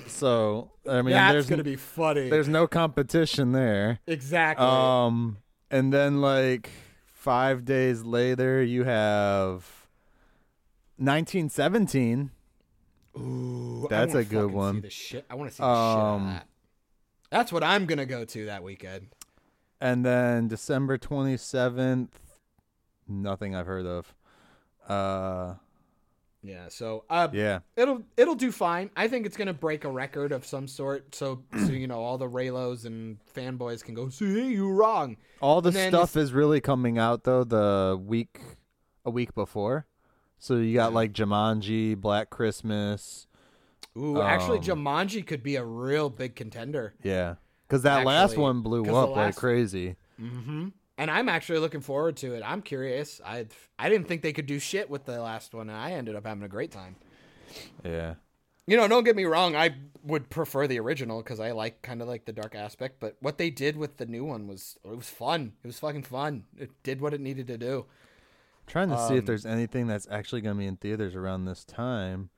So I mean, that's there's going to be funny. there's no competition there. exactly. Um, and then like five days later, you have 1917. Ooh, That's a good one. See the shit. I want to see the shit Um, that. That's what I'm gonna go to that weekend. And then December 27th, nothing I've heard of. Uh, Yeah. So, uh, yeah. it'll it'll do fine. I think it's gonna break a record of some sort. So, so you know, all the Reylos and fanboys can go see you wrong. All the stuff is really coming out though the week, a week before. So you got like Jumanji, Black Christmas. Ooh, actually, Um, Jumanji could be a real big contender. Yeah. Because that last one blew up like crazy. Mm-hmm. And I'm actually looking forward to it. I'm curious. I I didn't think they could do shit with the last one, and I ended up having a great time. Yeah. You know, don't get me wrong. I would prefer the original because I like kind of like the dark aspect. But what they did with the new one was it was fun. It was fucking fun. It did what it needed to do. Trying to see if Um, there's anything that's actually going to be in theaters around this time.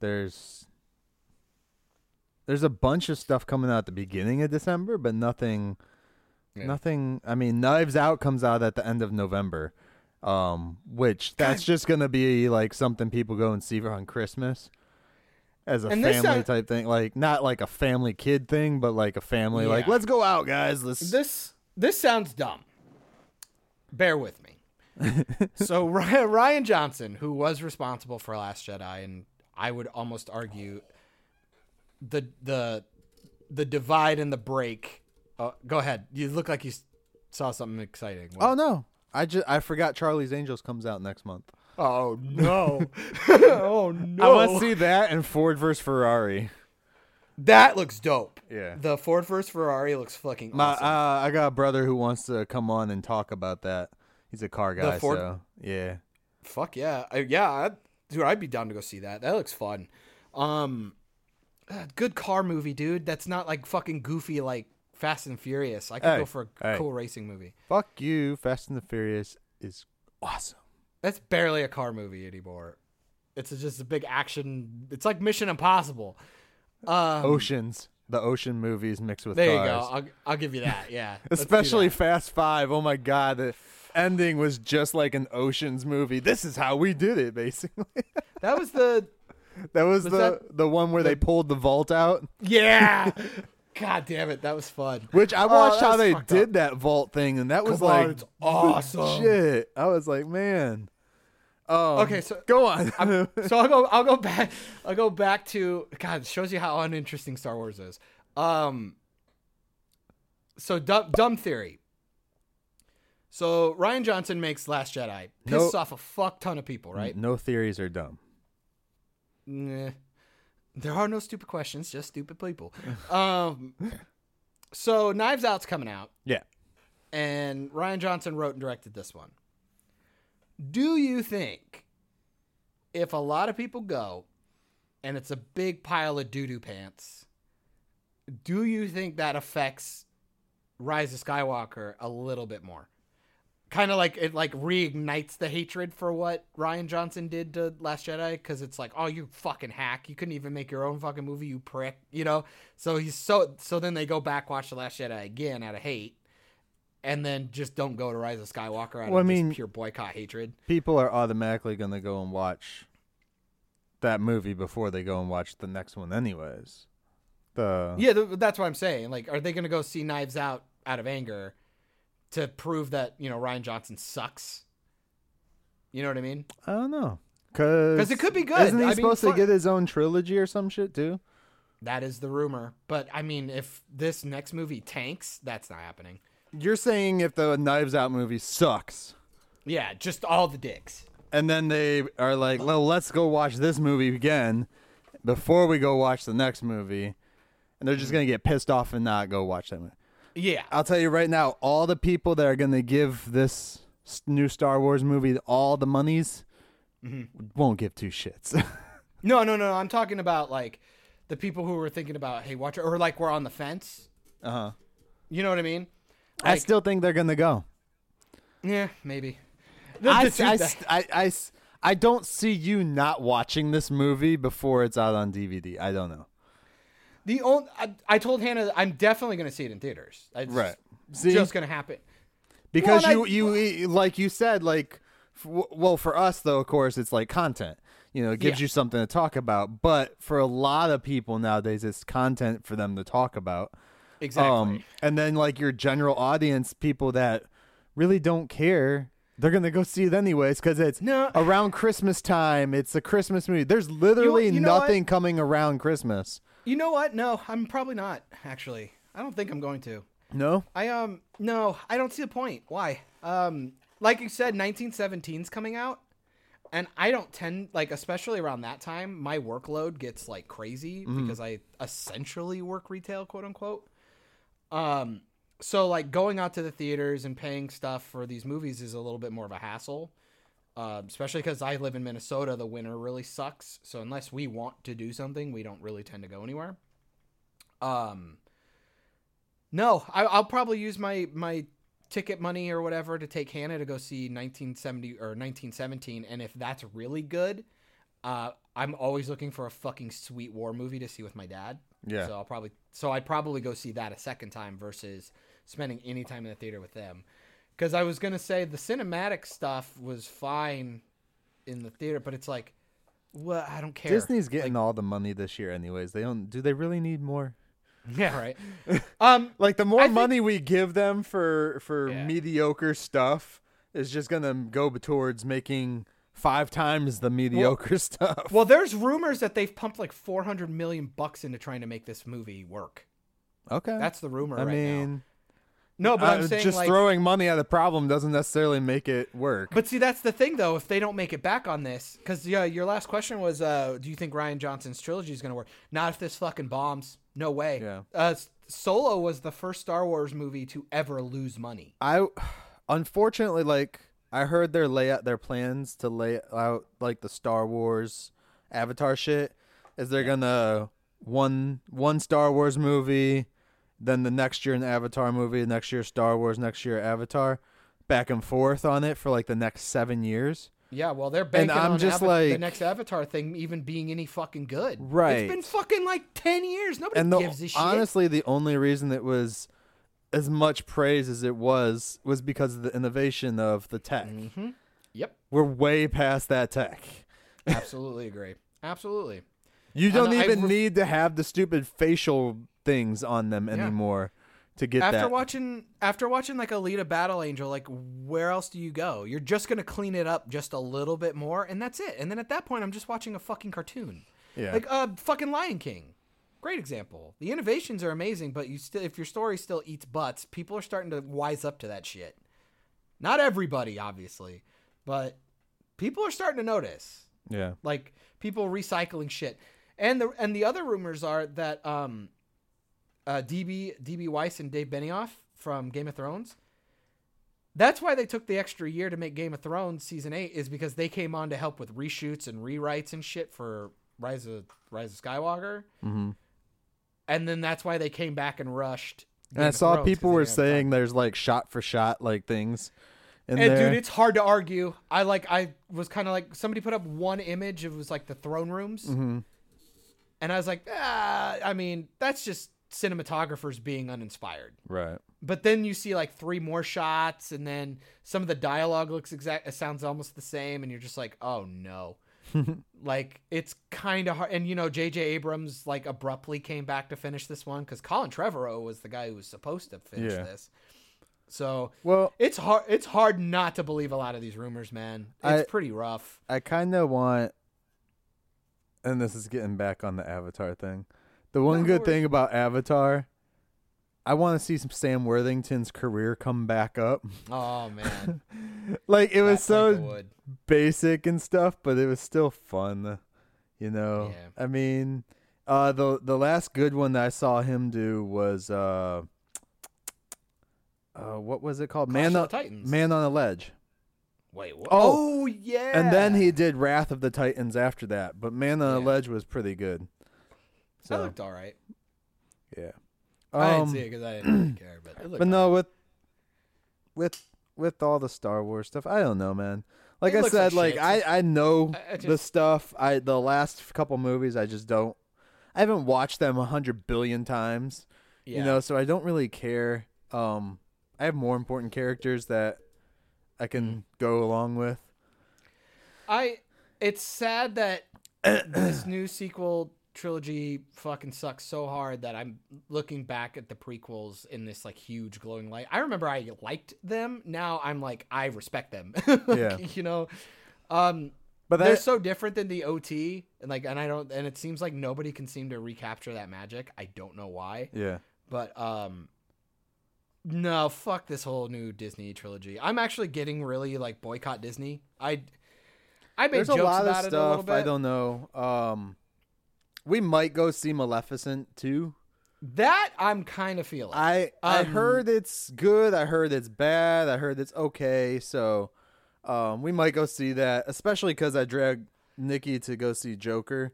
There's there's a bunch of stuff coming out at the beginning of December, but nothing Yeah. nothing I mean Knives Out comes out at the end of November. Um which that's just going to be like something people go and see for on Christmas as a And family sound- type thing. Like not like a family kid thing, but like a family like let's go out guys. Let's This this sounds dumb. Bear with me. so Rian, Rian Johnson, who was responsible for Last Jedi, and I would almost argue the the the divide and the break. Uh, go ahead. You look like you saw something exciting. Oh no. I just I forgot Charlie's Angels comes out next month. Oh no! oh no! I want to see that and Ford versus Ferrari. that looks dope. Yeah. The Ford versus Ferrari looks fucking My, awesome. uh, I got a brother who wants to come on and talk about that. He's a car guy, Ford- so yeah. Fuck yeah, I, yeah, I, dude, I'd be down to go see that. That looks fun. Um, uh, good car movie, dude. That's not like fucking goofy like Fast and Furious. I could Hey, go for a hey. cool racing movie. Fuck you. Fast and the Furious is awesome. That's barely a car movie anymore. It's just a big action. It's like Mission Impossible. Um, Oceans, the ocean movies mixed with There cars. you go. I'll, I'll give you that. Yeah, Especially that. Fast Five. Oh my god, the ending was just like an Oceans movie. This is how we did it, basically. that was the that was, Was the that the one where they pulled the vault out. yeah. God damn it, that was fun. Which I Oh, watched that how they did up. that vault thing, and that was Come on, like it's awesome. Shit, I was like, man. Oh, Okay, so- go on. So I'll go. I'll go back. I'll go back to God. It shows you how uninteresting Star Wars is. Um. So dumb, dumb theory. So Rian Johnson makes Last Jedi, pisses No- off a fuck ton of people, right? no theories are dumb. Nah. There are no stupid questions, just stupid people. um. So Knives Out's coming out, Yeah. and Rian Johnson wrote and directed this one. Do you think if a lot of people go and it's a big pile of doo doo pants, do you think that affects Rise of Skywalker a little bit more? Kind of like it like reignites the hatred for what Rian Johnson did to Last Jedi because it's like, oh, you fucking hack! You couldn't even make your own fucking movie, you prick. You know. So he's so so then they go back watch the Last Jedi again out of hate, and then just don't go to Rise of Skywalker out Well, I of just mean- pure boycott hatred. People are automatically going to go and watch that movie before they go and watch the next one, anyways. The Yeah, th- that's what I'm saying. Like, are they going to go see Knives Out out of anger to prove that you know Rian Johnson sucks? You know what I mean? I don't know. because it could be good. Isn't he I supposed fu- to get his own trilogy or some shit too? That is the rumor. But I mean, if this next movie tanks, that's not happening. You're saying if the Knives Out movie sucks, Yeah, just all the dicks. and then they are like, "Well, let's go watch this movie again before we go watch the next movie," and they're just hmm. gonna get pissed off and not go watch that movie. Yeah, I'll tell you right now, all the people that are going to give this new Star Wars movie all the monies won't give two shits. no, no, no. I'm talking about like the people who were thinking about, hey, watch it, or like we're on the fence. uh huh. You know what I mean? I still think they're going to go. Yeah, maybe. I, I, I, I I don't see you not watching this movie before it's out on DVD. I don't know. The only I, I told Hannah I'm definitely going to see it in theaters. It's Right. See? just going to happen. Because Well, you, and you, like you said, like f- well, for us though, of course, it's like content. You know, it gives Yeah. you something to talk about. But for a lot of people nowadays, it's content for them to talk about. Exactly. Um, and then like your general audience, people that really don't care, they're gonna go see it anyways because it's No. around Christmas time. It's a Christmas movie. There's literally you know what? nothing coming around Christmas. You know what? No, I'm probably not. Actually, I don't think I'm going to. No, I um no, I don't see the point. Why? Um, like you said, 1917's coming out, and I don't tend like, especially around that time, my workload gets like crazy because I essentially work retail, quote unquote. Um, so like going out to the theaters and paying stuff for these movies is a little bit more of a hassle. Um, especially because I live in Minnesota, the winter really sucks. So unless we want to do something, we don't really tend to go anywhere. Um, no, I, I'll probably use my my ticket money or whatever to take Hannah to go see 1970 or 1917, and if that's really good, uh, I'm always looking for a fucking sweet war movie to see with my dad. Yeah. So I'll probably so I'd probably go see that a second time versus spending any time in the theater with them. Because I was gonna say the cinematic stuff was fine in the theater, but it's like, well, I don't care. Disney's getting all the money this year, anyways. They don't. Do they really need more? yeah, right. um, Like the more I think- money we give them for for Yeah. mediocre stuff is just gonna go towards making five times the mediocre stuff. Well, there's rumors that they've pumped like 400 million bucks into trying to make this movie work. Okay, That's the rumor I right now. No, but uh, I'm saying just like, throwing money at a problem doesn't necessarily make it work. but see, that's the thing though. If they don't make it back on this, because yeah, your last question was, uh, do you think Rian Johnson's trilogy is going to work? Not if this fucking bombs. No way. Yeah. Uh, Solo was the first Star Wars movie to ever lose money. I unfortunately like I heard their layout their plans to lay out like the Star Wars Avatar shit is they're gonna one one Star Wars movie, then the next year an Avatar movie, the next year Star Wars, next year Avatar, back and forth on it for like the next seven years. Yeah, well, they're banking I'm on just Ava- the next Avatar thing even being any fucking good. Right. It's been fucking like ten years. Nobody And the, gives a shit. honestly, the only reason it was as much praise as it was was because of the innovation of the tech. Mm-hmm. Yep. We're way past that tech. Absolutely agree. Absolutely. You don't I even ref- need to have the stupid facial things on them Yeah. anymore to get after that. watching after watching like Alita Battle Angel, like where else do you go? You're just gonna clean it up just a little bit more, and that's it. And then at that point, I'm just watching a fucking cartoon, yeah. like uh, fucking Lion King. Great example. The innovations are amazing, but you still if your story still eats butts, people are starting to wise up to that shit. Not everybody, obviously, but people are starting to notice yeah. like people recycling shit. And the and the other rumors are that um, uh, DB DB Weiss and Dave Benioff from Game of Thrones. That's why they took the extra year to make Game of Thrones season eight is because they came on to help with reshoots and rewrites and shit for Rise of Rise of Skywalker. hmm And then that's why they came back and rushed. And I saw Thrones, people were saying there's like shot for shot like things in And there. dude, it's hard to argue. I like I was kind of like somebody put up one image. It was like the throne rooms, hmm and I was like, ah, I mean, that's just cinematographers being uninspired. Right. But then you see like three more shots, and then some of the dialogue looks exact. It sounds almost the same, and you're just like, oh no. like it's kind of hard, and you know, J.J. Abrams like abruptly came back to finish this one because Colin Trevorrow was the guy who was supposed to finish Yeah. this. So Well, it's hard. It's hard not to believe a lot of these rumors, man. It's I- pretty rough. I kind of want, and this is getting back on the Avatar thing. The one No, good thing about Avatar, I want to see some Sam Worthington's career come back up. Oh man, like it was so basic and stuff, but it was still fun. You know, Yeah. I mean, uh, the the last good one that I saw him do was uh, uh, what was it called? Clash Man on the Titans. Man on a Ledge. Wait, what? Oh. Oh, yeah. And then he did Wrath of the Titans after that, but Man on Yeah. Ledge was pretty good. That So looked all right. yeah, I didn't Um, see it because I didn't really care, but but no, right. with with with all the Star Wars stuff, I don't know, man. Like It I said, like like. I I know I- I the stuff. I the last couple movies, I just don't. I haven't watched them a hundred billion times, yeah. you know, so I don't really care. Um, I have more important characters that I can go along with. I it's sad that this new sequel trilogy fucking sucks so hard that I'm looking back at the prequels in this like huge glowing light. I remember I liked them. Now I'm like I respect them. Like, Yeah. you know. Um But they're so different than the OT and like and I don't and it seems like nobody can seem to recapture that magic. I don't know why. yeah. But um no, fuck this whole new Disney trilogy. I'm actually getting really like boycott Disney. I I made There's jokes a lot of about it a little stuff bit. I don't know. Um, we might go see Maleficent too. That I'm kind of feeling. I I Um, heard it's good. I heard it's bad. I heard it's okay. So, um, we might go see that, especially because I dragged Nikki to go see Joker.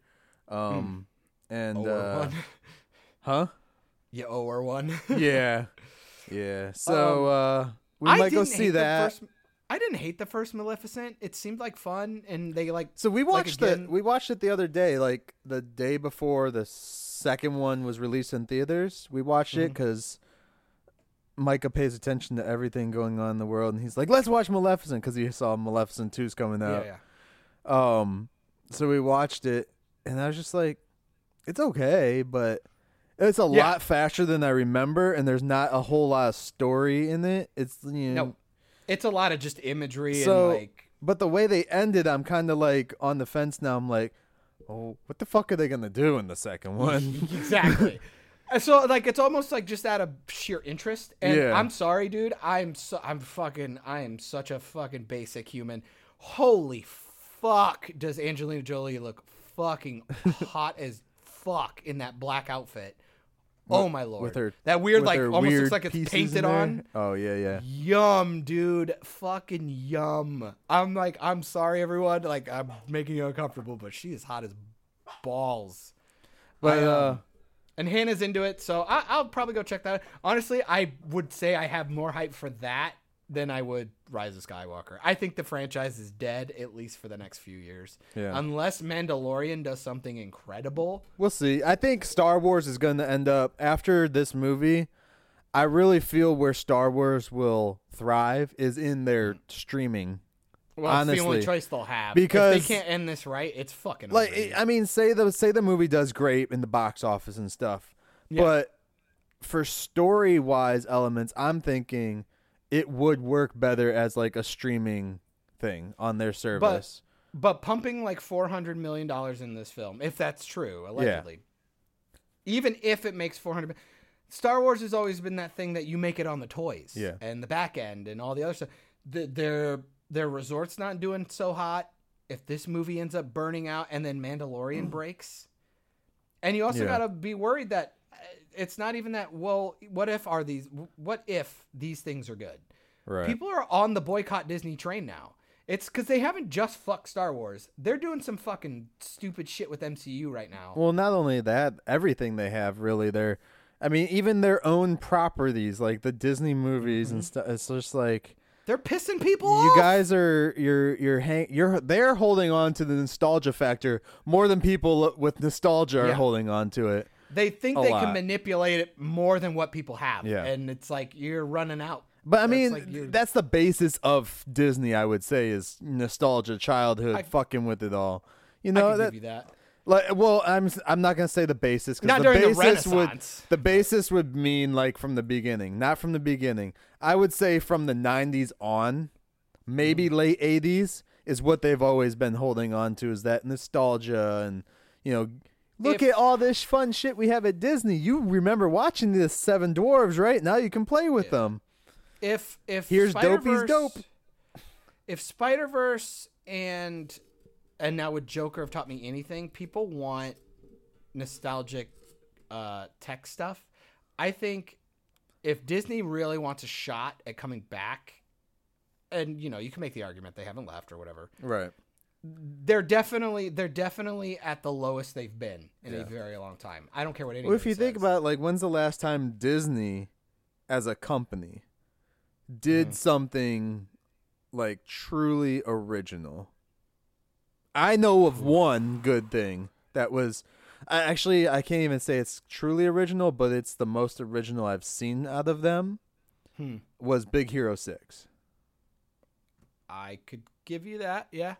Um, and or uh, one. huh? you owe her one. Yeah, yeah. So uh, we I might go see that. first- I didn't hate the first Maleficent. It seemed like fun, and they like. So we like, watched again- it. We watched it the other day, like the day before the second one was released in theaters. We watched it Mm-hmm. because Micah pays attention to everything going on in the world, and he's like, "Let's watch Maleficent" because he saw Maleficent 2's coming Yeah, out. yeah. Um, so we watched it, and I was just like, "It's okay," but it's a Yeah. lot faster than I remember, and there's not a whole lot of story in it. It's you know, No, it's a lot of just imagery so, and like. but the way they ended, I'm kind of like on the fence now. I'm like, oh, what the fuck are they gonna do in the second one? exactly. So like it's almost like just out of sheer interest. And Yeah. I'm sorry, dude. I'm so I'm fucking I am such a fucking basic human. Holy fuck does Angelina Jolie look fucking hot as fuck in that black outfit. Oh my lord. with her that weird like almost weird looks like it's painted on. Oh yeah, yeah. Yum, dude. Fucking yum. I'm like, I'm sorry, everyone. Like, I'm making you uncomfortable, but she is hot as balls. But I, um, uh, and Hannah's into it, so I, I'll probably go check that out. Honestly, I would say I have more hype for that than I would Rise of Skywalker. I think the franchise is dead, at least for the next few years. Yeah. Unless Mandalorian does something incredible. we'll see. I think Star Wars is going to end up after this movie. I really feel where Star Wars will thrive is in their streaming. Well, it's the only choice they'll have. Because- if they can't end this right, it's fucking Like over. I mean, say the say the movie does great in the box office and stuff, Yeah. but for story wise elements, I'm thinking it would work better as like a streaming thing on their service. But pumping like four hundred million dollars in this film, if that's true, allegedly, even if it makes four hundred, Star Wars has always been that thing that you make it on the toys, Yeah. and the back end and all the other stuff. The, their their resort's not doing so hot. If this movie ends up burning out and then Mandalorian breaks, and you also Yeah. got to be worried that it's not even that. Well, what if are these? What if these things are good? right. People are on the boycott Disney train now. It's because they haven't just fucked Star Wars. They're doing some fucking stupid shit with MCU right now. Well, not only that, everything they have really they're I mean, even their own properties like the Disney movies and mm-hmm. stuff it's just like They're pissing people you off. guys are you're you're hang, you're they're holding on to the nostalgia factor more than people with nostalgia are Yeah. holding on to it. They think they lot. can manipulate it more than what people have. Yeah. And it's like you're running out. But I That's mean, like that's the basis of Disney. I would say is nostalgia, childhood, I- fucking with it all. You know that, you that. like, well, I'm I'm not gonna say the basis because the during the basis would the basis would mean like from the beginning, not from the beginning. I would say from the '90s on, maybe Mm-hmm. late '80s is what they've always been holding on to is that nostalgia and you know. Look If- at all this fun shit we have at Disney. You remember watching the Seven Dwarves, right? Now you can play with them. If if Here's Dopey's dope. If Spider Verse and and now with Joker have taught me anything, people want nostalgic uh, tech stuff. I think if Disney really wants a shot at coming back, and you know you can make the argument they haven't left or whatever, Right. They're definitely they're definitely at the lowest they've been in Yeah. a very long time. I don't care what anyone Well, if you think says. about like when's the last time Disney as a company did Mm-hmm. something like truly original? I know of one good thing that was I actually I can't even say it's truly original, but it's the most original I've seen out of them. Hmm. Was Big Hero 6. I could give you that, yeah.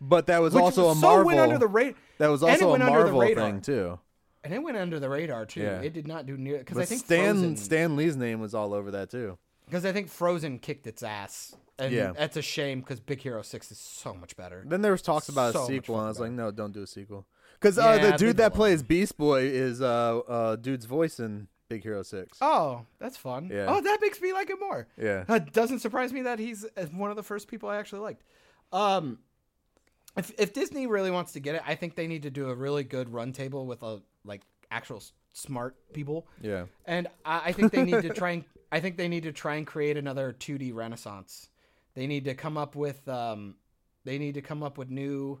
But that was which also a so Marvel. went under the radar. that was also a went under the Marvel radar. thing too. And it went under the radar too. Yeah. It did not do near because I think Stan Frozen, Stan Lee's name was all over that too. because I think Frozen kicked its ass. And Yeah. that's a shame because Big Hero Six is so much better. Then there was talks about So a sequel, and I was like, no, don't do a sequel. Because uh, Yeah, the dude that plays Beast Boy is uh, uh dude's voice in Big Hero Six. Oh, that's fun. Yeah. Oh, that makes me like it more. Yeah. It doesn't surprise me that he's uh, one of the first people I actually liked. Um, if if Disney really wants to get it, I think they need to do a really good run table with a like actual s- smart people, Yeah. and I, I think they need to try and I think they need to try and create another 2D renaissance. They need to come up with um, they need to come up with new,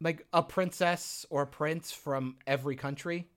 like a princess or a prince from every country.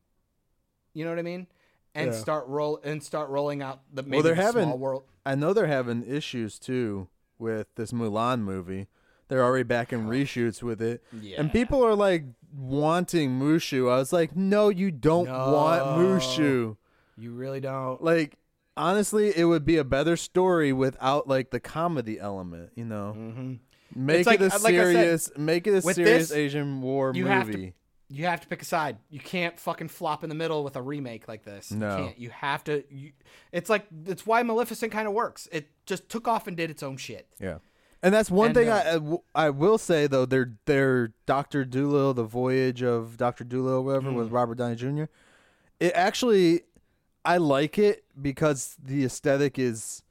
You know what I mean? And Yeah. start roll and start rolling out the maybe Well, they're the having- small world. I know they're having issues too with this Mulan movie. They're already back in reshoots with it. Yeah. And people are like wanting Mushu. I was like, no, you don't want Mushu. You really don't. Like, honestly, it would be a better story without like the comedy element, you know? hmm Make It's like- it a like I said, serious make it a with serious this, Asian war you movie. have to you have to pick a side. You can't fucking flop in the middle with a remake like this. No. You can't. You have to. You, it's like it's why Maleficent kind of works. It just took off and did its own shit. Yeah. And that's one And, thing uh, I, I w- I will say though their their Doctor Dolittle, the voyage of Doctor Dolittle, whatever, Mm. with Robert Downey Jr. It actually, I like it because the aesthetic is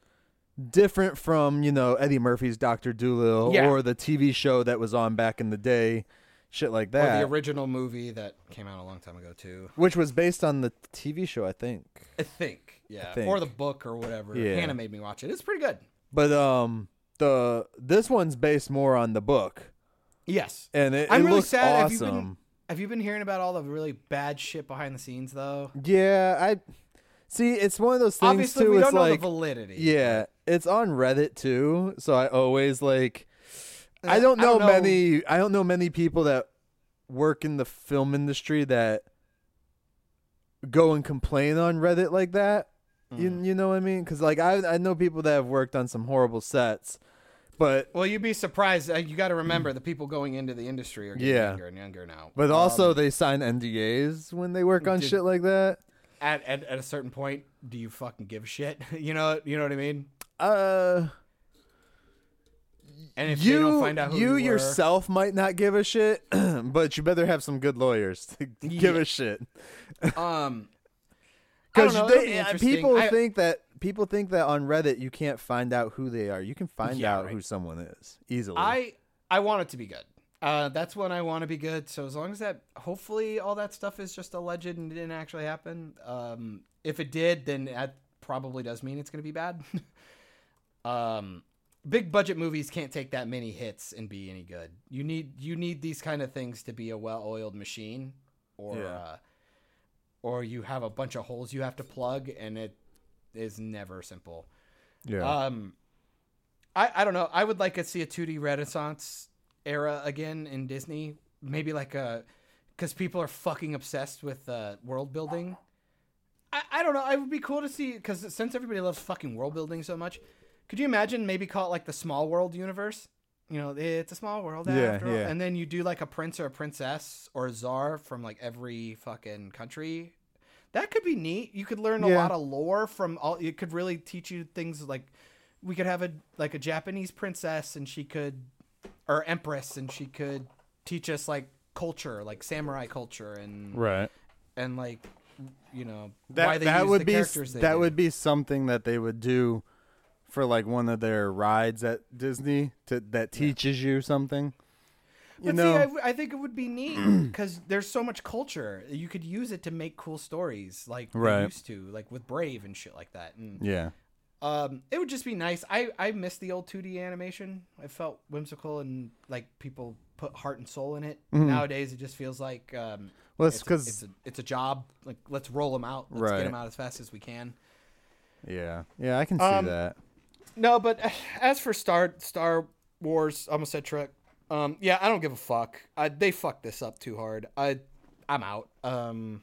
different from you know Eddie Murphy's Doctor Dolittle Yeah. or the TV show that was on back in the day, shit like Or that, the original movie that came out a long time ago too. which was based on the TV show, I think. I think. Yeah. think. Or the book or whatever. Yeah. Hannah made me watch it. It's pretty good. But um, the this one's based more on the book, Yes. and it, I'm it really looks sad. Have you been- awesome. Have you been hearing about all the really bad shit behind the scenes though? Yeah, I see. It's one of those things Obviously, too. we don't know like, the validity. yeah, it's on Reddit too. So I always like. I Uh, don't I don't know- many. I don't know many people that work in the film industry that go and complain on Reddit like that. Mm. You you know what I mean? Because like I I know people that have worked on some horrible sets, but Well, you'd be surprised. Uh, you got to remember the people going into the industry are getting Yeah. younger and younger now. but also Um, they sign NDAs when they work on Did- shit like that. at, at at a certain point, do you fucking give a shit? you know, you know what I mean. Uh. And if you they don't find out who you you, were- yourself might not give a shit, but you better have some good lawyers to give Yeah. a shit. um, Because know, it'll be interesting. people I- think that people think that on Reddit you can't find out who they are. You can find Yeah, out right. who someone is easily. I I want it to be good. Uh, that's when I want to be good. So as long as that, hopefully, all that stuff is just alleged and it didn't actually happen. Um, if it did, then that probably does mean it's going to be bad. um, big budget movies can't take that many hits and be any good. You need you need these kind of things to be a well-oiled machine, or Yeah. uh, or you have a bunch of holes you have to plug, and it is never simple. yeah. Um, I I don't know. I would like to see a 2D Renaissance era again in Disney. Maybe like a because people are fucking obsessed with uh, world building. I, I don't know. It would be cool to see because since everybody loves fucking world building so much, could you imagine maybe call it like the small world universe? You know, it's a small world Yeah, after all. yeah. And then you do like a prince or a princess or a czar from like every fucking country. That could be neat. You could learn a Yeah. lot of lore from all. It could really teach you things like we could have a like a Japanese princess and she could or empress and she could teach us like culture, like samurai culture and right. and like you know That why they that use would the be characters they that do. would be something that they would do for like one of their rides at Disney to that teaches you something. You But know, see, I, w- I think it would be neat because there's so much culture. You could use it to make cool stories, like they Right. used to, like with Brave and shit like that. And yeah. um, it would just be nice. I I miss the old 2D animation. It felt whimsical and like people put heart and soul in it. Nowadays, it just feels like um, Well, it's it's, a- 'cause- it's a, it's a job. Like let's roll them out. Let's Right. get them out as fast as we can. Yeah. Yeah, I can see Um, that. No, but as for Star Star Wars, I almost said Trek. Um, yeah, I don't give a fuck. I, they fucked this up too hard. I, I'm out. Um,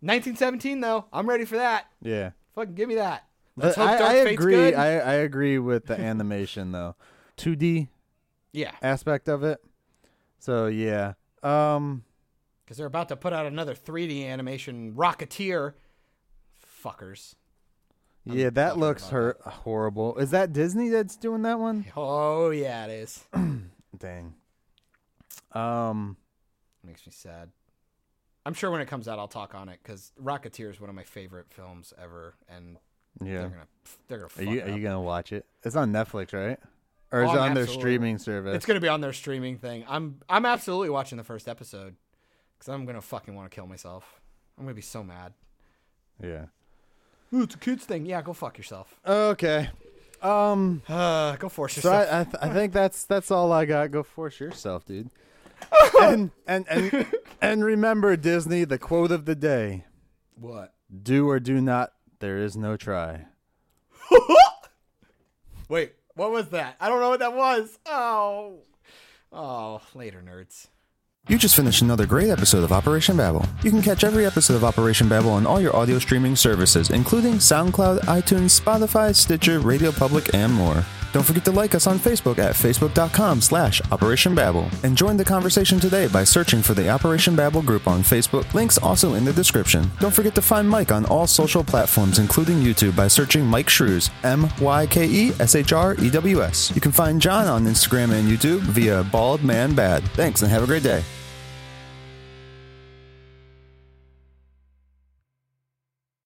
1917 though, I'm ready for that. Yeah. Fucking give me that. Let's hope I, Dark I Fate's agree. good. I, I agree with the animation though. 2D yeah, aspect of it. So yeah. Um. because they're about to put out another 3D animation Rocketeer. Fuckers. Yeah, that looks hurt horrible. Is that Disney that's doing that one? Oh yeah, it is. Dang. Um. Makes me sad. I'm sure when it comes out, I'll talk on it because Rocketeer is one of my favorite films ever, and Yeah. they're gonna they're gonna. Are you are up. you gonna watch it? It's on Netflix, right? Or is Oh, it on their streaming service? It's gonna be on their streaming thing. I'm I'm absolutely watching the first episode because I'm gonna fucking want to kill myself. I'm gonna be so mad. yeah. Ooh, it's a kids thing. Yeah, go fuck yourself. Okay. Um. Uh, go force So yourself. I I, th- I think that's that's all I got. Go force yourself, dude. and and and and remember Disney. The quote of the day: what? Do or do not. There is no try. Wait, what was that? I don't know what that was. Oh, oh, later, nerds. You just finished another great episode of Operation Babel. You can catch every episode of Operation Babel on all your audio streaming services, including SoundCloud, iTunes, Spotify, Stitcher, Radio Public, and more. Don't forget to like us on Facebook at facebook.com slash Operation Babel. And join the conversation today by searching for the Operation Babel group on Facebook. Links also in the description. Don't forget to find Myke on all social platforms, including YouTube, by searching Myke Shrews, M-Y-K-E-S-H-R-E-W-S. You can find John on Instagram and YouTube via Bald Man Bad. Thanks and have a great day.